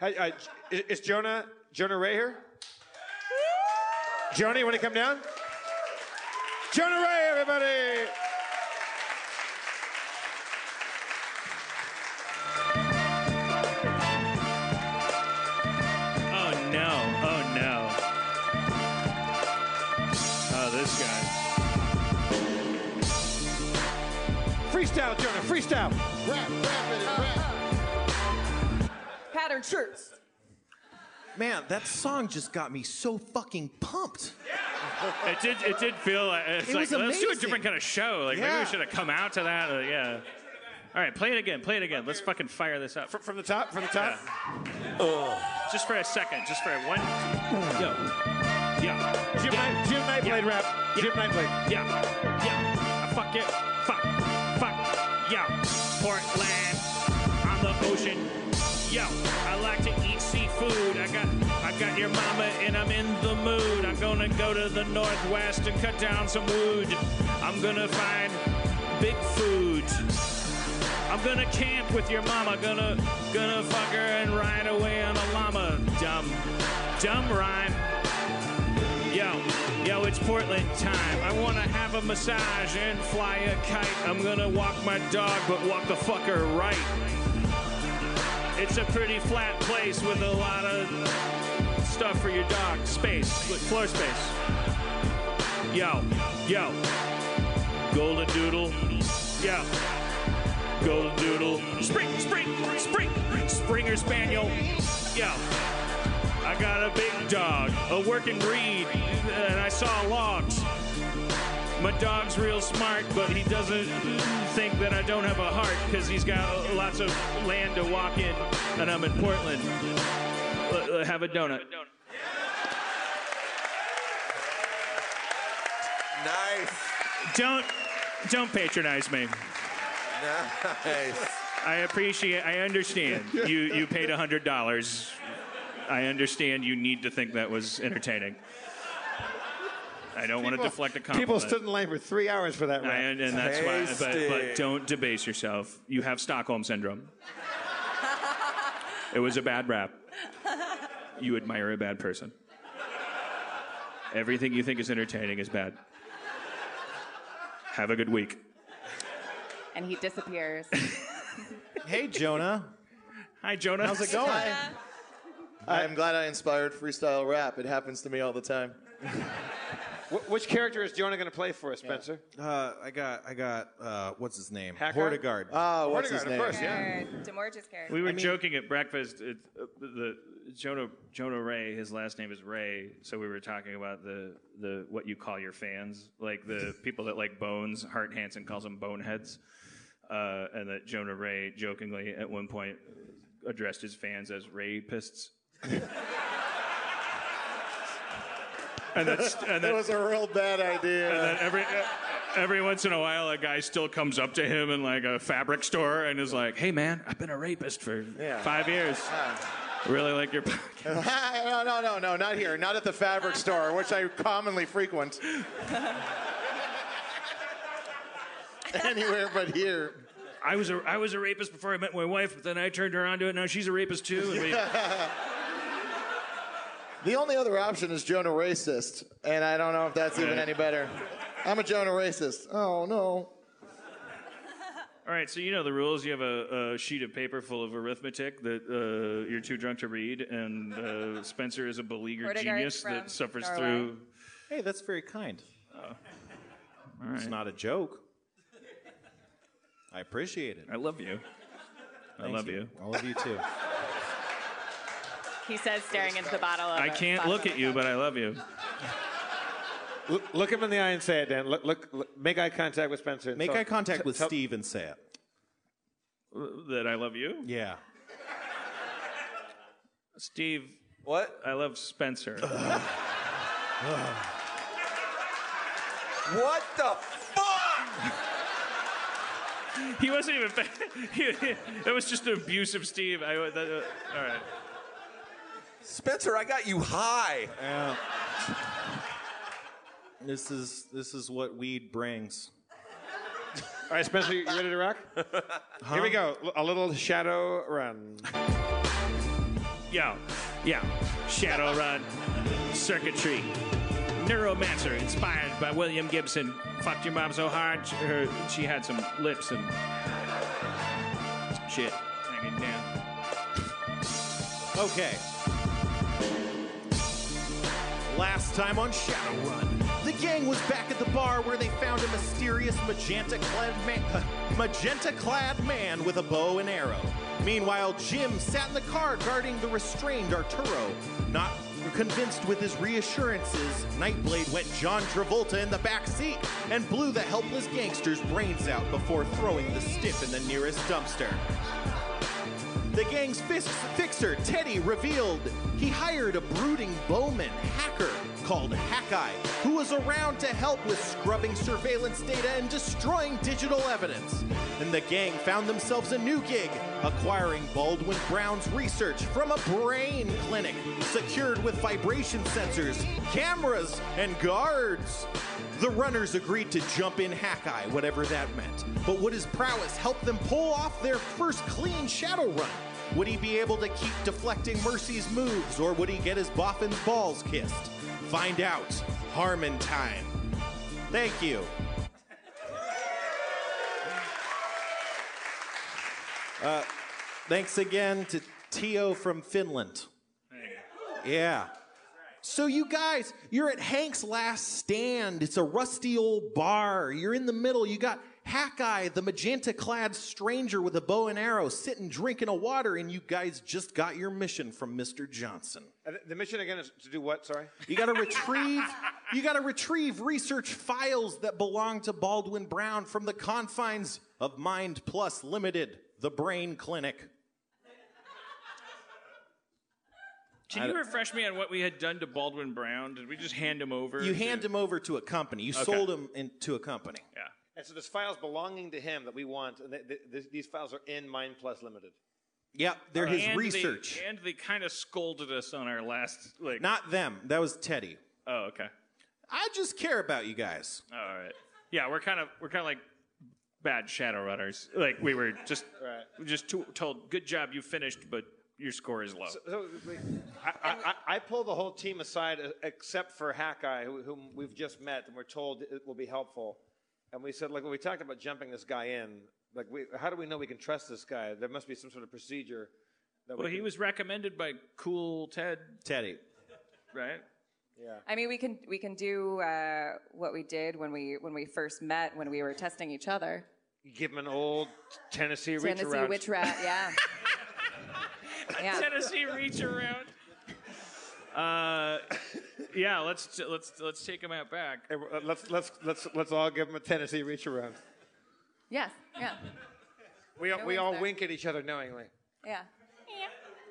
Hey, uh, is, is Jonah Jonah Ray here? Jonah, you want to come down? Jonah Ray, everybody! Oh no! Oh no! Oh, this guy. Freestyle, Jonah, freestyle. Rap, rap it, rap. Pattern shirts. Man, that song just got me so fucking pumped. Yeah. It did. It did feel like it's It like was let's do a different kind of show. Like maybe we should have come out to that. Uh, yeah. All right, play it again. Play it again. Let's fucking fire this up. From, from the top, from the top. Yeah. Oh. Just for a second. Just for a one. Yo. Yeah. Jim, yeah. Knight, Jim Nightblade rap. Yeah. Jim Nightblade. Yeah, yeah. I fuck it. Your mama, and I'm in the mood. I'm gonna go to the northwest and cut down some wood. I'm gonna find big food. I'm gonna camp with your mama. Gonna, gonna fuck her and ride away on a llama. Dumb, dumb rhyme. Yo, yo, it's Portland time. I wanna have a massage and fly a kite. I'm gonna walk my dog, but walk the fucker right. It's a pretty flat place with a lot of stuff for your dog. Space, floor space. Yo, yo, golden doodle. Yo, golden doodle. Spring, spring, spring, Springer Spaniel. Yo. I got a big dog, a working breed, and I saw logs. My dog's real smart, but he doesn't think that I don't have a heart because he's got lots of land to walk in, and I'm in Portland. Have a donut. Nice. Don't don't patronize me. Nice. I appreciate. I understand. You you paid hundred dollars. I understand. You need to think that was entertaining. I don't want to deflect a compliment. People stood in line for three hours for that I, rap. and, and that's why. But, Tasty. but don't debase yourself. You have Stockholm syndrome. It was a bad rap. You admire a bad person. Everything you think is entertaining is bad. Have a good week. And he disappears. Hey, Jonah. Hi, Jonah. How's it going? I'm glad I inspired freestyle rap. It happens to me all the time. Wh- which character is Jonah going to play for us, Spencer? Uh, I got, I got, uh, what's his name? Hacker? Hortigard. Ah, what's Hortigard, his of name? course, yeah. Demorge's character. We were joking at breakfast. It, uh, the Jonah Jonah Ray, his last name is Ray. So we were talking about the the what you call your fans, like the people that like Bones. Hart Hanson calls them boneheads, uh, and that Jonah Ray jokingly at one point addressed his fans as rapists. and that's and That was a real bad idea. and then every every once in a while, a guy still comes up to him in like a fabric store and is like, "Hey, man, I've been a rapist for Yeah. five years. really like your podcast." no, no, no, no, not here. Not at the fabric store, which I commonly frequent. Anywhere but here. I was a I was a rapist before I met my wife, but then I turned her onto it. Now she's a rapist too. And we, The only other option is Jonah racist, and I don't know if that's even any better. I'm a Jonah racist. Oh no. all right, so you know the rules. You have a, a sheet of paper full of arithmetic that uh, you're too drunk to read, and uh, Spencer is a beleaguered Hortigard genius from that suffers Norway. through. Hey, that's very kind. All It's right. not a joke. I appreciate it. I love you. I Thank love you. All of you too. He says, staring into the bottle. Of I a- can't bottle look at you, but I love you. Look, look him in the eye and say it, Dan. Look, look, look make eye contact with Spencer. Make Tell- eye contact t- with tell- Steve and say it. That I love you, Yeah. Steve. What? I love Spencer. What the fuck? he wasn't even. That was just an abusive Steve. I, that, uh, all right. Spencer, I got you high. Yeah. This is this is what weed brings. All right, Spencer, you ready to rock? Here we go. A little shadow run. Yo, yeah. shadow run, circuitry, neuromancer, inspired by William Gibson. Fucked your mom so hard, she, her, she had some lips and shit hanging down. Okay. Last time on Shadowrun, the gang was back at the bar where they found a mysterious magenta-clad man, magenta-clad man with a bow and arrow. Meanwhile, Jim sat in the car guarding the restrained Arturo. Not convinced with his reassurances, Nightblade went John Travolta in the back seat and blew the helpless gangster's brains out before throwing the stiff in the nearest dumpster. The gang's fis- fixer, Teddy, revealed he hired a brooding bowman hacker called Hackeye, who was around to help with scrubbing surveillance data and destroying digital evidence. And the gang found themselves a new gig, acquiring Baldwin Brown's research from a brain clinic secured with vibration sensors, cameras, and guards. The runners agreed to jump in Hackeye, whatever that meant. But would his prowess help them pull off their first clean shadow run? Would he be able to keep deflecting Mercy's moves, or would he get his boffin's balls kissed? Find out. Harmon time. Thank you. Uh, thanks again to Tio from Finland. Yeah. So you guys, you're at Hank's Last Stand. It's a rusty old bar. You're in the middle. You got Hackeye, the magenta-clad stranger with a bow and arrow, sitting drinking a water, and you guys just got your mission from Mr. Johnson. Uh, The mission again is to do what? Sorry. You got to retrieve. You got to retrieve research files that belong to Baldwin Brown from the confines of Mind Plus Limited, the Brain Clinic. Can you refresh me on what we had done to Baldwin Brown? Did we just hand him over? You to- hand him over to a company. You Okay. sold him into a company. Yeah. And so there's files belonging to him that we want. And th- th- th- these files are in Mind Plus Limited. Yep, they're his And research. They, and they kind of scolded us on our last like. Not them. That was Teddy. Oh, okay. I just care about you guys. All right. Yeah, we're kind of we're kind of like bad shadow runners. Like we were just Right. we just to, told, "Good job, you finished, but your score is low." So, so we- I, I, I I pulled the whole team aside uh, except for Hackeye, who, whom we've just met, and we're told it will be helpful. And we said, like, when we talked about jumping this guy in, like, we, how do we know we can trust this guy? There must be some sort of procedure. That we well, he can- was recommended by Cool Ted, Teddy. right? Yeah. I mean, we can we can do uh, what we did when we when we first met when we were testing each other. You give him an old Tennessee reach Tennessee around. witch rat, yeah. yeah. Tennessee reach around. Uh, yeah, let's let's let's take him out back. Hey, Let's let's let's let's all give him a Tennessee reach around. Yes. Yeah. We all, No we one's all there. wink at each other knowingly. Yeah.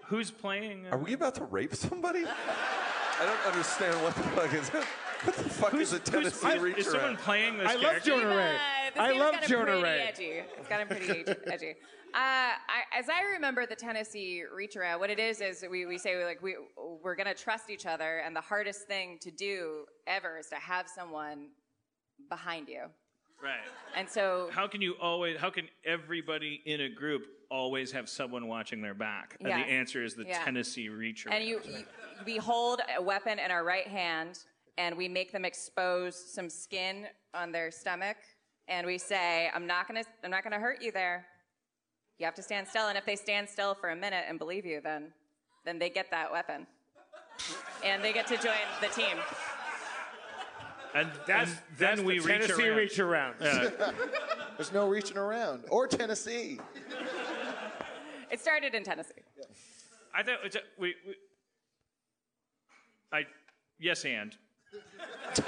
Who's playing? uh, Are we about to rape somebody? I don't understand what the fuck is. What the fuck is a Tennessee Who's- reach is someone around? playing this I love character? Jonah Ray. Uh, this I game's love gotten Jonah pretty Ray. Edgy. It's gotten pretty edgy- edgy. Uh, I, as I remember the Tennessee reach around, what it is is we, we say like we we're gonna trust each other, and the hardest thing to do ever is to have someone behind you. Right. And so How can you always? How can everybody in a group always have someone watching their back? And Yeah. the answer is the Yeah. Tennessee reach And you, you, we hold a weapon in our right hand, and we make them expose some skin on their stomach, and we say, "I'm not gonna, I'm not gonna hurt you there. You have to stand still." And if they stand still for a minute and believe you, then, then they get that weapon, and they get to join the team. And That's, and that's then we the reach Tennessee around. reach around. There's no reaching around. Or Tennessee. It started in Tennessee. I thought it's a, we, we. I yes and All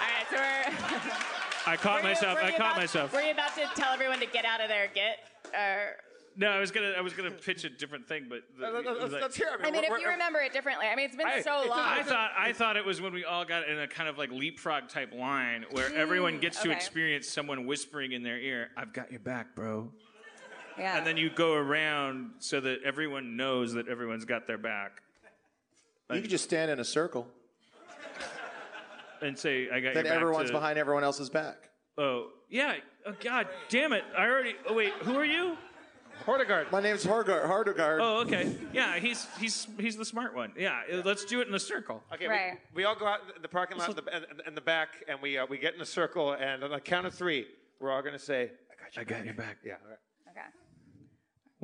right, so we're. I caught were you- myself. I caught about- myself. Were you about to tell everyone to get out of their git? Or No, I was gonna I was gonna pitch a different thing, but the, Let's, let's- like- let's hear it. I mean, We're- if you remember it differently, I mean, it's been I- so long. I thought I thought it was when we all got in a kind of like leapfrog type line where everyone gets to mm, experience someone whispering in their ear, "I've got your back, bro." yeah. And then you go around so that everyone knows that everyone's got their back You could just stand in a circle. and say, "I got Then your back." everyone's to- behind everyone else's back. Oh yeah. Oh God damn it! I already. Oh wait, who are you? Hordegard. My name's Hargard. Hardegard. Oh okay. Yeah, he's he's he's the smart one. Yeah, let's do it in a circle. Okay, Right. we, we all go out in the parking lot in the, in, in the back, and we uh, we get in a circle, and on the count of three, we're all going to say, "I got your back." Yeah. All right. okay.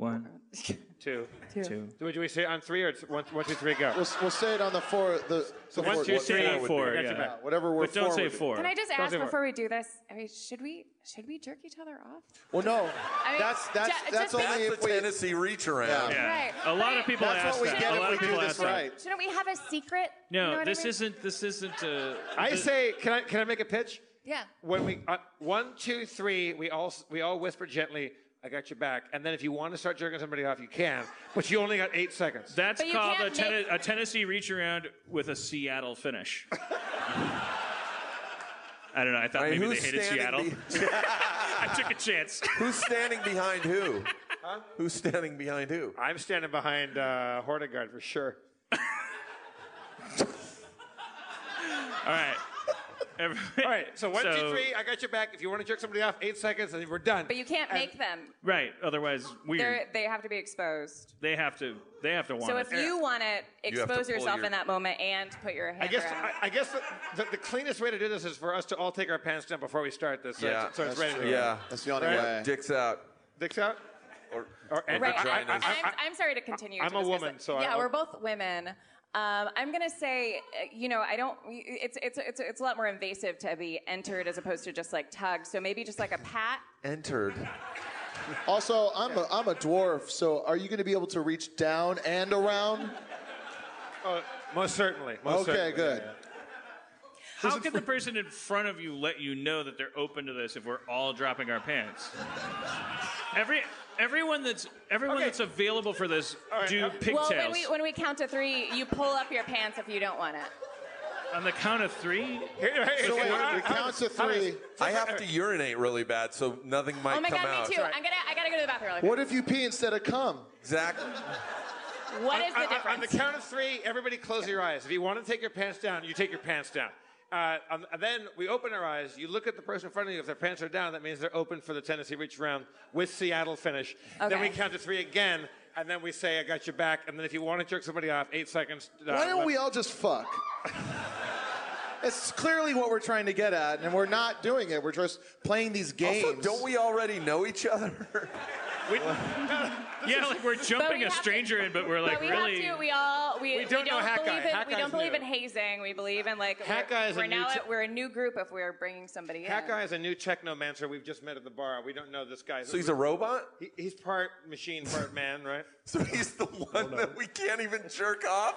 One, Two. two. Do we say on three or it's one, one, two, three, go? We'll, we'll say it on the four. The, So the one, four, two, what, three, four. I got yeah. Whatever we're But don't say four. Can I just Don't ask before we do this? I mean, should we should we jerk each other off? Well, no. I mean, that's that's ju- that's only because- if That's a we. Tennessee reach around. Yeah. Yeah. Right. A lot of people That's ask what we that. get a if we do this right. shouldn't we have a secret? No, You know what I this mean? isn't. This isn't. Uh, I say, can I can I make a pitch? Yeah. When we uh, one, two, three, we all we all whisper gently, "I got your back," and then if you want to start jerking somebody off, you can, but you only got eight seconds. That's But you called a, can't ten- make- a Tennessee reach around with a Seattle finish. I don't know. I thought All right, maybe they who's hated standing Seattle. be- I took a chance. who's standing behind who? Huh? Who's standing behind who? I'm standing behind uh, Hordegard for sure. All right. Every- All right, so one, two, three, I got your back. If you want to jerk somebody off, eight seconds, and we're done. But you can't make them. Right. Otherwise, weird. They're, they have to be exposed. They have to. They have to want So it. if you want it, to expose pull yourself your- in that moment and put your hand I guess. I, I guess the, the, the cleanest way to do this is for us to all take our pants down before we start this. So, Yeah, it's, so it's that's ready true. to. Yeah. That's the only Right. way. Dicks out. Dicks out. Or, Or, and Right. I, I, I, I'm, I- I'm sorry to continue. I'm to a woman, it. so yeah, I'll- we're both women. Um, I'm gonna say, uh, you know, I don't. It's it's it's it's a lot more invasive to be entered as opposed to just like tugged. So maybe just like a pat. entered. Also, I'm a, I'm a dwarf, so are you going to be able to reach down and around? oh, most certainly. Most Okay, certainly. good. How can the person in front of you let you know that they're open to this if we're all dropping our pants? Every everyone that's everyone Okay. that's available for this do Well, pigtails when we when we count to three, you pull up your pants if you don't want it. on the count of three. So wait, we count to three. I have to urinate really bad, so nothing might oh my come god, out. me too. I'm gonna I gotta go to the bathroom. Really. What if you pee instead of cum? Exactly. What is on, the on- difference? On the count of three, everybody close your eyes. If you want to take your pants down, you take your pants down. Uh, um, and then we open our eyes. You look at the person in front of you. If their pants are down, that means they're open for the Tennessee Reach round with Seattle finish. Then we count to three again, and then we say, "I got your back." And then if you want to jerk somebody off, eight seconds. uh, Why don't left. we all just fuck? It's clearly what we're trying to get at, and we're not doing it. We're just playing these games. Also, don't we already know each other? Yeah, like we're jumping we a have to- stranger in, but we're like but we really. have to. We all we, We don't know Hackeye. believe in we don't believe new. in hazing. We believe in like Hackeye is we're, a we're new now t- a- we're a new group if we're bringing somebody in. Hackeye is a new technomancer we've just met at the bar. We don't know this guy. So he's a robot? He, he's part machine, part man, right? So he's the one that we can't even jerk off?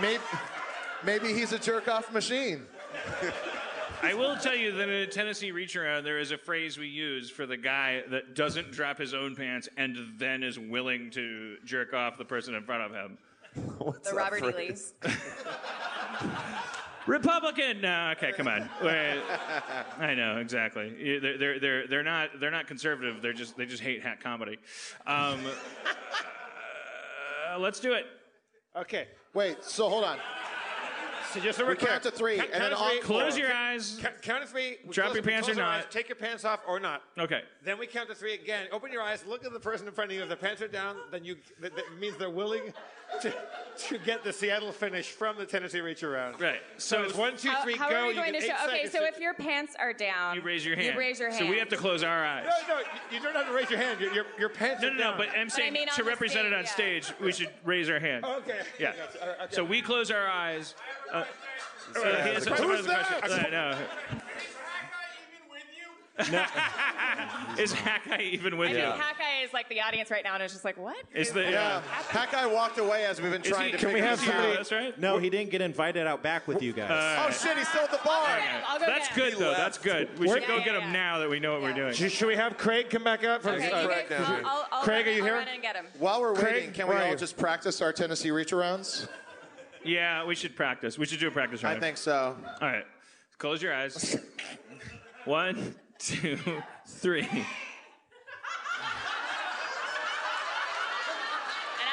Maybe, maybe he's a jerk off machine. I will tell you that in a Tennessee reach around, there is a phrase we use for the guy that doesn't drop his own pants and then is willing to jerk off the person in front of him. What's The Robert E. Lee's. Republican. No, okay, come on. Wait. I know exactly. They're, they're, they're, they're not they're not conservative. They're just they just hate hack comedy. Um, uh, let's do it. Okay. Wait, so hold on. So just so We we're count to three, count- and count then to three. on- Close your eyes. Count, count to three. we Drop close- your we pants close or our not. eyes, Take your pants off or not. Okay. Then we count to three again. Open your eyes. Look at the person in front of you. If their pants are down, then you that, that means they're willing to, to get the Seattle finish from the Tennessee reach around. Right. So, So it's one, two, How, how go. are we You going get to show? Okay, so if your pants are down, You raise your hand. You raise your hand. So we have to close our eyes. No, no, you- you don't have to raise your hand. Your, your, your pants No, are no, no. down. But I'm saying mean to on the represent it on stage, stage, we should raise our hand. Okay. Yeah. Okay. So we close our eyes. Uh, so Yeah. here's Who's that? question. Uh, no. Is Hackeye even with I you? think Hackeye is like the audience right now, and it's just like, what? Is the Yeah. Hackeye walked away as we've been Is trying he- to can we figure have this somebody- That's right. No, he didn't get invited out back with you guys. Oh shit, he's still at the bar. I'll go That's get good though. That's good. We Where- should go Yeah, get him yeah. now that we know what we're doing. Should, should we have Craig come back up? For, Okay, uh, you Craig guys. I'll, I'll, I'll Craig, run, are you I'll here? run and get him. While we're Craig, waiting, can where we are all you? just practice our Tennessee reach arounds? Yeah, we should practice. We should do a practice round. I think so. All right. Close your eyes. One, two, three. And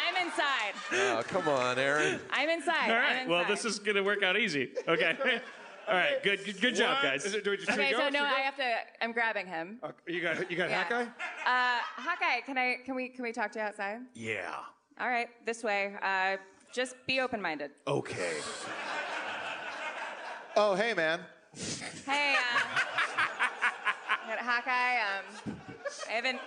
I'm inside. Oh, come on, Erin. I'm inside. All right. I'm right. inside. Well, this is gonna work out easy. Okay. All right. Good. Good, good job, What? guys. Is it, do we, should we Okay, so Should no, go? I have to. I'm grabbing him. Uh, you got you got Yeah. Hawkeye? Uh, Hawkeye, can I? Can we? Can we talk to you outside? Yeah. All right, this way. Uh, just be open-minded. Okay. Oh, hey man. Hey, uh, got Hawkeye. Um, I haven't.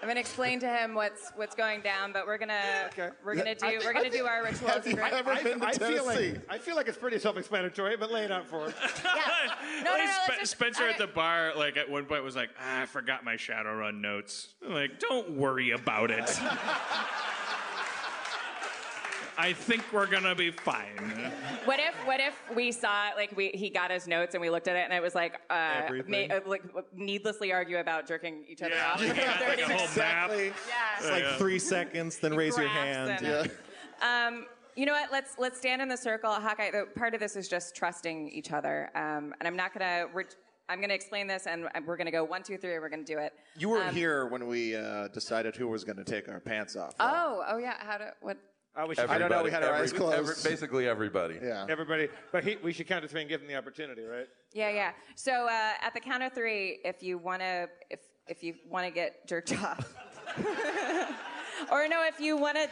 I haven't explained to him what's what's going down, but we're gonna Okay. we're gonna do I- we're gonna do think- our rituals. have you and- ever I, been to I feel like I feel like it's pretty self-explanatory, but lay it out for us. yeah. No, no, no. Like, just- Spencer all at the bar, like at one point, was like, ah, "I forgot my Shadowrun notes." I'm like, don't worry about it. I think we're gonna be fine. What if what if we saw like we he got his notes and we looked at it and it was like uh, ma- uh like needlessly argue about jerking each other Yeah. off. Yeah, for like a whole minutes. map. Yeah. It's like three seconds, then raise your Graphs hand. and- Um, you know what? Let's let's stand in the circle. Hawkeye. The, part of this is just trusting each other, um, and I'm not gonna. Re- I'm gonna explain this, and we're gonna go one, two, three. and We're gonna do it. You weren't Um, here when we uh, decided who was going to take our pants off. Oh, oh yeah. How to what? We should, I don't know, we had our eyes closed. every- basically everybody. Yeah. everybody, but he, we should count to three and give him the opportunity, right? Yeah, yeah. So uh, at the count of three, if you wanna, if if you wanna get jerked off, or no, if you wanna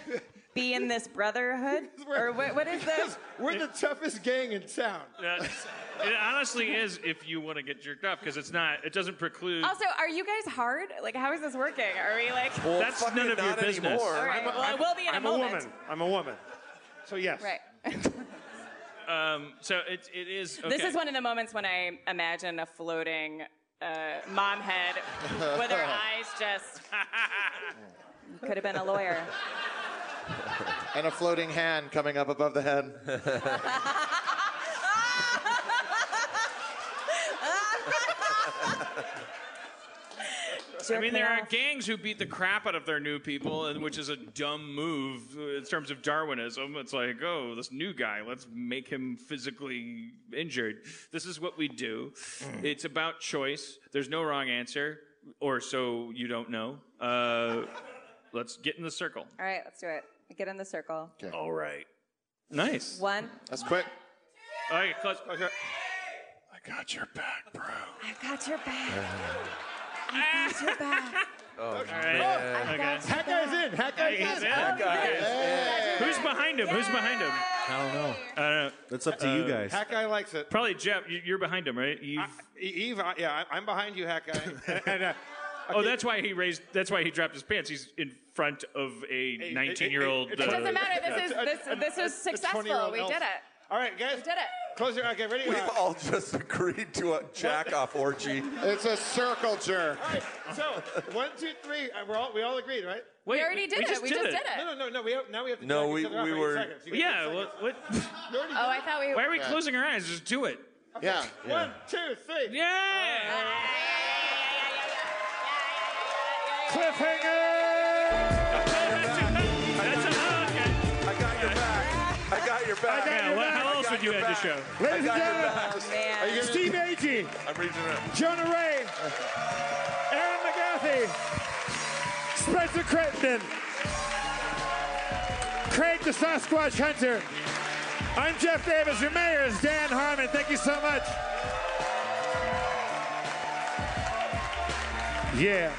be in this brotherhood, or what, what is this? We're the toughest gang in town. That's- it honestly is if you want to get jerked off because it's not. It doesn't preclude. Also, are you guys hard? Like, how is this working? Are we like? Well, That's fucking none of your not business. Anymore. All right. Well, it will be in I'm a a moment. woman. I'm a woman. So yes. Right. Um, so it, it is. Okay. This is one of the moments when I imagine a floating uh, mom head with her eyes just. Could have been a lawyer. And a floating hand coming up above the head. I mean, there are gangs who beat the crap out of their new people, and which is a dumb move in terms of Darwinism. It's like, oh, this new guy, let's make him physically injured. This is what we do. It's about choice. There's no wrong answer, or so you don't know. Uh, let's get in the circle. All right, let's do it. Get in the circle. All right. Nice. One. That's quick. All right, close. I got your back, bro. I've got your back. I've got your back. Oh, All right. I've Okay. got your Hat guy's in. Hat guy's He's in. in. Okay. Who's behind him? Who's behind him? I don't know. I don't know. That's up to you guys. Hat guy likes it. Probably Jeff. you- You're behind him, right? Eve. E- Eve, I- yeah, I- I'm behind you, Hat guy. And, and, uh, Oh, that's why he raised. That's why he dropped his pants. He's in front of a 19 year old. It doesn't matter. This is this this is successful. We did it. All right, guys. We did it. Close your. eyes. Okay, ready? We've Uh, all just agreed to a jack off orgy. It's a circle jerk. all right, so one, two, three. Uh, we're all we all agreed, right? Wait, we already did it. just we did just it. did it. no, no, no. No. We have, now we have to No, jack we- each other off we eight were- seconds. You get Yeah. eight What? what? You already Oh, did I thought we. Why are we closing our eyes? Just do it. Yeah. One, two, three. Yeah. Back. I got your back. Yeah, what, how else would you add to show? Ladies and got gentlemen, back. Steve Agee, I'm reaching out. Jonah Ray, Erin McGathy, Spencer Crittenden, Craig the Sasquatch Hunter. I'm Jeff Davis. Your mayor is Dan Harmon. Thank you so much. Yeah.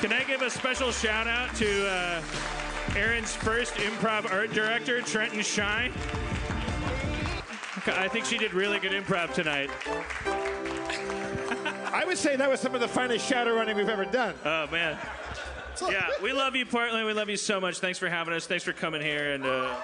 Can I give a special shout out to uh, Erin's first improv art director, Trenton Shine? I think she did really good improv tonight. I would say that was some of the finest shadow running we've ever done. Oh man. Yeah, we love you, Portland. We love you so much. Thanks for having us. Thanks for coming here. And uh,